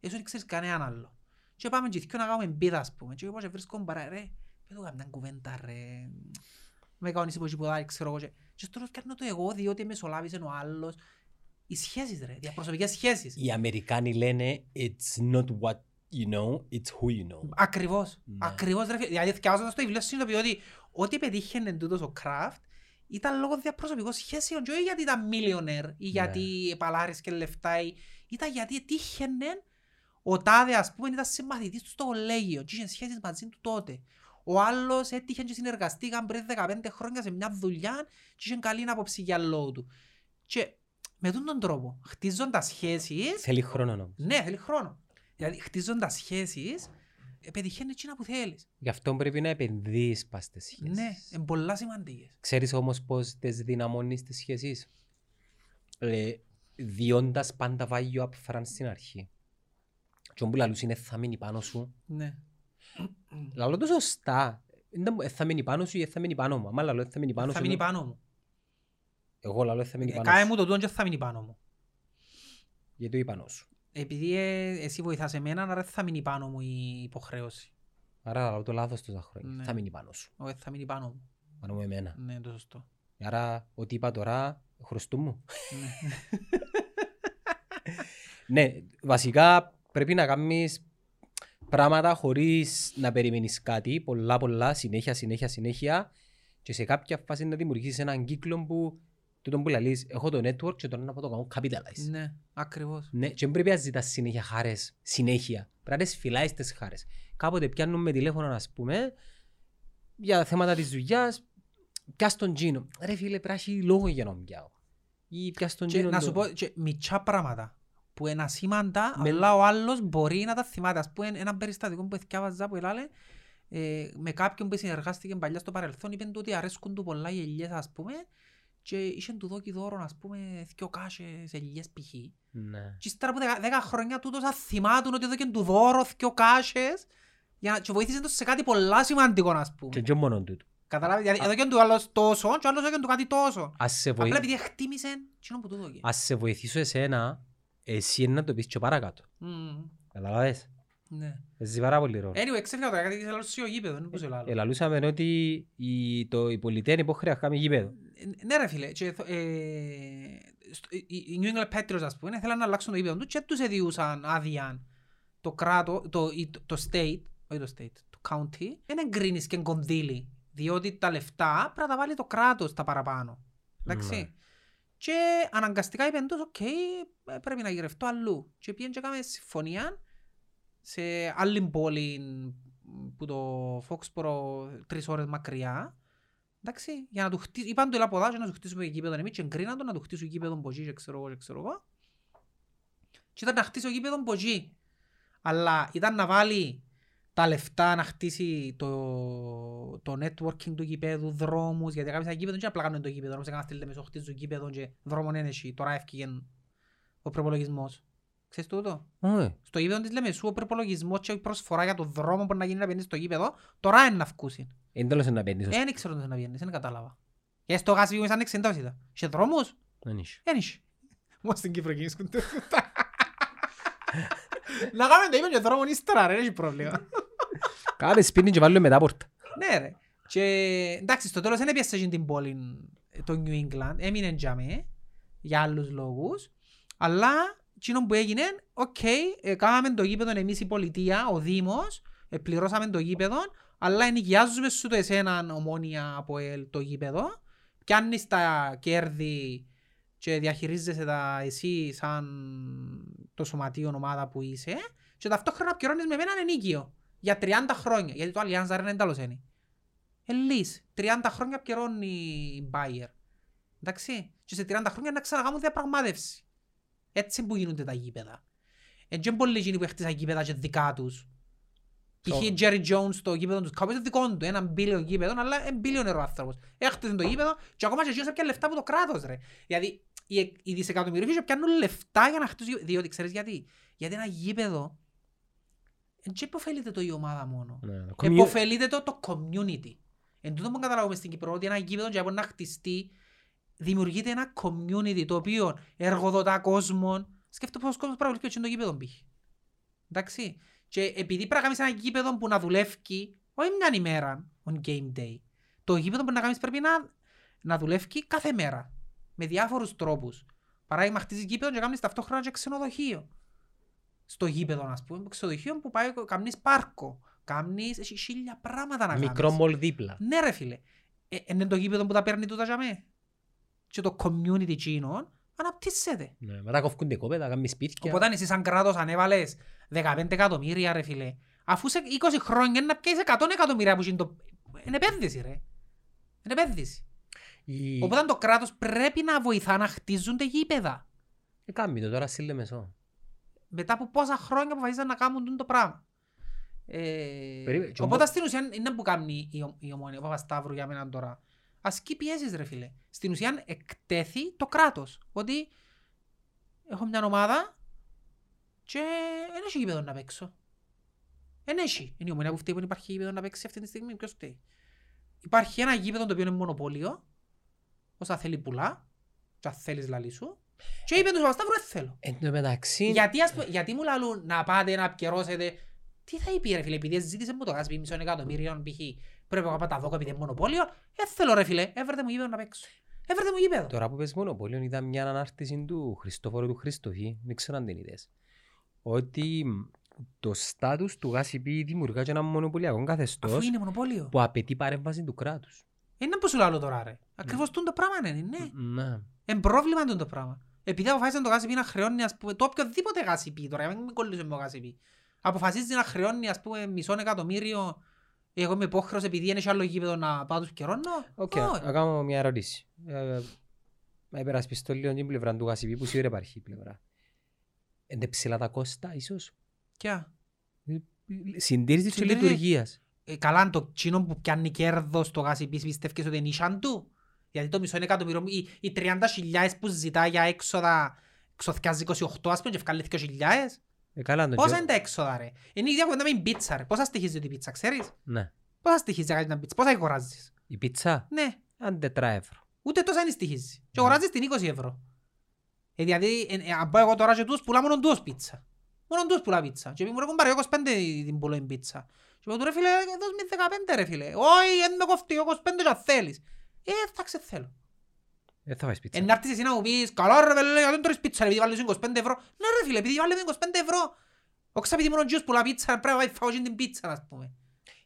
Speaker 1: Εσύ δεν ξέρεις κανέναν άλλο. Και πάμε και δυο να κάνουμε μπίδα, ας πούμε. Και εγώ και βρίσκω παρέα, ρε, πέτω καμιά κουβέντα, ρε. Με κάνεις υποσυποδάρι, ξέρω εγώ. Και, και στο τέλος κάνω το εγώ, διότι μεσολάβησε ο άλλος. Οι σχέσεις, ρε, διαπροσωπικές σχέσεις.
Speaker 2: Οι Αμερικάνοι λένε it's not what you know, it's who you know.
Speaker 1: Ακριβώς.
Speaker 2: Ναι.
Speaker 1: Ακριβώς ρε φίλε. Δηλαδή διαβάζοντας το βιβλίο συνειδητοποιώ ότι ό,τι πετύχαινε τούτος ο Κράφτ ήταν λόγω διαπροσωπικών σχέσεων και όχι γιατί ήταν millionaire ή γιατί επαλάρισκε λεφτά ή ήταν γιατί ετύχαινε ο τάδε ας πούμε ήταν συμμαθητής του στο κολέγιο και είχε σχέσεις μαζί του τότε. Ο άλλος έτυχε και συνεργαστήκαν πριν 15 χρόνια σε μια δουλειά και είχε καλή άποψη για λόγω του. Και με αυτόν τον τρόπο, χτίζοντας σχέσεις,
Speaker 2: Θέλει χρόνο όμως.
Speaker 1: ναι, θέλει χρόνο. Δηλαδή, χτίζοντας σχέσεις, ε, πετυχαίνει εκείνα που θέλεις.
Speaker 2: Γι' αυτό πρέπει να επενδύεις πας στις σχέσεις.
Speaker 1: Ναι, είναι πολλά σημαντικές.
Speaker 2: Ξέρεις όμως πώς τις δυναμώνεις τις σχέσεις; Ε, διώντας πάντα value up front στην αρχή. Και όπου λαλούς είναι θα μείνει πάνω σου.
Speaker 1: Ναι.
Speaker 2: Λαλώ το σωστά. Είναι μου, «Ε, θα μείνει πάνω σου ή «Ε, θα μείνει πάνω μου. Άμα λαλώ «Ε, θα μείνει πάνω
Speaker 1: Θα
Speaker 2: σου.
Speaker 1: μείνει
Speaker 2: είναι-
Speaker 1: πάνω μου.
Speaker 2: Εγώ λαλώ «Ε, θα μείνει
Speaker 1: Ε,
Speaker 2: πάνω
Speaker 1: Κάνε
Speaker 2: σου.
Speaker 1: μου το τούτο και θα μείνει πάνω μου.
Speaker 2: Γιατί το πάνω σου.
Speaker 1: Επειδή ε, εσύ βοηθάς εμένα, άρα δεν θα μείνει πάνω μου η υποχρέωση.
Speaker 2: Άρα λαλώ το λάθος τόσα χρόνια.
Speaker 1: Ναι.
Speaker 2: Θα μείνει πάνω σου.
Speaker 1: Όχι, θα μείνει πάνω μου.
Speaker 2: Πάνω μου εμένα.
Speaker 1: Ναι, το σωστό.
Speaker 2: Άρα ό,τι είπα τώρα χρωστούν μου.
Speaker 1: Ναι.
Speaker 2: Ναι, βασικά πρέπει να κάνεις πράγματα χωρίς να περιμένεις κάτι, πολλά πολλά, συνέχεια, συνέχεια, συνέχεια και σε κάποια φάση να δημιουργήσεις έναν κύκλο που τούτο που λαλείς, έχω το network και τώρα να πω το κάνω capitalize.
Speaker 1: Ναι, ακριβώς.
Speaker 2: Ναι, και δεν πρέπει να ζητάς συνέχεια χάρες, συνέχεια. Πρέπει να τις φυλάεις τις χάρες. Κάποτε πιάνουμε τηλέφωνο, ας πούμε, για θέματα της δουλειάς, πιάς τον Τζίνο. Ρε φίλε, πρέπει να έχει λόγο για να τον πιάω. Ή πιάς τον
Speaker 1: Και
Speaker 2: Τζίνο.
Speaker 1: να
Speaker 2: το-
Speaker 1: σου πω και μητσά πράγματα που είναι ασήμαντα,
Speaker 2: Με-
Speaker 1: αλλά ο άλλος μπορεί να τα θυμάται. Ας πούμε ένα περιστατικό που εθιάβαζα που έλαλε ε, με κάποιον που συνεργάστηκε παλιά στο παρελθόν είπαν του ότι αρέσκουν του πολλά οι ελιές ας πούμε και είχε του δόκι δώρο ας πούμε δυο κάσες ελιές π.χ.
Speaker 2: Ναι.
Speaker 1: Και ύστερα από δεκα- δέκα χρόνια τούτος θα θυμάτουν ότι έδωκε του δώρο δυο κάσες για να- και βοήθησε το σε κάτι πολλά σημαντικό ας πούμε.
Speaker 2: Και και μόνο τούτο.
Speaker 1: Καταλάβεις, δηλαδή έδωκε του άλλος τόσο και ο άλλος έδωκε του κάτι τόσο.
Speaker 2: Ας σε,
Speaker 1: Απλά
Speaker 2: βοη...
Speaker 1: επειδή εκτίμησε εκείνο που του δώκε.
Speaker 2: Ας σε βοηθήσω εσένα, εσύ είναι να το πεις και παρακάτω.
Speaker 1: Μμμ.
Speaker 2: Καταλάβες;
Speaker 1: Ναι.
Speaker 2: Παίζει πάρα πολύ ρόλο.
Speaker 1: Anyway, ξέφυγα τώρα, γιατί θέλω στο γήπεδο, δεν μπορούσα άλλο.
Speaker 2: Ελαλούσαμε ότι η, το, η πολιτεία είναι υπόχρεα να κάνει γήπεδο.
Speaker 1: Ε, Ναι ρε φίλε, και, ε, στο- οι- οι New England Patriots ας πούμε θέλαν να αλλάξουν το γήπεδο του και τους εδιούσαν άδεια το κράτο, το, ή το, το state, όχι το state, το county, δεν εγκρίνεις και κονδύλι, διότι τα λεφτά πρέπει να τα βάλει το κράτος τα παραπάνω. Εντάξει.
Speaker 2: Ναι.
Speaker 1: Και αναγκαστικά είπαν τους, οκ, ε, πρέπει να γυρευτώ αλλού. Και πήγαν και έκαμε συμφωνία σε άλλη πόλη που το Foxboro τρεις ώρες μακριά. Εντάξει, για να του χτίσουν, είπαν του έλα από εδώ και να τους χτίσουμε γήπεδο εμείς και εγκρίναν το να του χτίσουν γήπεδο από εκεί και ξέρω εγώ και ξέρω εγώ. Και ήταν να χτίσω γήπεδο από εκεί. Αλλά ήταν να βάλει τα λεφτά να χτίσει το, το networking του γήπεδου, δρόμους, γιατί κάποια γήπεδο δεν απλά κάνουν το γήπεδο, όμως έκανα στείλτε μέσω χτίζουν γήπεδο και δρόμον είναι εσύ, τώρα έφυγε ο προπολογισμός. Ξέρεις τούτο;
Speaker 2: Όχι.
Speaker 1: Στο γήπεδο της Λεμεσού ο προπολογισμός και η προσφορά για το δρόμο που να γίνει να πιένεις στο γήπεδο, τώρα είναι να βγούσεις.
Speaker 2: Εν τέλος να παίρνεις.
Speaker 1: Δεν ξέρω τι να πιένεις, δεν κατάλαβα. Και στο γάσι πήγαμε σαν εξεντώσιτα. Σε δρόμους,
Speaker 2: Δεν είσαι.
Speaker 1: δεν είσαι. Μόνο στην Κύπρο γίνησκουν τούτα. Να κάνουμε το είπε και δρόμο ύστερα ρε, δεν έχει πρόβλημα.
Speaker 2: Κάμε σπίτι και βάλουμε μετά πόρτα.
Speaker 1: Ναι ρε. Και εντάξει, στο τέλος δεν έπιασες εκείνη την πόλη ε, το New England, έμεινε τζάμε για άλλους λόγους, αλλά εκείνο που έγινε, οκ, ε, κάναμε το γήπεδο εμείς η πολιτεία, ο Δήμος, ε, πληρώσαμε το γήπεδο, αλλά ενοικιάζουμε σου το εσέναν Ομόνοια ΑΠΟΕΛ το γήπεδο, πιάνεις τα κέρδη και διαχειρίζεσαι τα εσύ σαν το σωματείο ομάδα που είσαι και ταυτόχρονα πληρώνεις με εμένα ενοίκιο για 30 χρόνια, γιατί το Allianz Arena είναι τέλος είναι. Ελείς, 30 χρόνια πληρώνει η Bayer. Εντάξει, και σε 30 χρόνια να ξανακάμουν διαπραγμάτευση. Έτσι που γίνονται τα γήπεδα. Εν και πολλοί εκείνοι που έχτισαν γήπεδα και δικά τους. Π.χ.
Speaker 2: Σωστό.
Speaker 1: Jerry Jones το γήπεδο τους Cowboys είναι δικό του, ένα μπίλιο γήπεδο, αλλά είναι μπίλιονερ ο άνθρωπος. Έχτισε το γήπεδο και ακόμα και εκείνος έπιανε λεφτά από το κράτος ρε. Γιατί οι, οι δισεκατομμυρίοι πιάνουν λεφτά για να χτίσουν γήπεδο. Διότι ξέρεις γιατί; Γιατί ένα γήπεδο δεν υποφελείται το η ομάδα μόνο.
Speaker 2: Ναι, το commu-
Speaker 1: Εποφελείται το το community. Εν τούτο που καταλάβουμε στην Κύπρο ότι ένα γήπεδο για να χτιστεί δημιουργείται ένα community το οποίο εργοδοτά κόσμο. Σκέφτομαι πόσος κόσμος πρέπει να βρίσκεται στο γήπεδο π.χ. Εντάξει. Και επειδή πρέπει να κάνεις ένα γήπεδο που να δουλεύει όχι μια ημέρα on game day. Το γήπεδο που να κάνεις πρέπει να, να δουλεύει κάθε μέρα. Με διάφορους τρόπους. Παράδειγμα χτίζεις γήπεδο και κάνεις ταυτόχρονα και ξενοδοχείο. Στο γήπεδο, ας πούμε, ξενοδοχείο που πάει, κάνεις πάρκο. Κάνεις, έχεις χίλια πράγματα να κάνεις.
Speaker 2: Μικρό μολ δίπλα.
Speaker 1: Ναι ρε φίλε. Ε, είναι το γήπεδο που τα παίρνει τούτα για μέ. Και το community τσίνων αναπτύσσεται.
Speaker 2: Ναι, μετά κόφκονται κόπεδα, κάνουμε σπίτια.
Speaker 1: Οπότε αν εσύ σαν κράτος ανέβαλες 15 εκατομμύρια ρε φίλε. Αφού σε 20 χρόνια να πιέσεις 100 εκατομμύρια που είναι το... Είναι επένδυση ρε. Είναι επένδυση.
Speaker 2: Η...
Speaker 1: Οπότε το κράτος πρέπει να βοηθά να χτίζονται γήπεδα.
Speaker 2: Ε, κάμει το τώρα στη Λεμεσό.
Speaker 1: Μετά από πόσα χρόνια αποφασίσαν να κάνουν τούτο το πράγμα. Ε,
Speaker 2: Περίμενε, και
Speaker 1: οπότε
Speaker 2: ομπο-
Speaker 1: στην ουσία είναι που κάνει η, ο- η ομόνια, ο Παπασταύρου για μένα τώρα. Ασκεί πιέσεις ρε φίλε. Στην ουσία εκτέθη το κράτος. Ότι έχω μια ομάδα και δεν έχει γήπεδο να παίξω. Δεν έχει. Είναι η ομόνια που φταίει που δεν υπάρχει γήπεδο να παίξει αυτή τη στιγμή. Ποιος φταίει. Υπάρχει ένα γήπεδο το οποίο είναι μονοπόλιο. Όσα θέλει πουλά. Και αν θέλεις λαλί σου. Και είπε του Παπασταύρου δεν θέλω.
Speaker 2: Εν τω μεταξύ,
Speaker 1: Γιατί, ας, πούμε- γιατί μου λαλούν να πάτε να επικαιρώσετε. Τι θα είπε ρε φίλε, επειδή ζήτησε μου το γάσπι μισό εκατομμύριο π.χ. Πρέπει να πάω τα δώκα επειδή είναι μονοπόλιο. Δεν θέλω ρε φίλε, έβρετε μου γήπεδο να παίξω. Έβρετε μου γήπεδο.
Speaker 2: τώρα που πες μονοπόλιο είδα μια ανάρτηση του Χριστόφορου του Χριστοφή, δεν ξέρω αν την είδες, ότι το στάτους του ΓΑΣΥΠΗ δημιουργά και ένα μονοπωλιακό
Speaker 1: Αφού
Speaker 2: καθεστώς
Speaker 1: είναι μονοπόλιο.
Speaker 2: που απαιτεί παρέμβαση του κράτους.
Speaker 1: Είναι που σου λαλώ τώρα ρε. Ακριβώς τούτο πράγμα είναι, ναι.
Speaker 2: Ναι.
Speaker 1: Εν πρόβλημα τούτο πράγμα. Επειδή αποφάσισαν το ΓΣΠ να χρεώνει ας πούμε, το οποιοδήποτε ΓΣΠ τώρα, για να μην κολλήσουμε με το ΓΣΠ. Αποφασίζει να χρεώνει ας πούμε μισό εκατομμύριο εγώ είμαι υπόχρεος επειδή είναι σε άλλο γήπεδο να πάω τους πκιερώνω.
Speaker 2: Οκ,
Speaker 1: Όχι.
Speaker 2: να κάνω μια ερώτηση. Ε, Να υπερασπιστώ λίγο την πλευρά του ΓΣΠ που σίγουρα υπάρχει η πλευρά. Είναι ψηλά τα κόστα ίσως;
Speaker 1: Ποια;
Speaker 2: Συντήρησης και
Speaker 1: Συντήρηση.
Speaker 2: λειτουργίας.
Speaker 1: Ε, καλά το τσίνο που πιάνει κέρδος το γάσιπι πιστεύεις ότι είναι ίσαν του; Γιατί το μισό εκατομμύριο, οι, οι 30.000 που ζητά για έξοδα ξοθιάζει 28 ας πούμε και βγάλει 2.000.
Speaker 2: Ε, καλά, τον
Speaker 1: Πόσα
Speaker 2: τζο-
Speaker 1: είναι τα έξοδα ρε; Είναι η ίδια κουβέντα με την πίτσα ρε. Πόσα στοιχίζει η πίτσα, ξέρεις;
Speaker 2: Ναι.
Speaker 1: Πόσα στοιχίζει για κάτι να πίτσα, πόσα αγοράζεις;
Speaker 2: Η πίτσα,
Speaker 1: Ναι,
Speaker 2: αν 4 ευρώ.
Speaker 1: ούτε τόσα είναι στοιχίζει. Και
Speaker 2: Ναι.
Speaker 1: αγοράζεις την 20 ευρώ. Ε, δηλαδή, ε, ε, αν πάω εγώ τώρα και τους πουλά μόνο τους πίτσα. Μόνο τους πουλά πίτσα. Και μου ρε κουμπάρε, εγώ 25 την πουλώ την πίτσα. Και πω του ρε φίλε, δώσ' με 15 ρε φίλε. Όχι, δεν με κοφτεί, εγώ 25 και αν θέλεις. Ε, θα ξεθέλω.
Speaker 2: Δεν θα φάεις πίτσα.
Speaker 1: Εν να έρθεις εσύ να μου πεις, καλά ρε φίλε, γιατί δεν τρώεις πίτσα ρε, επειδή βάλεις 25 ευρώ. Ναι ρε φίλε, επειδή βάλεις 25 ευρώ. Όχι επειδή μόνο ο Τζιος πουλά πίτσα, πρέπει να πάει φάω και την πίτσα, ας πούμε.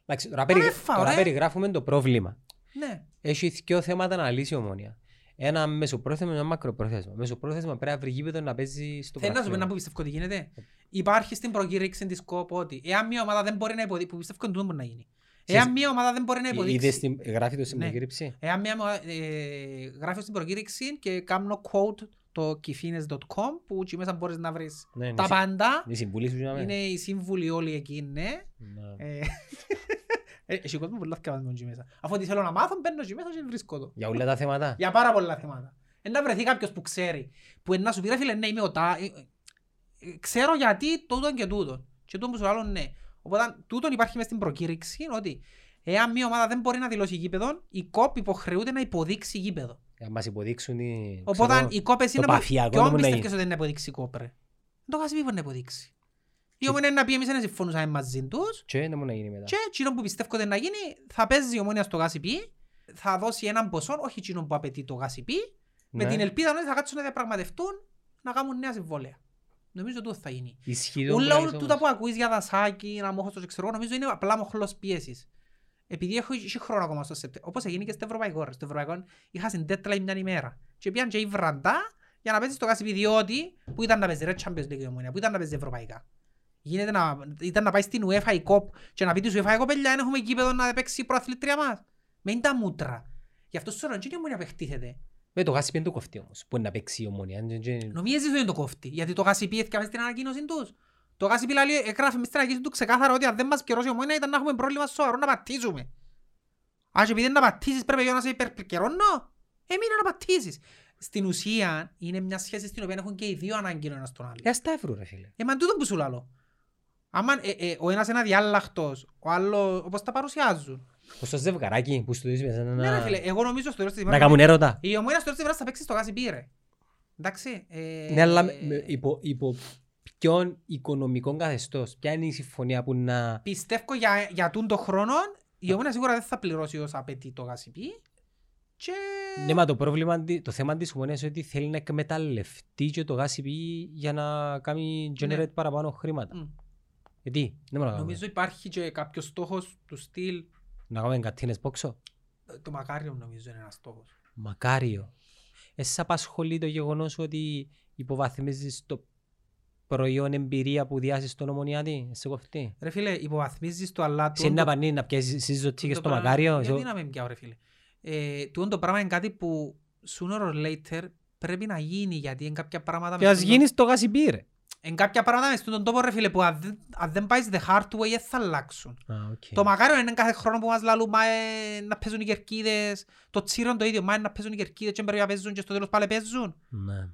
Speaker 2: Εντάξει, τώρα,
Speaker 1: Μα
Speaker 2: περι-
Speaker 1: δεν φάω,
Speaker 2: τώρα
Speaker 1: ρε.
Speaker 2: περιγράφουμε το πρόβλημα.
Speaker 1: Ναι.
Speaker 2: Έχει δύο θέματα να λύσει η ομόνια. Ένα μεσοπρόθεσμο και ένα μακροπρόθεσμο. Μεσοπρόθεσμα πρέπει να βρει γήπεδο να παίζει στο
Speaker 1: Θέλω να σου πω ένα
Speaker 2: πρωτάθλημα.
Speaker 1: που πιστεύω ότι γίνεται. Υπάρχει στην προκήρυξη της ΚΟΠ ότι εάν μια ομάδα δεν μπορεί να υποδείξει, που πιστεύω ότι τούτο μπορεί να γίνει.
Speaker 2: Σε-
Speaker 1: Εάν μια ομάδα δεν μπορεί να
Speaker 2: Ε, Είδες
Speaker 1: υποδείξει,
Speaker 2: την- γράφει το στην
Speaker 1: Ναι.
Speaker 2: προκήρυξη;
Speaker 1: εάν μια ομάδα, ε, γράφω στην προκήρυξη και κάνω quote το kifines.com που εκεί μέσα μπορείς να βρεις
Speaker 2: Ναι, είναι
Speaker 1: τα
Speaker 2: συ-
Speaker 1: πάντα.
Speaker 2: Είναι συμβουλή σου για μένα.
Speaker 1: Είναι οι σύμβουλοι όλοι εκεί, ναι.
Speaker 2: Ναι.
Speaker 1: Ε, ε, Έχει κόσμος πολλά θκευασμένο εκεί μέσα. Αφού ό,τι θέλω να μάθω, μπαίνω εκεί μέσα και βρίσκω το.
Speaker 2: Για όλα τα θέματα.
Speaker 1: Για πάρα πολλά θέματα. Ε, να βρεθεί κάποιος που ξέρει. Που να σου πει ρε φίλε, ναι είμαι ο τα... ε, ε, ε, Ξέρω γιατί τούτον και τούτον. Και τούτον που σου λέω ναι. Οπότε τούτον υπάρχει μες στην προκήρυξη ότι εάν μια ομάδα δεν μπορεί να δηλώσει γήπεδο, η κόπ υποχρεούται να υποδείξει γήπεδο.
Speaker 2: Για να μας υποδείξουν οι...
Speaker 1: Οπότε
Speaker 2: ξέρω,
Speaker 1: οι κόπες είναι...
Speaker 2: παφιακό
Speaker 1: Ποιον
Speaker 2: να μπορεί να
Speaker 1: πιστεύεις
Speaker 2: γίνει.
Speaker 1: ότι είναι να υποδείξει η κόπ ρε; Δεν το χάσει μήπως να υποδείξει. Η ομόνια είναι να πει εμείς δεν συμφωνούσαμε μαζί τους
Speaker 2: Και δεν μου να γίνει μετά.
Speaker 1: και εκείνο που πιστεύω ότι να γίνει θα παίζει η ομόνια στο γάσιπι, θα δώσει έναν ποσό, όχι εκείνο που απαιτεί το γάσιπι, με
Speaker 2: Ναι.
Speaker 1: την ελπίδα ότι θα κάτσουν να διαπραγματευτούν να κάνουν νέα συμβόλαια. Νομίζω τούτο θα γίνει.
Speaker 2: Ισχύει το
Speaker 1: Ούλα
Speaker 2: που
Speaker 1: όλα
Speaker 2: λες
Speaker 1: τούτα
Speaker 2: όμως.
Speaker 1: που ακούεις για δασάκι, να μόχος το ξέρω, εγώ, νομίζω είναι απλά μοχλός πίεσης. Επειδή έχω έχει χρόνο ακόμα στο Σεπτέμβριο, όπως έγινε και στο Ευρωπαϊκό. ρε. Στο Ευρωπαϊκό είχα στην deadline μια ημέρα. Και πήγαν και η βραντά για να παίζεις στο Κάσιπι διότι που ήταν να παίζει ρε Champions League η Ομόνια, που ήταν να παίζει Ευρωπαϊκά. Γίνεται να, ήταν να πάει στην UEFA η COP και να πει τους UEFA η κοπέλια δεν έχουμε γήπεδο να παίξει η προαθλήτρια μας. Με είναι τα μούτρα. Γι' αυτό σου ρωτώ, είναι η Ομόνια που εκτίθεται.
Speaker 2: Με το γάσι πέντε το κοφτεί όμως. Που είναι να παίξει η ομόνια. Και- και-
Speaker 1: Νομίζεις ότι είναι το κόφτη, γιατί το γάσιπι έφυγε στην ανακοίνωση τους. Το γάσιπι λέει, έγραφε μες στην ανακοίνωση του ξεκάθαρα ότι αν δεν μας καιρώσει η ομόνια ήταν να έχουμε πρόβλημα σοβαρό να πατήσουμε. Α, και επειδή είναι να πατήσεις πρέπει να σε υπερκαιρώνω. Έμεινε να πατήσεις. Στην ουσία είναι μια σχέση στην οποία έχουν και οι δύο ανάγκη ο ένας τον άλλο.
Speaker 2: Ε, ας τα εύρου ρε φίλε.
Speaker 1: Ε, μα τούτο που σου λαλώ. Άμα ε, ε, ο ένας είναι αδιάλακτος, ο άλλος όπως τα παρουσιάζουν.
Speaker 2: Πως το ζευγαράκι που στο δεις μέσα
Speaker 1: Ναι ρε φίλε,
Speaker 2: να...
Speaker 1: εγώ νομίζω στο τέλος της
Speaker 2: Να
Speaker 1: ημέρας
Speaker 2: κάνουν έρωτα.
Speaker 1: η ομόνια στο τέλος της ημέρας θα παίξει στο γάσι πήρε. Εντάξει. ε,
Speaker 2: Ναι, αλλά με- με- υπό, υπό ποιον οικονομικό καθεστώς. Ποια είναι η συμφωνία που να...
Speaker 1: Πιστεύω για, για τούν το χρόνο η ομόνια σίγουρα δεν θα πληρώσει όσα απαιτεί το γάσιπι. Και...
Speaker 2: Ναι, μα το πρόβλημα, αντι- το θέμα της ομονίας είναι ότι θέλει να εκμεταλλευτεί και το γάσι για να κάνει generate
Speaker 1: Ναι.
Speaker 2: παραπάνω χρήματα.
Speaker 1: Μμ.
Speaker 2: Γιατί, δεν μπορούμε να κάνουμε.
Speaker 1: Νομίζω υπάρχει και κάποιος στόχος του στυλ.
Speaker 2: Να κάνουμε κατίνες πόξο.
Speaker 1: Το μακάριο νομίζω είναι ένας στόχος.
Speaker 2: Μακάριο. Εσείς απασχολεί το γεγονός ότι υποβαθμίζεις το προϊόν εμπειρία που διάσεις στον ομονιάτη. Σε κοφτεί.
Speaker 1: Ρε φίλε, υποβαθμίζεις το αλλά
Speaker 2: Σε να πανεί να πιάσεις συζωτή και στο μακάριο.
Speaker 1: Γιατί
Speaker 2: σε-
Speaker 1: να με πιάω ρε φίλε. ε, τούτο το πράγμα είναι κάτι που sooner or later πρέπει να γίνει γιατί είναι κάποια πράγματα
Speaker 2: Και
Speaker 1: μες
Speaker 2: ας
Speaker 1: στον
Speaker 2: γίνεις στο γασιμπίρε.
Speaker 1: Εν κάποια πράγματα μες στον τόπο ρε φίλε που αν δεν- αν δεν πάεις the hard way δεν θα αλλάξουν.
Speaker 2: Α, οκ.
Speaker 1: Το μακάριο είναι κάθε χρόνο που μας λαλούν μα ε, να παίζουν οι κερκίδες. Το τσίρον το ίδιο, μα ε, να παίζουν οι κερκίδες και πρέπει να παίζουν και στο τέλος πάλι παίζουν.
Speaker 2: Ναι.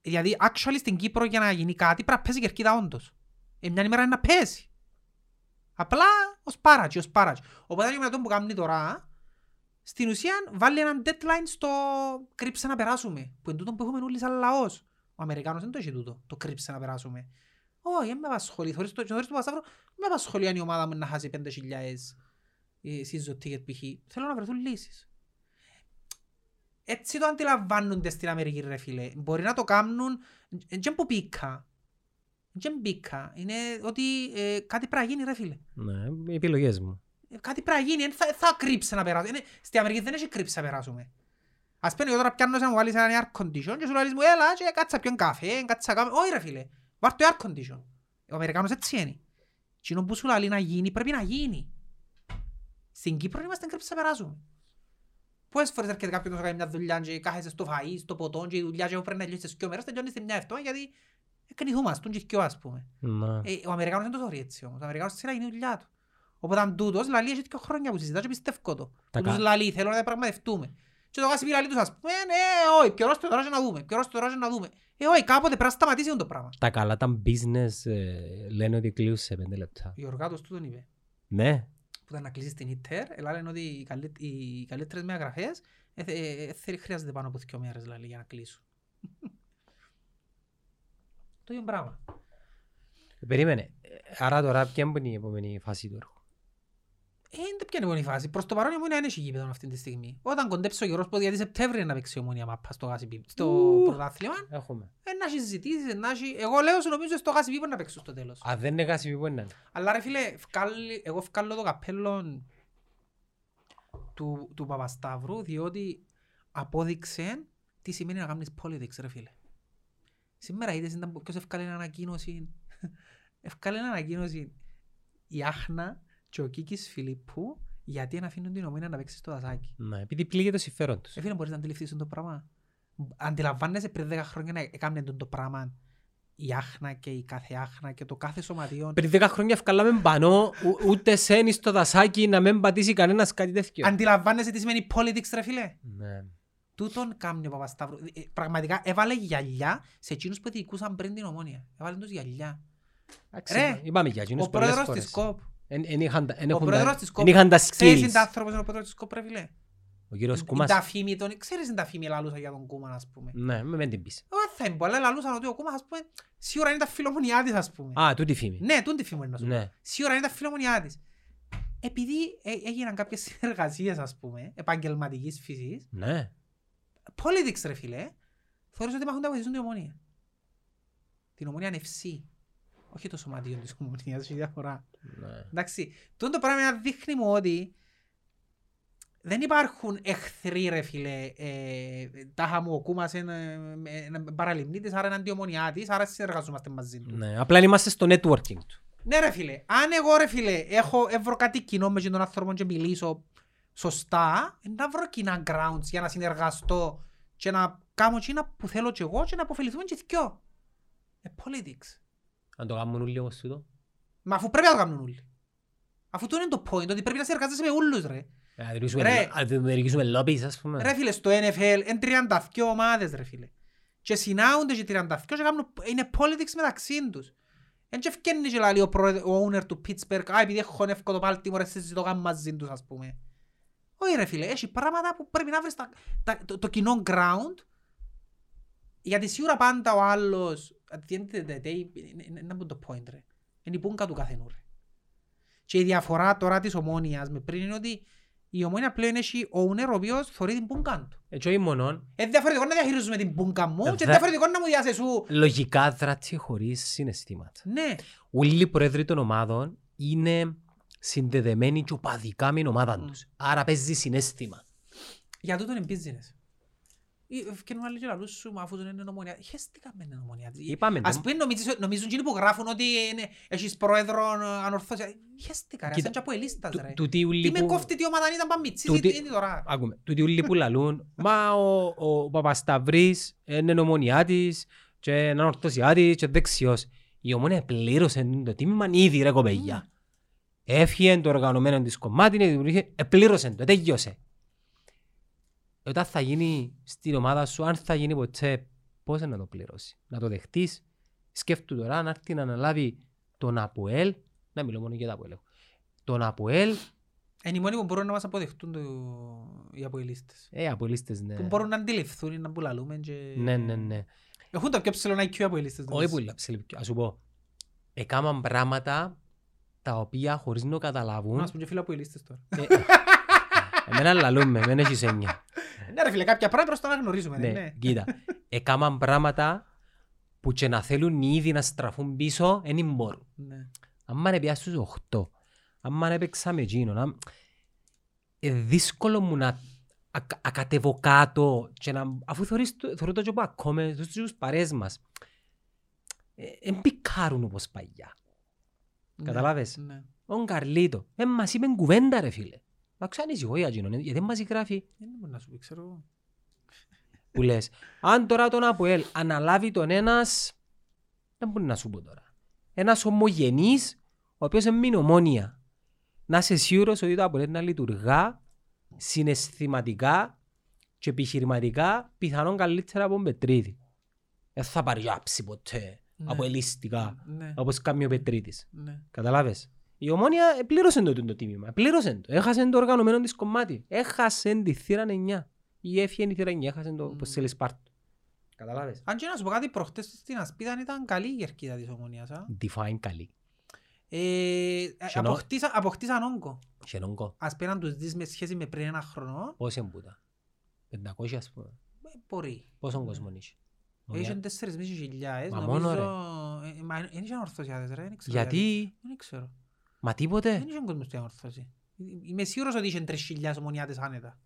Speaker 1: Δηλαδή, actually στην Κύπρο για να γίνει κάτι πρέπει να παίζει η κερκίδα όντως. Ε, μια ημέρα είναι να παίζει. Απλά ως πάρατσι, ως πάρατσι. Οπότε είναι αυτό που κάνει τώρα, στην ουσία βάλει έναν deadline στο κρύψε να περάσουμε. Που είναι τούτο που έχουμε όλοι σαν λαός. Ο Αμερικάνος δεν το έχει τούτο, το κρύψε να περάσουμε. Όχι, δεν με απασχολεί. Θωρείς το, θωρείς το Παπασταύρο, δεν με απασχολεί αν η ομάδα μου να χάσει 5.000 ε, season ticket π.χ. Θέλω να βρεθούν λύσεις. Έτσι το αντιλαμβάνονται στην Αμερική ρε φίλε. Μπορεί να το κάνουν, δεν που πήκα. Δεν μπήκα. Είναι ότι ε, κάτι πρέπει να γίνει ρε φίλε.
Speaker 2: Ναι, οι επιλογές μου.
Speaker 1: Ε, Κάτι πρέπει να γίνει, δεν θα, θα κρύψει να περάσουμε. Είναι, στην Αμερική δεν έχει κρύψει να περάσουμε. Ας πούμε εγώ τώρα πιάνω να μου βάλεις έναν air condition και σου λέει μου έλα και κάτσα πιον καφέ, κάτσα κάμε. Όχι ρε φίλε, βάρ' το air condition. Ο Αμερικάνος έτσι είναι. Κοινό που σου λέει να γίνει πρέπει να γίνει. Στην Κύπρο είμαστε κρύψεις να περάσουμε. Πόσες φορές έρχεται κάποιος να κάνει μια δουλειά και κάθεσαι στο φαΐ, στο ποτό και η δουλειά και πρέπει να τελειώσει στις δυο μέρες, τελειώνεις στην μια εβδομάδα γιατί εκνηθούμαστον και δυο ας πούμε.
Speaker 2: Ναι.
Speaker 1: Ε, ο Αμερικάνος δεν το θεωρεί έτσι όμως. Ο Αμερικάνος θέλει να γίνει η δουλειά του. Οπότε αν τούτος λαλεί έχει δύο χρόνια που συζητά και πιστεύω το.
Speaker 2: Τα
Speaker 1: Που τους
Speaker 2: κα-
Speaker 1: λαλεί θέλω να διαπραγματευτούμε. Και το κάσι πει λαλεί τους ας πούμε ναι όχι καιρός το τώρα και να δούμε. Καιρός το τώρα και να δούμε. Ε όχι κάποτε πρέπει να σταματήσει το πράγμα.
Speaker 2: Τα καλά τα business ε, λένε ότι κλείουν σε πέντε λεπτά.
Speaker 1: Ο Γιωργάτος του τον είπε.
Speaker 2: Ναι.
Speaker 1: Που ήταν να κλείσει την ΙΤΕΡ, αλλά λένε ότι οι, καλύ, οι καλύτερες μεταγραφές ε, ε, ε, θέλει- χρειάζεται πάνω από δύο μέρες λαλεί για να κλείσουν. Το ίδιο πράγμα.
Speaker 2: Περίμενε. Ε, Άρα τώρα ποια είναι η επόμενη φάση του έργου;
Speaker 1: Ε, είναι ποια είναι η φάση. Προς το παρόν η Ομόνια δεν έχει γήπεδο αυτή τη στιγμή. Όταν κοντέψει ο καιρός που γιατί Σεπτέμβρη να παίξει η Ομόνια μάπα στο Γάσιπι, στο
Speaker 2: Ου.
Speaker 1: πρωτάθλημα,
Speaker 2: Έχουμε.
Speaker 1: ε, να έχει ζητήσεις, να έχει... Εγώ λέω σου νομίζω στο Γάσιπι να παίξουν στο τέλος.
Speaker 2: Αν δεν είναι γάσι που είναι.
Speaker 1: Αλλά ρε φίλε, βγάλει- εγώ βγάλω το καπέλο του, του Παπασταύρου, διότι απόδειξε τι σημαίνει να κάνεις politics, ρε φίλε. Σήμερα είδες ήταν που- ποιος ευκάλε ανακοίνωση. ευκάλε ανακοίνωση η Άχνα και ο Κίκης Φιλίππου γιατί να αφήνουν την ομόνια να παίξει στο δασάκι.
Speaker 2: Ναι, επειδή πλήγει το συμφέρον τους.
Speaker 1: Ε, φίλε, μπορείς να αντιληφθείς το πράγμα. Αντιλαμβάνεσαι πριν 10 χρόνια να έκαμε το πράγμα η Άχνα και η κάθε Άχνα και το κάθε σωματείο.
Speaker 2: Πριν δέκα χρόνια ευκαλάμε πανώ, ου- ούτε σένει στο δασάκι να μην πατήσει κανένας κάτι τέτοιο.
Speaker 1: Αντιλαμβάνεσαι τι σημαίνει politics ρε φίλε;
Speaker 2: Ναι.
Speaker 1: Τούτον κάνει ο Παπασταύρου. Ε, Πραγματικά έβαλε γυαλιά σε εκείνους που διοικούσαν πριν την ομόνια. Έβαλε τους γυαλιά.
Speaker 2: Εντάξει,
Speaker 1: Ρε,
Speaker 2: Είπαμε για εκείνους
Speaker 1: Ο
Speaker 2: πολλές
Speaker 1: πρόεδρος
Speaker 2: φορές.
Speaker 1: της ΚΟΠ.
Speaker 2: Εν- εν είχαν τα- εν
Speaker 1: Ο
Speaker 2: έχουν
Speaker 1: πρόεδρος
Speaker 2: τα-
Speaker 1: της
Speaker 2: εν
Speaker 1: ΚΟΠ.
Speaker 2: είχαν τα
Speaker 1: Ξέρεις
Speaker 2: skills.
Speaker 1: είναι άνθρωπος είναι ο πρόεδρος της ΚΟΠ ρε φίλε;
Speaker 2: Ο κύριος
Speaker 1: Η
Speaker 2: Κούμας.
Speaker 1: ταφήμη τον... Ξέρεις την ταφήμη λαλούσα για τον Κούμαν ας πούμε.
Speaker 2: Ναι, με μεν την πεις.
Speaker 1: Εγώ δεν θα είμαι πολλά λαλούσαν ότι ο Κούμας ας πούμε σίγουρα είναι τα φιλομονιά της ας πούμε.
Speaker 2: Α, τούτη φήμη.
Speaker 1: Ναι, τούν τη φήμη είναι να σου πω.
Speaker 2: Ναι.
Speaker 1: Σίγουρα είναι τα φιλομονιά της. Επειδή ε, έγιναν κάποιες συνεργασίες ας πούμε, επαγγελματικής φύσης,
Speaker 2: Ναι.
Speaker 1: politics ρε φίλε, θεωρείς ότι μάχουν να βοηθήσουν την ομόνια. Την ομόνια είναι FC. Όχι το σωματείο της ομονίας, έχει διαφορά.
Speaker 2: Ναι.
Speaker 1: Εντάξει, τούτο το πράγμα δείχνει μου ότι δεν υπάρχουν εχθροί ρε φίλε. Ε, τάχα μου ο Κούμας είναι ε, ε, παραλυμνήτης, άρα είναι αντιομονιάτης, άρα συνεργαζόμαστε μαζί τους.
Speaker 2: Ναι. Απλά είμαστε στο networking του.
Speaker 1: Ναι ρε φίλε, αν εγώ ρε φίλε έχω έβρω κάτι κοινό με τον άνθρωπο και μιλήσω σωστά, να βρω κοινά grounds για να συνεργαστώ και να κάνω εκείνα που θέλω και εγώ και να αποφεληθούμε και οι δυο. Ε, politics.
Speaker 2: Αν το κάνουν όλοι όμως τούτο.
Speaker 1: Μα αφού πρέπει να το κάνουν όλοι. Αφού το είναι το point, ότι πρέπει να συνεργάζεσαι με όλους ρε.
Speaker 2: Ε, Να δημιουργήσουμε-
Speaker 1: Ρε.
Speaker 2: να δημιουργήσουμε lobbies, ας πούμε.
Speaker 1: Ρε φίλε, στο NFL είναι 32 ομάδες ρε φίλε. Και συνάονται και 32 και κάνουν, είναι politics μεταξύ τους. Εν και ευκαινεί και λέει ο, πρόεδ- ο owner του Pittsburgh, α, επειδή έχω εύκολο το Baltimore, εσείς το κάνουν μαζί τους, ας πούμε. Όχι ρε φίλε, έχει πράγματα που πρέπει να βρεις τα, τα, το, το κοινό ground, γιατί σίγουρα πάντα ο άλλος, at the end of the day, είναι- είναι είναι από το point ρε. Είναι η πούγκα του καθενού ρε. Και η διαφορά τώρα της ομόνιας με πριν είναι ότι η ομόνια πλέον έχει owner ο οποίος θωρεί την πούγκα του.
Speaker 2: Έτσι όχι μόνον,
Speaker 1: Είναι διαφορετικό να διαχειρίζουμε την πούγκα μου
Speaker 2: Ε,
Speaker 1: και
Speaker 2: δε-
Speaker 1: διαφορετικό να μου διάσει σου.
Speaker 2: λογικά δράτει χωρίς συναισθήματα.
Speaker 1: Ναι,
Speaker 2: Όλοι οι πρόεδροι των ομάδων είναι συνδεδεμένοι και οπαδικά με την ομάδα
Speaker 1: Μμ.
Speaker 2: τους. Άρα παίζει συναίσθημα.
Speaker 1: για τούτο είναι business. Ή ευκαινούν άλλοι και λαλούς σου, μα αφού δεν είναι νομονία. Χαίστηκα με την νομονία.
Speaker 2: Είπαμε,
Speaker 1: Ας
Speaker 2: το-
Speaker 1: πούμε νομίζεις- νομίζουν εκείνοι που γράφουν ότι είναι- έχεις πρόεδρο ανορθώσια. Χαίστηκα ρε,
Speaker 2: Κοίτα,
Speaker 1: σαν και από ελίστας
Speaker 2: του-
Speaker 1: ρε.
Speaker 2: τούτοι
Speaker 1: Τι
Speaker 2: ούλοι
Speaker 1: με
Speaker 2: που-
Speaker 1: κόφτει τι ομάδα ήταν παμίτσις ή
Speaker 2: τούτη-
Speaker 1: τι είναι τώρα.
Speaker 2: Άκουμε, τούτοι ούλοι που λαλούν, μα ο, ο Παπασταυρής είναι νομονιάτης και είναι ορθωσιάτης και δεξιός. Η ομόνια επλήρωσε το τίμημα ήδη ρε κοπέγια. Έφυγε το οργανωμένο της κομμάτι, δημιουργήθηκε, επλήρωσε το, τέλειωσε. Όταν θα γίνει στην ομάδα σου, αν θα γίνει ποτέ, πώς να το πληρώσεις; Να το δεχτείς. Σκέφτου τώρα να έρθει να αναλάβει τον Αποέλ, να μιλώ μόνο για το Αποέλ. έχω. Τον Αποέλ,
Speaker 1: Είναι οι μόνοι που μπορούν να μας αποδεχτούν το- οι αποελίστες.
Speaker 2: ε, Αποελίστες, ναι.
Speaker 1: Που μπορούν να αντιληφθούν ή να πουλαλούμε και...
Speaker 2: Ναι, ναι, ναι.
Speaker 1: Έχουν το πιο ψηλό IQ οι αποελίστες.
Speaker 2: Όχι που λάψε, ας σου πω. Έκαναν πράγματα τα οποία χωρίς να το καταλάβουν.
Speaker 1: Ας πούμε και φίλοι αποελίστες τώρα.
Speaker 2: ε, Εμένα λαλούμε, δεν έχεις έννοια.
Speaker 1: Ναι ρε φίλε, κάποια πράγματα προς το αναγνωρίζουμε.
Speaker 2: Ναι,
Speaker 1: ναι.
Speaker 2: κοίτα. Έκαναν πράγματα που και να θέλουν ήδη να στραφούν πίσω, δεν μπορούν.
Speaker 1: Ναι.
Speaker 2: Αν είναι πια στους 8, αν έπαιξα με εκείνον, αν... ε, δύσκολο μου να ακα- ακατεβώ κάτω και να... αφού θεωρείς, το- θεωρώ το και που ακόμα στους παρέες μας, δεν πικάρουν όπως παλιά.
Speaker 1: Ναι.
Speaker 2: Καταλάβες;
Speaker 1: Ναι.
Speaker 2: Ο Καρλίτο, ε, μας είπε κουβέντα ρε φίλε. Μα ανησυχώ για εκείνον, ε, γιατί δεν μας γράφει
Speaker 1: Δεν μπορεί να σου πει, ξέρω εγώ.
Speaker 2: που λες. Αν τώρα τον Αποέλ αναλάβει τον ένας, δεν μπορεί να σου πω τώρα. Ένας ομογενής, ο οποίος είναι μην ομόνια. Να είσαι σίγουρος ότι το Αποέλ να λειτουργά συναισθηματικά και επιχειρηματικά πιθανόν καλύτερα από τον Πετρίδη. Δεν θα πάρει άψη ποτέ,
Speaker 1: Ναι.
Speaker 2: αποελίστικα,
Speaker 1: Ναι.
Speaker 2: όπως κάνει ο Πετρίδης.
Speaker 1: Ναι.
Speaker 2: Καταλάβες; Η ομόνια πλήρωσε το, το, το τίμημα. Πλήρωσε το. Έχασε το οργανωμένο της κομμάτι. Έχασε τη θύρα 9. Ή έφυγε η θύρα 9. Έχασε το
Speaker 1: Μμμ.
Speaker 2: πως θέλει Σπάρτο. Καταλάβες.
Speaker 1: Αν και να σου πω κάτι, προχτές στην Ασπίδα ήταν καλή η κερκίδα της ομονίας. α.
Speaker 2: Define καλή.
Speaker 1: Ε,
Speaker 2: Σενό-
Speaker 1: αποκτήσα- Αποκτήσαν όγκο.
Speaker 2: Χαινόγκο.
Speaker 1: Ας πέραν τους δεις με σχέση με πριν ένα χρόνο,
Speaker 2: Πώς είναι πούτα. 500 ας πούμε.
Speaker 1: ε, μπορεί.
Speaker 2: Πόσον κόσμο είχε. Ομονιά.
Speaker 1: Είχαν τέσσερις μισή χιλιάδες,
Speaker 2: Μα
Speaker 1: νομίζω...
Speaker 2: μόνος,
Speaker 1: ε, Μα δεν είχαν ορθωσιάδες ρε, δεν ξέρω
Speaker 2: Γιατί.
Speaker 1: Δεν ξέρω.
Speaker 2: Μα τίποτε.
Speaker 1: Δεν είχαν κόσμος στην ορθώση. Είμαι σίγουρος ότι είχαν τρεις χιλιάδες ομονιάτες άνετα.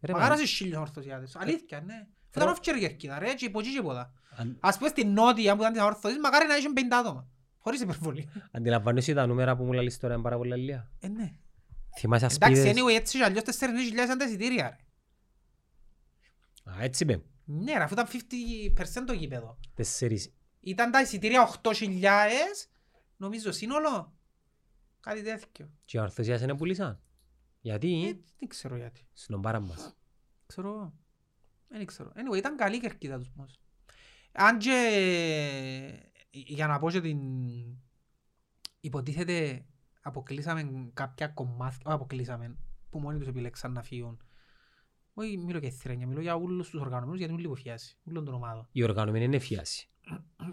Speaker 2: Ρε,
Speaker 1: Μαγάρα
Speaker 2: μα-
Speaker 1: σε χίλιους ορθωσιάδες. Αλήθεια, ναι. Ήταν όφκερ κερκίδα ρε, και υποτζή και πόδα.
Speaker 2: αν-
Speaker 1: Ας πούμε στην νότια που ήταν της ορθώσης, μακάρι να είχαν 50 άτομα. Χωρίς υπερβολή.
Speaker 2: Αντιλαμβάνεσαι τα νούμερα που μου λαλείς τώρα είναι πάρα πολλά λίγα.
Speaker 1: Ε, ναι.
Speaker 2: Θυμάσαι
Speaker 1: Εντάξει,
Speaker 2: ασπίδες;
Speaker 1: anyway, έτσι και αλλιώς 4.000 ήταν τα εισιτήρια ρε.
Speaker 2: Α, έτσι είπε.
Speaker 1: Ναι ρε, αφού ήταν 50% το γήπεδο.
Speaker 2: Τεσσερις.
Speaker 1: Ήταν τα εισιτήρια 8.000, νομίζω σύνολο. Κάτι τέτοιο.
Speaker 2: Και οι ορθωσιάς είναι πουλήσαν.
Speaker 1: Ε,
Speaker 2: Γιατί.
Speaker 1: δεν ξέρω γιατί.
Speaker 2: Στην ομπάρα μας.
Speaker 1: Ξέρω εγώ. Δεν ξέρω. Anyway, ήταν καλή η κερκίδα τους όμως. Αν και για να πω και την... Υποτίθεται αποκλείσαμε κάποια κομμάτια, όχι αποκλείσαμε, που μόνοι τους επιλέξαν να φύγουν. Όχι, μιλώ για θηρένια, μιλώ για όλους τους οργανωμένους γιατί είναι λίγο φιάσει, όλων των ομάδων.
Speaker 2: Η οργανωμένη είναι φιάση.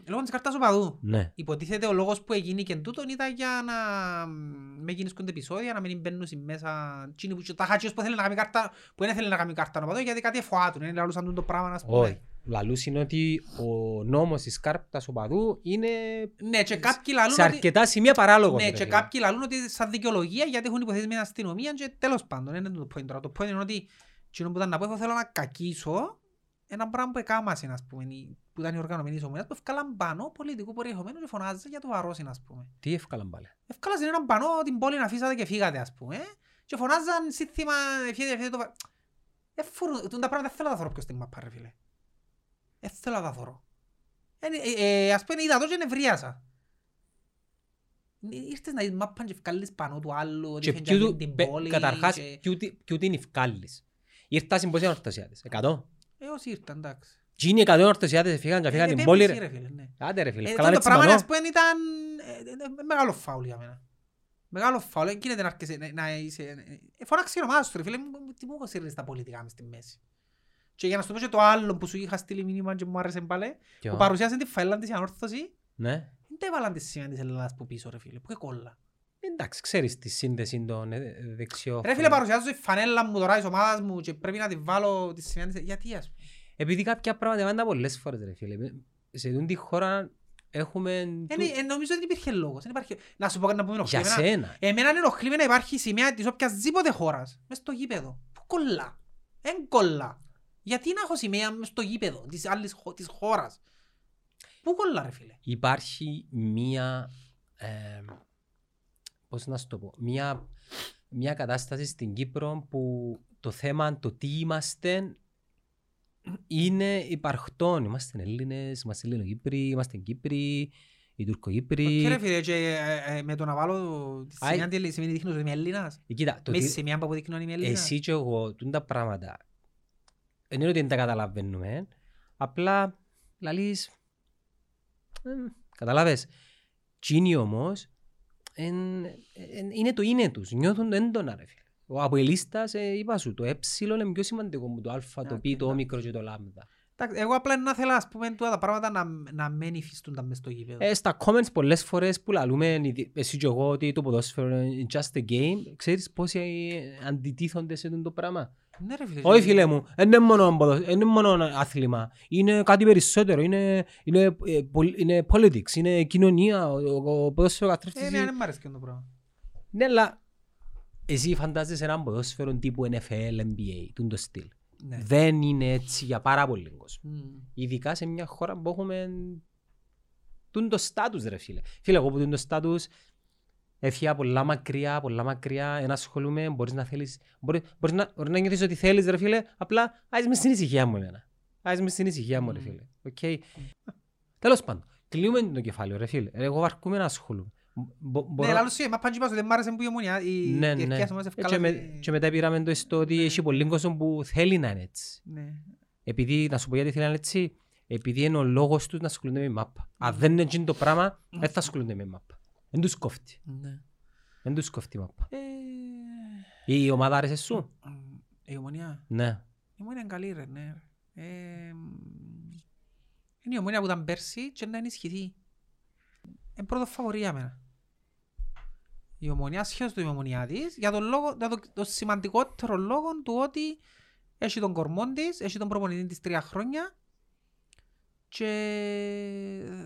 Speaker 1: Λόγω της κάρτας οπαδού.
Speaker 2: Ναι.
Speaker 1: Υποτίθεται ο λόγος που έγινε και τούτον ήταν για να με γίνησκονται επεισόδια, να μην μπαίνουν μέσα τσίνοι που τα χάτσιος που θέλει να κάνει κάρτα, που δεν θέλει να κάνει κάρτα οπαδού γιατί κάτι εφοάτουν, είναι λαλούσαν τούτο πράγμα να πούμε.
Speaker 2: Όχι. Λαλούς είναι ότι ο νόμος της κάρτας οπαδού είναι
Speaker 1: Ναι, και κάποιοι λαλούν
Speaker 2: σε
Speaker 1: ότι...
Speaker 2: αρκετά σημεία παράλογος.
Speaker 1: Ναι,
Speaker 2: ρε
Speaker 1: και
Speaker 2: φίλε.
Speaker 1: κάποιοι λαλούν ότι σαν δικαιολογία γιατί έχουν υποθέσει με την αστυνομία και τέλος πάντων, είναι το point τώρα. Το point είναι ότι εκείνο που ήταν να πω, εγώ θέλω να κακίσω ένα πράγμα που εκάμασε, ας πούμε, οι- που ήταν οι οργανωμένοι της ομονίας, που ευκάλαν πανό πολιτικούς περιεχομένους και φωνάζε για το βαρόσιν, ας πούμε.
Speaker 2: Τι εύκολα πάλι;
Speaker 1: Ευκάλασαν έναν πανό την πόλη να αφήσατε και φύγατε, ας πούμε, και φωνάζαν σύνθημα «Ευχέτε, ευχέτε το βα...» Ε, φουρου- τούτα πράγματα δεν θέλω να τα θωρώ πιο στην μαπά, ρε φίλε. Δεν θέλω να τα θωρώ. Ε, ε, ε, ας πούμε, είδα το και νευρίασα. Ε, Ήρθες να δεις μάπαν και ευκάλλεις πανό του άλλου, ότι
Speaker 2: Και
Speaker 1: είχαν
Speaker 2: ποιου
Speaker 1: και
Speaker 2: του-
Speaker 1: την
Speaker 2: πε-
Speaker 1: πόλη
Speaker 2: Καταρχάς,
Speaker 1: και-
Speaker 2: ποιου τι- ποιου την ευκάλλεις. Ήρθα στην πόση ορθωσιάτες. Εκατό.
Speaker 1: Ε, όσοι ήρθαν, εντάξει.
Speaker 2: Τζίνοι εκατό ορθωσιάτες φύγαν και
Speaker 1: Ε,
Speaker 2: φύγαν την
Speaker 1: ε,
Speaker 2: πόλη.
Speaker 1: πέμπτος,
Speaker 2: ρε.
Speaker 1: ρε φίλε, ναι.
Speaker 2: Άντε ρε φίλε,
Speaker 1: Ε,
Speaker 2: ευκάλαν
Speaker 1: το
Speaker 2: έτσι
Speaker 1: πράγμα,
Speaker 2: πανώ.
Speaker 1: ας πούμε, ήταν ε, ε, ε, μεγάλο φάουλ για μένα. Μεγάλο φάουλ, δεν γίνεται να έρχεσαι να- να είσαι... ε, Φώναξε η ομάδα σου, ρε φίλε, μου- μου- τι μου σύρνεις τα πολιτικά μες στη μέση. Και για να σου πω και το άλλο που σου είχα στείλει μήνυμα και μου άρεσε πάλι,
Speaker 2: Ποιο;
Speaker 1: που παρουσιάσε τη φαίλα της η ανόρθωση,
Speaker 2: Ναι.
Speaker 1: δεν τα έβαλαν τη σημαία της Ελλάδας που πίσω, ρε φίλε, που και κόλλα.
Speaker 2: Εντάξει, ξέρεις τη σύνδεση των ε, δεξιών.
Speaker 1: Ρε φίλε, παρουσιάζω η φανέλα μου τώρα της ομάδας μου και πρέπει να τη βάλω τη σημαία της... Γιατί, ας πούμε.
Speaker 2: Επειδή κάποια πράγματα πάντα πολλές φορές ρε φίλε. Σε τούτη τη χώρα έχουμε...
Speaker 1: Ε,
Speaker 2: του-
Speaker 1: ναι, ε, Νομίζω ότι υπήρχε λόγος. δεν υπάρχει- Να σου πω κάτι να πούμε
Speaker 2: Για
Speaker 1: ενοχλεί. Εμένα-
Speaker 2: σένα.
Speaker 1: Εμένα είναι ενοχλεί με να υπάρχει σημαία της οποιασδήποτε χώρας. Μες στο γήπεδο. Που κολλά. Εν κολλά. Γιατί να έχω σημαία μες στο γήπεδο της άλλης χω- της χώρας; Πού κολλά ρε φίλε;
Speaker 2: Υπάρχει μία, ε, πώς να σου το πω, μία, μία κατάσταση στην Κύπρο που το θέμα το τι είμαστε είναι υπαρχτών. Είμαστε Έλληνες, είμαστε Ελληνοκύπροι, είμαστε Κύπροι, οι Τουρκοκύπροι.
Speaker 1: Και ρε φίλε, και, ε, ε, με το να βάλω τη
Speaker 2: Άι.
Speaker 1: σημαία τι σημαίνει δείχνω ότι είμαι Έλληνας;
Speaker 2: Ε, Κοίτα, το
Speaker 1: Με τη
Speaker 2: τι-
Speaker 1: σημαία που αποδεικνύω ότι είμαι Έλληνας;
Speaker 2: εσύ και εγώ, τούν τα πράγματα, δεν είναι ότι δεν τα καταλαβαίνουμε, απλά λαλείς, ε, καταλάβες. Τσίνοι όμως, εν- εν- είναι το είναι τους, νιώθουν το έντονα ρε φίλε. Ο αποελίστας, ε, είπα σου, το ε είναι πιο σημαντικό που το α, το π, το
Speaker 1: εντάξει.
Speaker 2: όμικρο και το λάμδα.
Speaker 1: Εντάξει, Εγώ απλά να θέλω ας πούμε τούτα τα πράγματα να, να μην υφιστούνταν μες στο γήπεδο.
Speaker 2: Ε, στα comments πολλές φορές που λαλούμε ειδι- εσύ και εγώ ότι το ποδόσφαιρο είναι just a game, ξέρεις πόσοι ε, αντιτίθονται σε αυτό το πράγμα;
Speaker 1: Ναι ρε φίλε.
Speaker 2: Όχι
Speaker 1: και-
Speaker 2: φίλε μου, δεν είναι μόνο, ποδο- δεν είναι μόνο άθλημα. Είναι κάτι περισσότερο. Είναι, είναι, ε, πολ- είναι politics, είναι κοινωνία. Ο, ο, ο ποδόσφαιρο
Speaker 1: Ε,
Speaker 2: καθρέφτης.
Speaker 1: ναι,
Speaker 2: είναι-
Speaker 1: δεν μ' αρέσει και το πράγμα.
Speaker 2: Ναι, αλλά εσύ φαντάζεσαι έναν ποδόσφαιρο τύπου NFL, NBA, τούν το στυλ.
Speaker 1: Ναι.
Speaker 2: Δεν είναι έτσι για πάρα πολύ κόσμο.
Speaker 1: Μμ.
Speaker 2: Ειδικά σε μια χώρα που έχουμε τούν το στάτους ρε φίλε. Φίλε, εγώ που τούν το στάτους έφυγα πολλά μακριά, πολλά μακριά, εν ασχολούμαι, μπορείς να θέλεις, μπορείς, μπορείς να, μπορείς να νιώθεις ότι θέλεις ρε φίλε, απλά άεις μες στην ησυχία μου εμένα. Άεις μες στην ησυχία μου ρε
Speaker 1: Μμ.
Speaker 2: φίλε. Οκ. Τέλος πάντων, κλείουμε το κεφάλαιο ρε φίλε. Εγώ αρκούμε να ασχολούμαι. Μπο-
Speaker 1: Ναι,
Speaker 2: μπορώ-
Speaker 1: λάλλον σου, μα πάνε και είπα σου, δεν μ' άρεσε που η ομονιά, η
Speaker 2: ναι,
Speaker 1: διαρκεία
Speaker 2: ναι.
Speaker 1: σου μας
Speaker 2: Ε, Και,
Speaker 1: ευκάλασε-
Speaker 2: με, και μετά πήραμε το στο ότι έχει πολλοί κόσμο που θέλει να είναι έτσι.
Speaker 1: Ναι.
Speaker 2: Επειδή, να σου πω γιατί θέλει να είναι έτσι, επειδή είναι ο λόγος τους να ασχολούνται με μάπα. Αν δεν είναι εκείνο το πράγμα, δεν θα ασχολούνται με μάπα. Δεν τους κόφτει.
Speaker 1: Ναι.
Speaker 2: Δεν τους κόφτει η μάπα.
Speaker 1: Ε,
Speaker 2: Η ομάδα άρεσε σου;
Speaker 1: μ, Η ομονιά.
Speaker 2: Ναι.
Speaker 1: Η ομονία είναι καλή ρε, ναι. Ε, μ, Είναι η ομονία που ήταν πέρσι και να ενισχυθεί. Είναι πρώτο φαβορή για μένα. Η ομονία σχέση του η ομονία της για τον, λόγο, για το, το σημαντικότερο λόγο του ότι έχει τον κορμό της, έχει τον προπονητή της τρία χρόνια και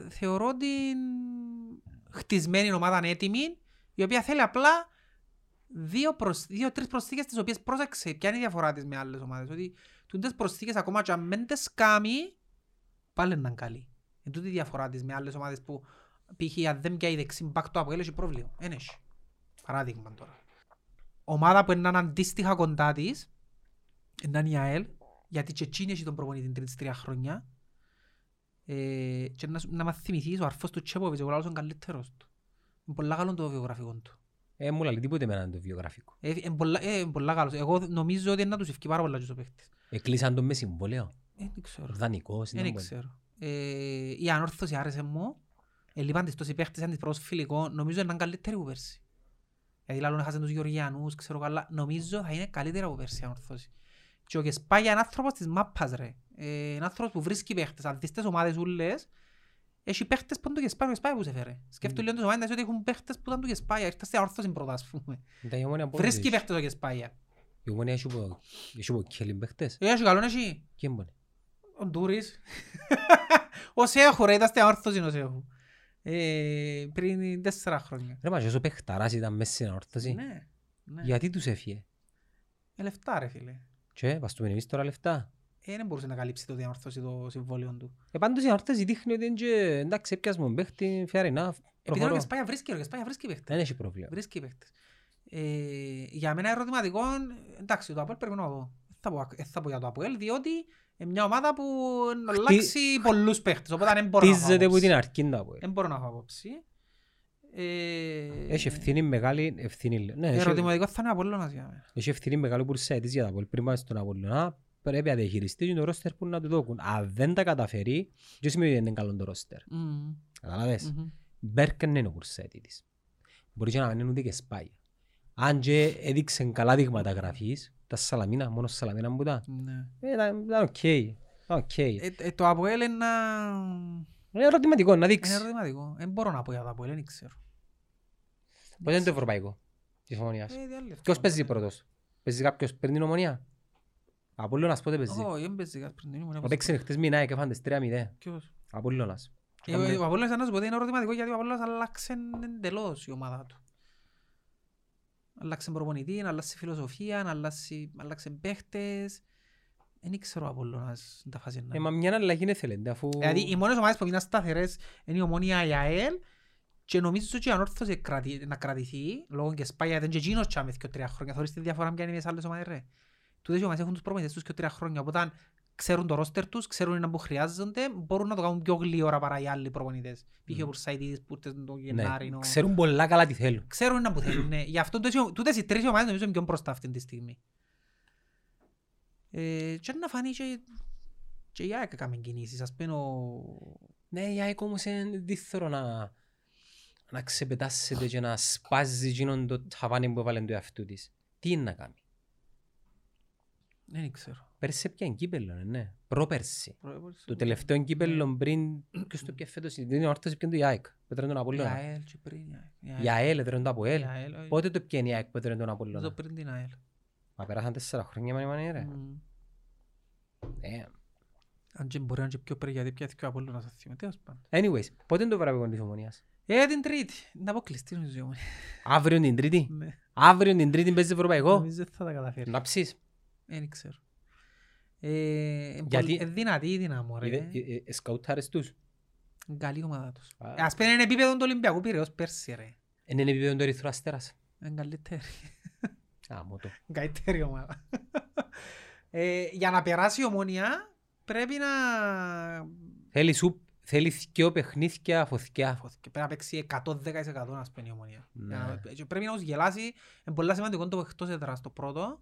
Speaker 1: θεωρώ την χτισμένη ομάδα είναι έτοιμη η οποία θέλει απλά δύο, προσ... δύο τρεις προσθήκες τις οποίες πρόσεξε ποια είναι η διαφορά της με άλλες ομάδες. Ότι τούτες προσθήκες ακόμα και αν δεν τις κάνει πάλι είναι καλή. Είναι τούτη η διαφορά της με άλλες ομάδες που π.χ. αν δεν πιάει δεξί μπακ το Αποέλ έχει πρόβλημα. Δεν έχει παράδειγμα τώρα ομάδα που είναι αντίστοιχα κοντά της είναι η ΑΕΛ γιατί και εκείνη έχει τον προπονητή τρίτης τρία χρόνια ε, και να, σου- να μας θυμηθείς ο αρφός του Τσέποβιτς εγώ λάλλον είναι καλύτερος του είναι πολλά καλό το βιογραφικό του
Speaker 2: Ε, μου λέει τίποτε με έναν το βιογραφικό;
Speaker 1: ε, είναι πολλά, ε, είναι πολλά καλός. Εγώ νομίζω ότι είναι να τους ευκεί πάρα πολλά και στο παίχτης.
Speaker 2: Εκλείσαν τον με συμβόλαιο.
Speaker 1: Ε, δεν ξέρω.
Speaker 2: Δανεικός.
Speaker 1: Δεν
Speaker 2: ήταν πολύ.
Speaker 1: ξέρω. Ε, η ανόρθωση άρεσε μου. Ελείπαν της τόσοι παίχτες αντιπρόσφυλικο. Νομίζω είναι καλύτερη που πέρσι. Δηλαδή λάλλον έχασαν τους Γεωργιανούς, ξέρω καλά. Νομίζω θα είναι καλύτερα από πέρσι η ανόρθωση. Και ο Κεσπάγια είναι άνθρωπος της μάπας ρε. Ε, είναι άνθρωπος που βρίσκει παίχτες. Αν δεις τις ομάδες ούλες, έχει παίχτες που είναι το Κεσπάγια, ο Κεσπάγια που σε φέρε. Σκέφτομαι λίγο τις ομάδες ότι έχουν παίχτες που ήταν το Κεσπάγια. Ήρθα στην ανόρθωση πρώτα, ας πούμε.
Speaker 2: Ήταν η ομόνια πότε
Speaker 1: Βρίσκει
Speaker 2: έχει.
Speaker 1: παίχτες ο Κεσπάγια.
Speaker 2: Η ομόνια έχει που- έχει που κέλιν παίχτες.
Speaker 1: Ε, Έχει καλό, έχει.
Speaker 2: Ποιοι είναι πόνοι.
Speaker 1: Ο Ντούρις. Ο Σέχου ρε, ήταν στην αόρθωση ο Σέχου. Ε, πριν τέσσερα χρόνια.
Speaker 2: Ρε μα και όσο παιχταράς ήταν μέσα στην όρθωση.
Speaker 1: Ναι, ναι.
Speaker 2: Γιατί τους έφυγε;
Speaker 1: Ε, λεφτά ρε φίλε.
Speaker 2: Και βαστούμε εμείς τώρα λεφτά.
Speaker 1: Ε, δεν μπορούσε να καλύψει το διαμορφώσει το συμβόλαιο του.
Speaker 2: Ε, πάντως η όρθωση δείχνει ότι είναι και εντάξει έπιασμα μου παίχτη, fair enough,
Speaker 1: Επειδή ο
Speaker 2: προχωρώ.
Speaker 1: Κεσπάγια βρίσκει, ο Κεσπάγια βρίσκει παίχτες.
Speaker 2: Δεν έχει πρόβλημα.
Speaker 1: Βρίσκει παίχτες. Ε, για μένα ερωτηματικό, εντάξει, το Αποέλ πρέπει να δω. Δεν θα πω- Δεν θα πω για το Αποέλ, διότι είναι μια ομάδα που να αλλάξει πολλούς παίχτες, οπότε δεν μπορώ να έχω
Speaker 2: Χτίζεται που
Speaker 1: άποψη.
Speaker 2: την αρκή να πω.
Speaker 1: Δεν μπορώ να έχω άποψη. Ε,
Speaker 2: Έχει ευθύνη μεγάλη, ευθύνη λέω. Ναι, έχει-
Speaker 1: Ερωτηματικό θα είναι Απόλλωνας για μένα.
Speaker 2: έχει ευθύνη μεγάλη πουρσέτης για τα πόλη. Πριν πάμε στον Απολλωνά, πρέπει να διαχειριστείς και το ρόστερ που να του δώκουν. Αν δεν τα καταφέρει, δεν σημαίνει ότι δεν είναι καλό το ρόστερ.
Speaker 1: Μμμ.
Speaker 2: Καταλάβες;
Speaker 1: Μμμ.
Speaker 2: Μπέρκεν είναι ο πουρσέτη της. Μπορεί και να μην είναι ούτε και σπάει. Αν και έδειξε καλά δείγματα γραφής, τα Σαλαμίνα, μόνο Σαλαμίνα που ήταν.
Speaker 1: Ναι.
Speaker 2: Ε, Ήταν ήταν οκ. Ήταν οκ.
Speaker 1: Ε, ε, Το Αποέλ είναι ένα...
Speaker 2: Είναι ερωτηματικό να
Speaker 1: Είναι
Speaker 2: δείξει.
Speaker 1: ερωτηματικό. Δεν μπορώ να πω για το Αποέλ, δεν ξέρω.
Speaker 2: Πότε είναι το ευρωπαϊκό της ομονίας;
Speaker 1: Ε, τι άλλο
Speaker 2: Ποιος
Speaker 1: αυτό.
Speaker 2: παίζει πρώτος; Παίζει κάποιος πριν την ομονία; Απόλλωνας πότε παίζει;
Speaker 1: Όχι, δεν παίζει κάτι πριν την ήμουν,
Speaker 2: Ο
Speaker 1: έπαιζε.
Speaker 2: παίξε χτες μηνά και φάντες 3-0.
Speaker 1: Ποιος;
Speaker 2: Απόλλωνας.
Speaker 1: Ε, ο- Ο Απόλλωνας να σου πω ότι είναι ερωτηματικό γιατί ο Απόλλωνας άλλαξε εντελώς η ομάδα του. Άλλαξε προπονητή, άλλαξε φιλοσοφία, άλλαξε, άλλαξε παίχτες. Δεν ξέρω ο Απόλλωνας στην τα φάση να
Speaker 2: Ε, μα μια αλλαγή είναι θέλετε, αφού...
Speaker 1: Δηλαδή οι μόνες ομάδες που μείναν σταθερές είναι η Ομόνια η ΑΕΛ και νομίζω ότι η Ανόρθωσης κρατη- να κρατηθεί λόγω και σπάγια ήταν και εκείνος και άμεθε και τρία χρόνια. Θωρείς τη διαφορά ποια είναι με τις άλλες ομάδες ρε. Τούτες οι ομάδες έχουν τους προπονητές τους και τρία χρόνια. Οπότε ξέρουν το ρόστερ τους, ξέρουν να που χρειάζονται, μπορούν να το κάνουν πιο γλύωρα παρά οι άλλοι προπονητές. Π.χ. ο Μπουρσαϊτίδης που ήρθες τον Γενάρη.
Speaker 2: Ναι,
Speaker 1: ο-
Speaker 2: ξέρουν πολλά καλά τι θέλουν.
Speaker 1: Ξέρουν να που θέλουν. ναι. Γι' αυτό τούτες οι- τούτες οι τρεις ομάδες νομίζω είναι πιο μπροστά αυτή τη στιγμή. Ε, και να φανεί και, και η ΑΕΚ έκαμε κινήσεις. Ας πούμε ο...
Speaker 2: Ναι, η ΑΕΚ όμως είναι δύθωρο να, να ξεπετάσσεται και να σπάζει εκείνον το ταβάνι που έβαλε του εαυτού της. Τι είναι να κάνει;
Speaker 1: Δεν ξέρω.
Speaker 2: Πέρσι έπιαν κύπελλο, ναι. Πρόπερσι. Το
Speaker 1: Το
Speaker 2: τελευταίο κύπελλο πριν, ποιος το πια φέτος, την είναι όρθωση πιαν το η ΑΕΚ. Πέτρε τον
Speaker 1: Η
Speaker 2: Απόλλωνα.
Speaker 1: ΑΕΛ και πριν. η ΑΕΚ.
Speaker 2: Η ΑΕΛ έδρε τον από
Speaker 1: Η
Speaker 2: ΑΕΛ.
Speaker 1: ΑΕΛ, όχι.
Speaker 2: Πότε το πιαν η ΑΕΚ που έδρε τον
Speaker 1: Νομίζω
Speaker 2: Απόλλωνα.
Speaker 1: πριν την ΑΕΛ.
Speaker 2: Μα πέρασαν τέσσερα χρόνια μάνα μάνα ρε.
Speaker 1: Μμμ.
Speaker 2: Ε,
Speaker 1: Αν και μπορεί να είναι και πιο πριν γιατί πια και ο Απόλλωνας θα θυμώ. Τέλος πάντων.
Speaker 2: Anyways, πότε είναι το βραβείο της Ομονίας;
Speaker 1: Ε, την Τρίτη. Να αποκλειστεί νομίζω η Ομόνια.
Speaker 2: Αύριο την Τρίτη;
Speaker 1: Ναι.
Speaker 2: Αύριο την Τρίτη παίζει ευρωπαϊκό;
Speaker 1: Νομίζω θα τα καταφέρει.
Speaker 2: Να ψεις.
Speaker 1: Δεν ξέρω. Ε,
Speaker 2: Γιατί-
Speaker 1: πολύ- ε, δυνατή η δυνάμω ρε.
Speaker 2: Είδε- ε, ε, Σκαουτάρες τους;
Speaker 1: Καλή ομάδα τους.
Speaker 2: Α.
Speaker 1: Ε, Ας πούμε είναι επίπεδο του Ολυμπιακού Πειραιώς πέρσι ρε.
Speaker 2: Είναι επίπεδο του Ερυθρού Αστέρας.
Speaker 1: Είναι καλύτερη.
Speaker 2: Α, μου το.
Speaker 1: Καλύτερη ομάδα. Ε, για να περάσει η Ομόνια πρέπει να...
Speaker 2: Θέλει σου, θέλει δυο παιχνίδια φωθιά.
Speaker 1: και πρέπει να παίξει 110% να σπαίνει η Ομόνια.
Speaker 2: Ναι.
Speaker 1: Για να- και Πρέπει να τους γελάσει. Είναι πολύ σημαντικό το εκτός έδρας το πρώτο.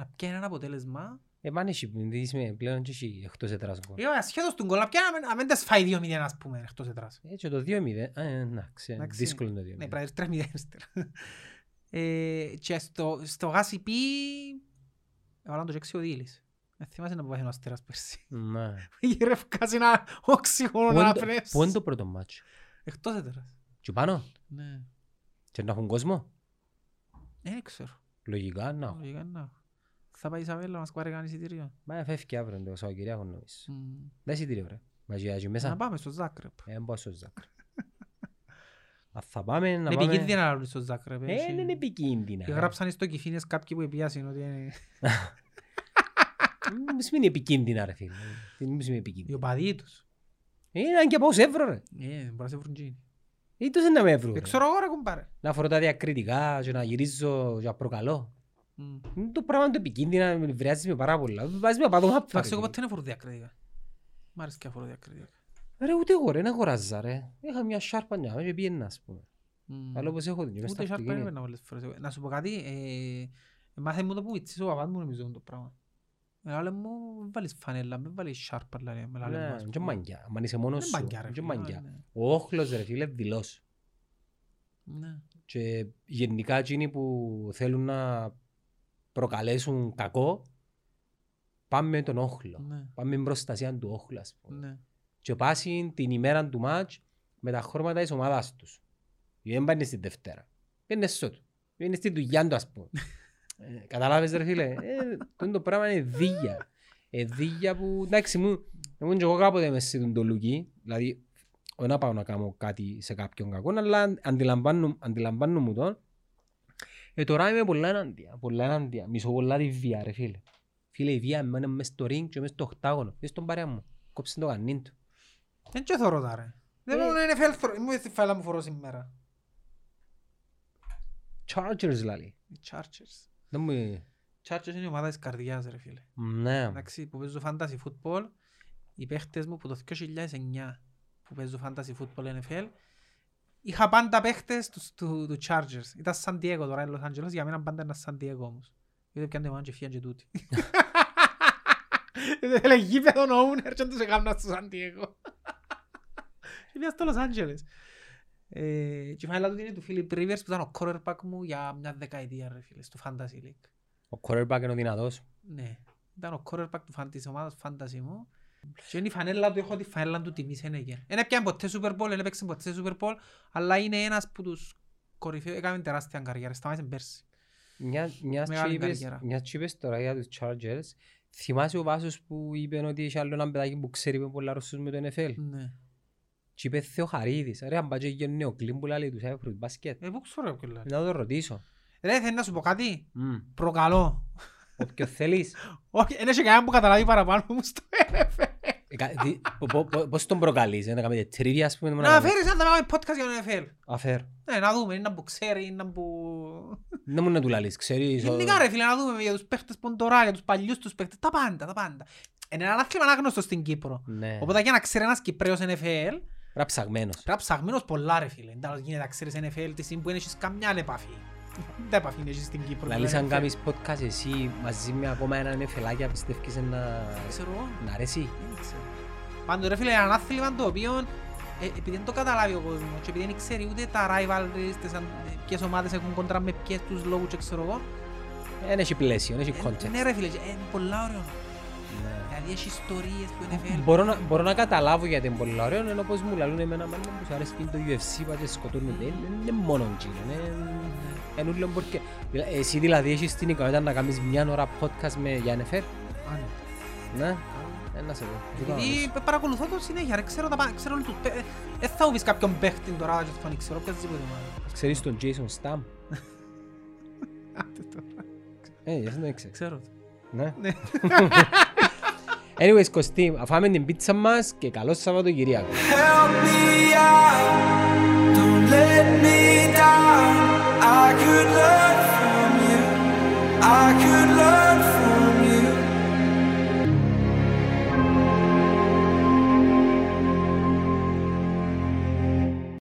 Speaker 1: Να πιάνει ένα αποτέλεσμα.
Speaker 2: Ε, μάνε εσύ, είσαι πλέον και εσύ εκτός έδρας γκολ.
Speaker 1: Ε, ασχέτως του γκολ, να πιάνει να μην τες φάει 2-0 ας πούμε εκτός έδρας.
Speaker 2: Έτσι το 2-0. Α, ε, εντάξει,
Speaker 1: Εντάξει.
Speaker 2: δύσκολο είναι το 2-0.
Speaker 1: Ναι, πρέπει να είναι 3-0 ύστερα. Ε, Και στο, στο γάσι πι... Έβαλαν το και ο Δίλης. Δεν θυμάσαι να πάει ο Αστέρας πέρσι.
Speaker 2: Ναι.
Speaker 1: Γυρεύκας ένα οξυγόνο
Speaker 2: Πού
Speaker 1: να
Speaker 2: είναι το-
Speaker 1: πνεύσεις.
Speaker 2: Πού είναι το πρώτο μάτσο.
Speaker 1: Εκτός έδρας.
Speaker 2: Και πάνω;
Speaker 1: Ναι.
Speaker 2: Και να έχουν κόσμο;
Speaker 1: Δεν ξέρω.
Speaker 2: Λογικά, να. έχουν.
Speaker 1: Λογικά να. Θα πάει η Ισαβέλα να μας πάρει κανένα εισιτήριο.
Speaker 2: Μα φεύγει αύριο το Σαββατοκυριακό νομίζω.
Speaker 1: Μμμ.
Speaker 2: Δεν εισιτήριο ρε. Μας γιάζει
Speaker 1: Να
Speaker 2: μέσα.
Speaker 1: πάμε στο Ζάκρεπ.
Speaker 2: Ε, μπω στο Ζάκρε. Αν θα πάμε να
Speaker 1: Είναι
Speaker 2: πάμε...
Speaker 1: επικίνδυνα να λάβουν στο Ζάκρεπ.
Speaker 2: Ε,
Speaker 1: έχει-
Speaker 2: είναι επικίνδυνα.
Speaker 1: Και γράψαν στο Κιφίνες κάποιοι που επιάσουν ότι είναι...
Speaker 2: Μη σημαίνει επικίνδυνα ρε φίλε. Τι μη σημαίνει
Speaker 1: Οι
Speaker 2: επικίνδυνα.
Speaker 1: οπαδοί τους.
Speaker 2: Είναι αν και πάω σε εύρω ρε.
Speaker 1: Ε, μπορεί να σε βρουν τζίνι.
Speaker 2: Ή τους είναι να με εύρω.
Speaker 1: Δεν
Speaker 2: ρε.
Speaker 1: ξέρω εγώ ρε κουμπάρε.
Speaker 2: Να φορώ τα διακριτικά και να γυρίζω και να προκαλώ.
Speaker 1: Μμ.
Speaker 2: Είναι Το πράγμα το επικίνδυνα με βρειάζεις με πάρα πολλά. Βάζεις με απατώ μάπα.
Speaker 1: Εντάξει, εγώ ποτέ δεν φορώ διακριτικά. Μ' αρέσει και να φορώ διακριτικά.
Speaker 2: Ρε ούτε εγώ ρε, δεν αγοράζα ρε. Είχα μια σάρπα μια και πήγαινα ας πούμε.
Speaker 1: Μμ.
Speaker 2: Αλλά όπως έχω την και μες στα
Speaker 1: Ούτε σάρπα
Speaker 2: αυτοκίνητα.
Speaker 1: έπαιρνα πολλές φορές. Να σου πω κάτι, ε, μάθε μου το που μητσής ο παπάς μου νομίζω το πράγμα. Με λάλε μου, μην βάλεις φανέλα, μην βάλεις σάρπα, λάλε, με λάλε μου,
Speaker 2: Ναι,
Speaker 1: ας
Speaker 2: και
Speaker 1: πούμε.
Speaker 2: μαγκιά. Αν είσαι μόνος
Speaker 1: Δεν
Speaker 2: σου.
Speaker 1: μαγκιά, ρε
Speaker 2: και
Speaker 1: φίλε,
Speaker 2: μαγκιά.
Speaker 1: ναι.
Speaker 2: Ο όχλος ρε φίλε δηλός.
Speaker 1: Ναι.
Speaker 2: Και γενικά εκείνοι που θέλουν να προκαλέσουν κακό πάμε με τον όχλο.
Speaker 1: Ναι.
Speaker 2: Πάμε με την προστασία του όχλου ας πούμε.
Speaker 1: Ναι.
Speaker 2: Και πάσουν την ημέρα του μάτς με τα χρώματα της ομάδας τους. Γιατί δεν πάνε στην Δευτέρα. Είναι στο του. Είναι στη δουλειά του ας πούμε. ε, καταλάβες ρε φίλε; Ε, τούτο το πράγμα είναι δίγια. Ε, δίγια που εντάξει μου. Εγώ και εγώ κάποτε μες σε το λουκί. Δηλαδή όχι να πάω να κάνω κάτι σε κάποιον κακό, αλλά αντιλαμβάνω, αντιλαμβάνω μου τον. Ε, τώρα είμαι πολλά ενάντια, πολλά ενάντια. Μισώ πολλά τη βία ρε φίλε. Φίλε η βία εμένα μες στο ring και μες στο οχτάγωνο. Μες στον παρέα μου. Κόψε το κανήν του.
Speaker 1: Δεν και θωρώ τα ρε. Δεν
Speaker 2: Ε.
Speaker 1: μπορώ να είναι φέλθρο. Μου ήρθε η φάλα μου φορώ σήμερα.
Speaker 2: Chargers λαλεί.
Speaker 1: Οι Chargers.
Speaker 2: Δεν μου...
Speaker 1: Οι Chargers είναι η ομάδα της καρδιάς ρε φίλε.
Speaker 2: Ναι.
Speaker 1: Εντάξει, που παίζω fantasy football, οι παίχτες μου που το 2009 που παίζω fantasy football NFL, είχα πάντα παίχτες τους, του, του Chargers. Ήταν San Diego τώρα, είναι Los Angeles, για μένα πάντα ήταν San Diego όμως. Γιατί πιάνε το μάνα και φύγαν και τούτοι. Δεν θέλει γήπεδο ο owner και τους έκαναν στο San Diego. Και πήγα στο Los Angeles. Ε, και η φανέλα του είναι του Philip Rivers που ήταν ο quarterback μου για μια δεκαετία ρε φίλε, στο Fantasy League.
Speaker 2: Ο quarterback είναι ο δυνατός.
Speaker 1: Ναι. Ήταν ο quarterback του φαν- της ομάδας φάνταση μου. Και είναι η φανέλα του, έχω τη φανέλα του τιμή Σένεγερ. Δεν έπιανε ποτέ Super Bowl, δεν έπαιξε ποτέ Super Bowl, αλλά είναι ένας που τους κορυφαίους, έκαμε τεράστια καριέρα, σταμάτησε πέρσι.
Speaker 2: Μια, μιας και
Speaker 1: Μεγάλη
Speaker 2: είπες,
Speaker 1: καριέρα.
Speaker 2: μιας και είπες τώρα για τους Chargers, θυμάσαι ο Βάσος που είπε ότι είχε άλλο ένα παιδάκι που ξέρει με πολλά Ρώσους με το NFL.
Speaker 1: Ναι.
Speaker 2: Και είπε Θεοχαρίδης, ρε αν πάει και γίνει ο Κλίν που λέει τους έφερους μπάσκετ.
Speaker 1: Ε, πού ξέρω ποιο λέει.
Speaker 2: Να το ρωτήσω.
Speaker 1: Ρε, θέλεις να σου πω κάτι;
Speaker 2: Μμ.
Speaker 1: Προκαλώ.
Speaker 2: Όποιο θέλεις.
Speaker 1: Όχι, δεν έχει κανένα που καταλάβει παραπάνω μου στο NFL.
Speaker 2: Ε, κα- τι- πο- πο- πο- Πώς τον προκαλείς, ε, να κάνετε τρίβια ας πούμε.
Speaker 1: Να
Speaker 2: κάνουμε-
Speaker 1: φέρεις ένα να κάνουμε podcast για τον NFL.
Speaker 2: Αφέρ.
Speaker 1: Ναι, να δούμε, είναι να που ξέρει, είναι να που...
Speaker 2: Δεν μου να του λαλείς, ξέρεις. ο-
Speaker 1: Γενικά ρε φίλε, να δούμε για τους παίχτες που είναι τώρα, για τους παλιούς τους παίχτες, τα πάντα, τα πάντα. Είναι ένα άθλημα ανάγνωστο στην Κύπρο.
Speaker 2: Ναι,
Speaker 1: Οπότε για να ξέρει ένας Κυπρέος NFL,
Speaker 2: πρέπει ψαγμένος.
Speaker 1: πρέπει να ψαγμένος πολλά ρε φίλε. Δεν γίνεται να ξέρεις NFL τη στιγμή που δεν έχεις καμιά επαφή. Δεν επαφή έχεις στην Κύπρο. με το
Speaker 2: Λαλείς αν
Speaker 1: NFL.
Speaker 2: κάνεις podcast εσύ μαζί με ακόμα έναν εφελάκια πιστεύεις να...
Speaker 1: Ξέρω εγώ.
Speaker 2: να αρέσει;
Speaker 1: Δεν ξέρω. Πάντως ρε φίλε, ένα άθλημα το οποίο ε, επειδή δεν το καταλάβει ο κόσμος και επειδή δεν ξέρει ούτε τα rivalries, τις αν- ποιες ομάδες έχουν κόντρα με ποιες τους λόγους και ξέρω εγώ.
Speaker 2: Δεν έχει πλαίσιο, δεν έχει
Speaker 1: ε,
Speaker 2: context.
Speaker 1: Ναι ρε φίλε, ε, είναι πολλά ωραίο.
Speaker 2: Ναι.
Speaker 1: Δηλαδή έχει ιστορίες που είναι NFL.
Speaker 2: Μπορώ να, μπορώ να καταλάβω γιατί είναι πολύ ωραίο, ενώ πως μου λαλούν εμένα μάνα που σου αρέσει και το UFC, πάτε σκοτώνουν, δεν είναι μόνο εκείνο, είναι είναι ούλο μπορεί και... δηλα- Εσύ δηλαδή έχεις την ικανότητα να κάνεις μια ώρα podcast με για NFL,
Speaker 1: Α, ναι.
Speaker 2: ναι, ε, να σε δω. Τι κάνω,
Speaker 1: Επειδή παρακολουθώ το συνέχεια, ρε, ξέρω τα πάντα, ξέρω όλους τους παί- ε, Δεν θα μου πεις κάποιον παίχτη τώρα και τον ξέρω οποιασδήποτε ομάδα.
Speaker 2: Ξέρεις τον Jason Stamm, ε, γιατί δεν ξέρεις.
Speaker 1: Ξέρω το.
Speaker 2: Ναι. Anyways, Κωστή, αφάμε την πίτσα μας και καλό Σαββατοκυριακό.
Speaker 4: Help me out, don't let me
Speaker 1: down.
Speaker 4: I could learn from
Speaker 1: you,
Speaker 4: I could learn
Speaker 1: from you.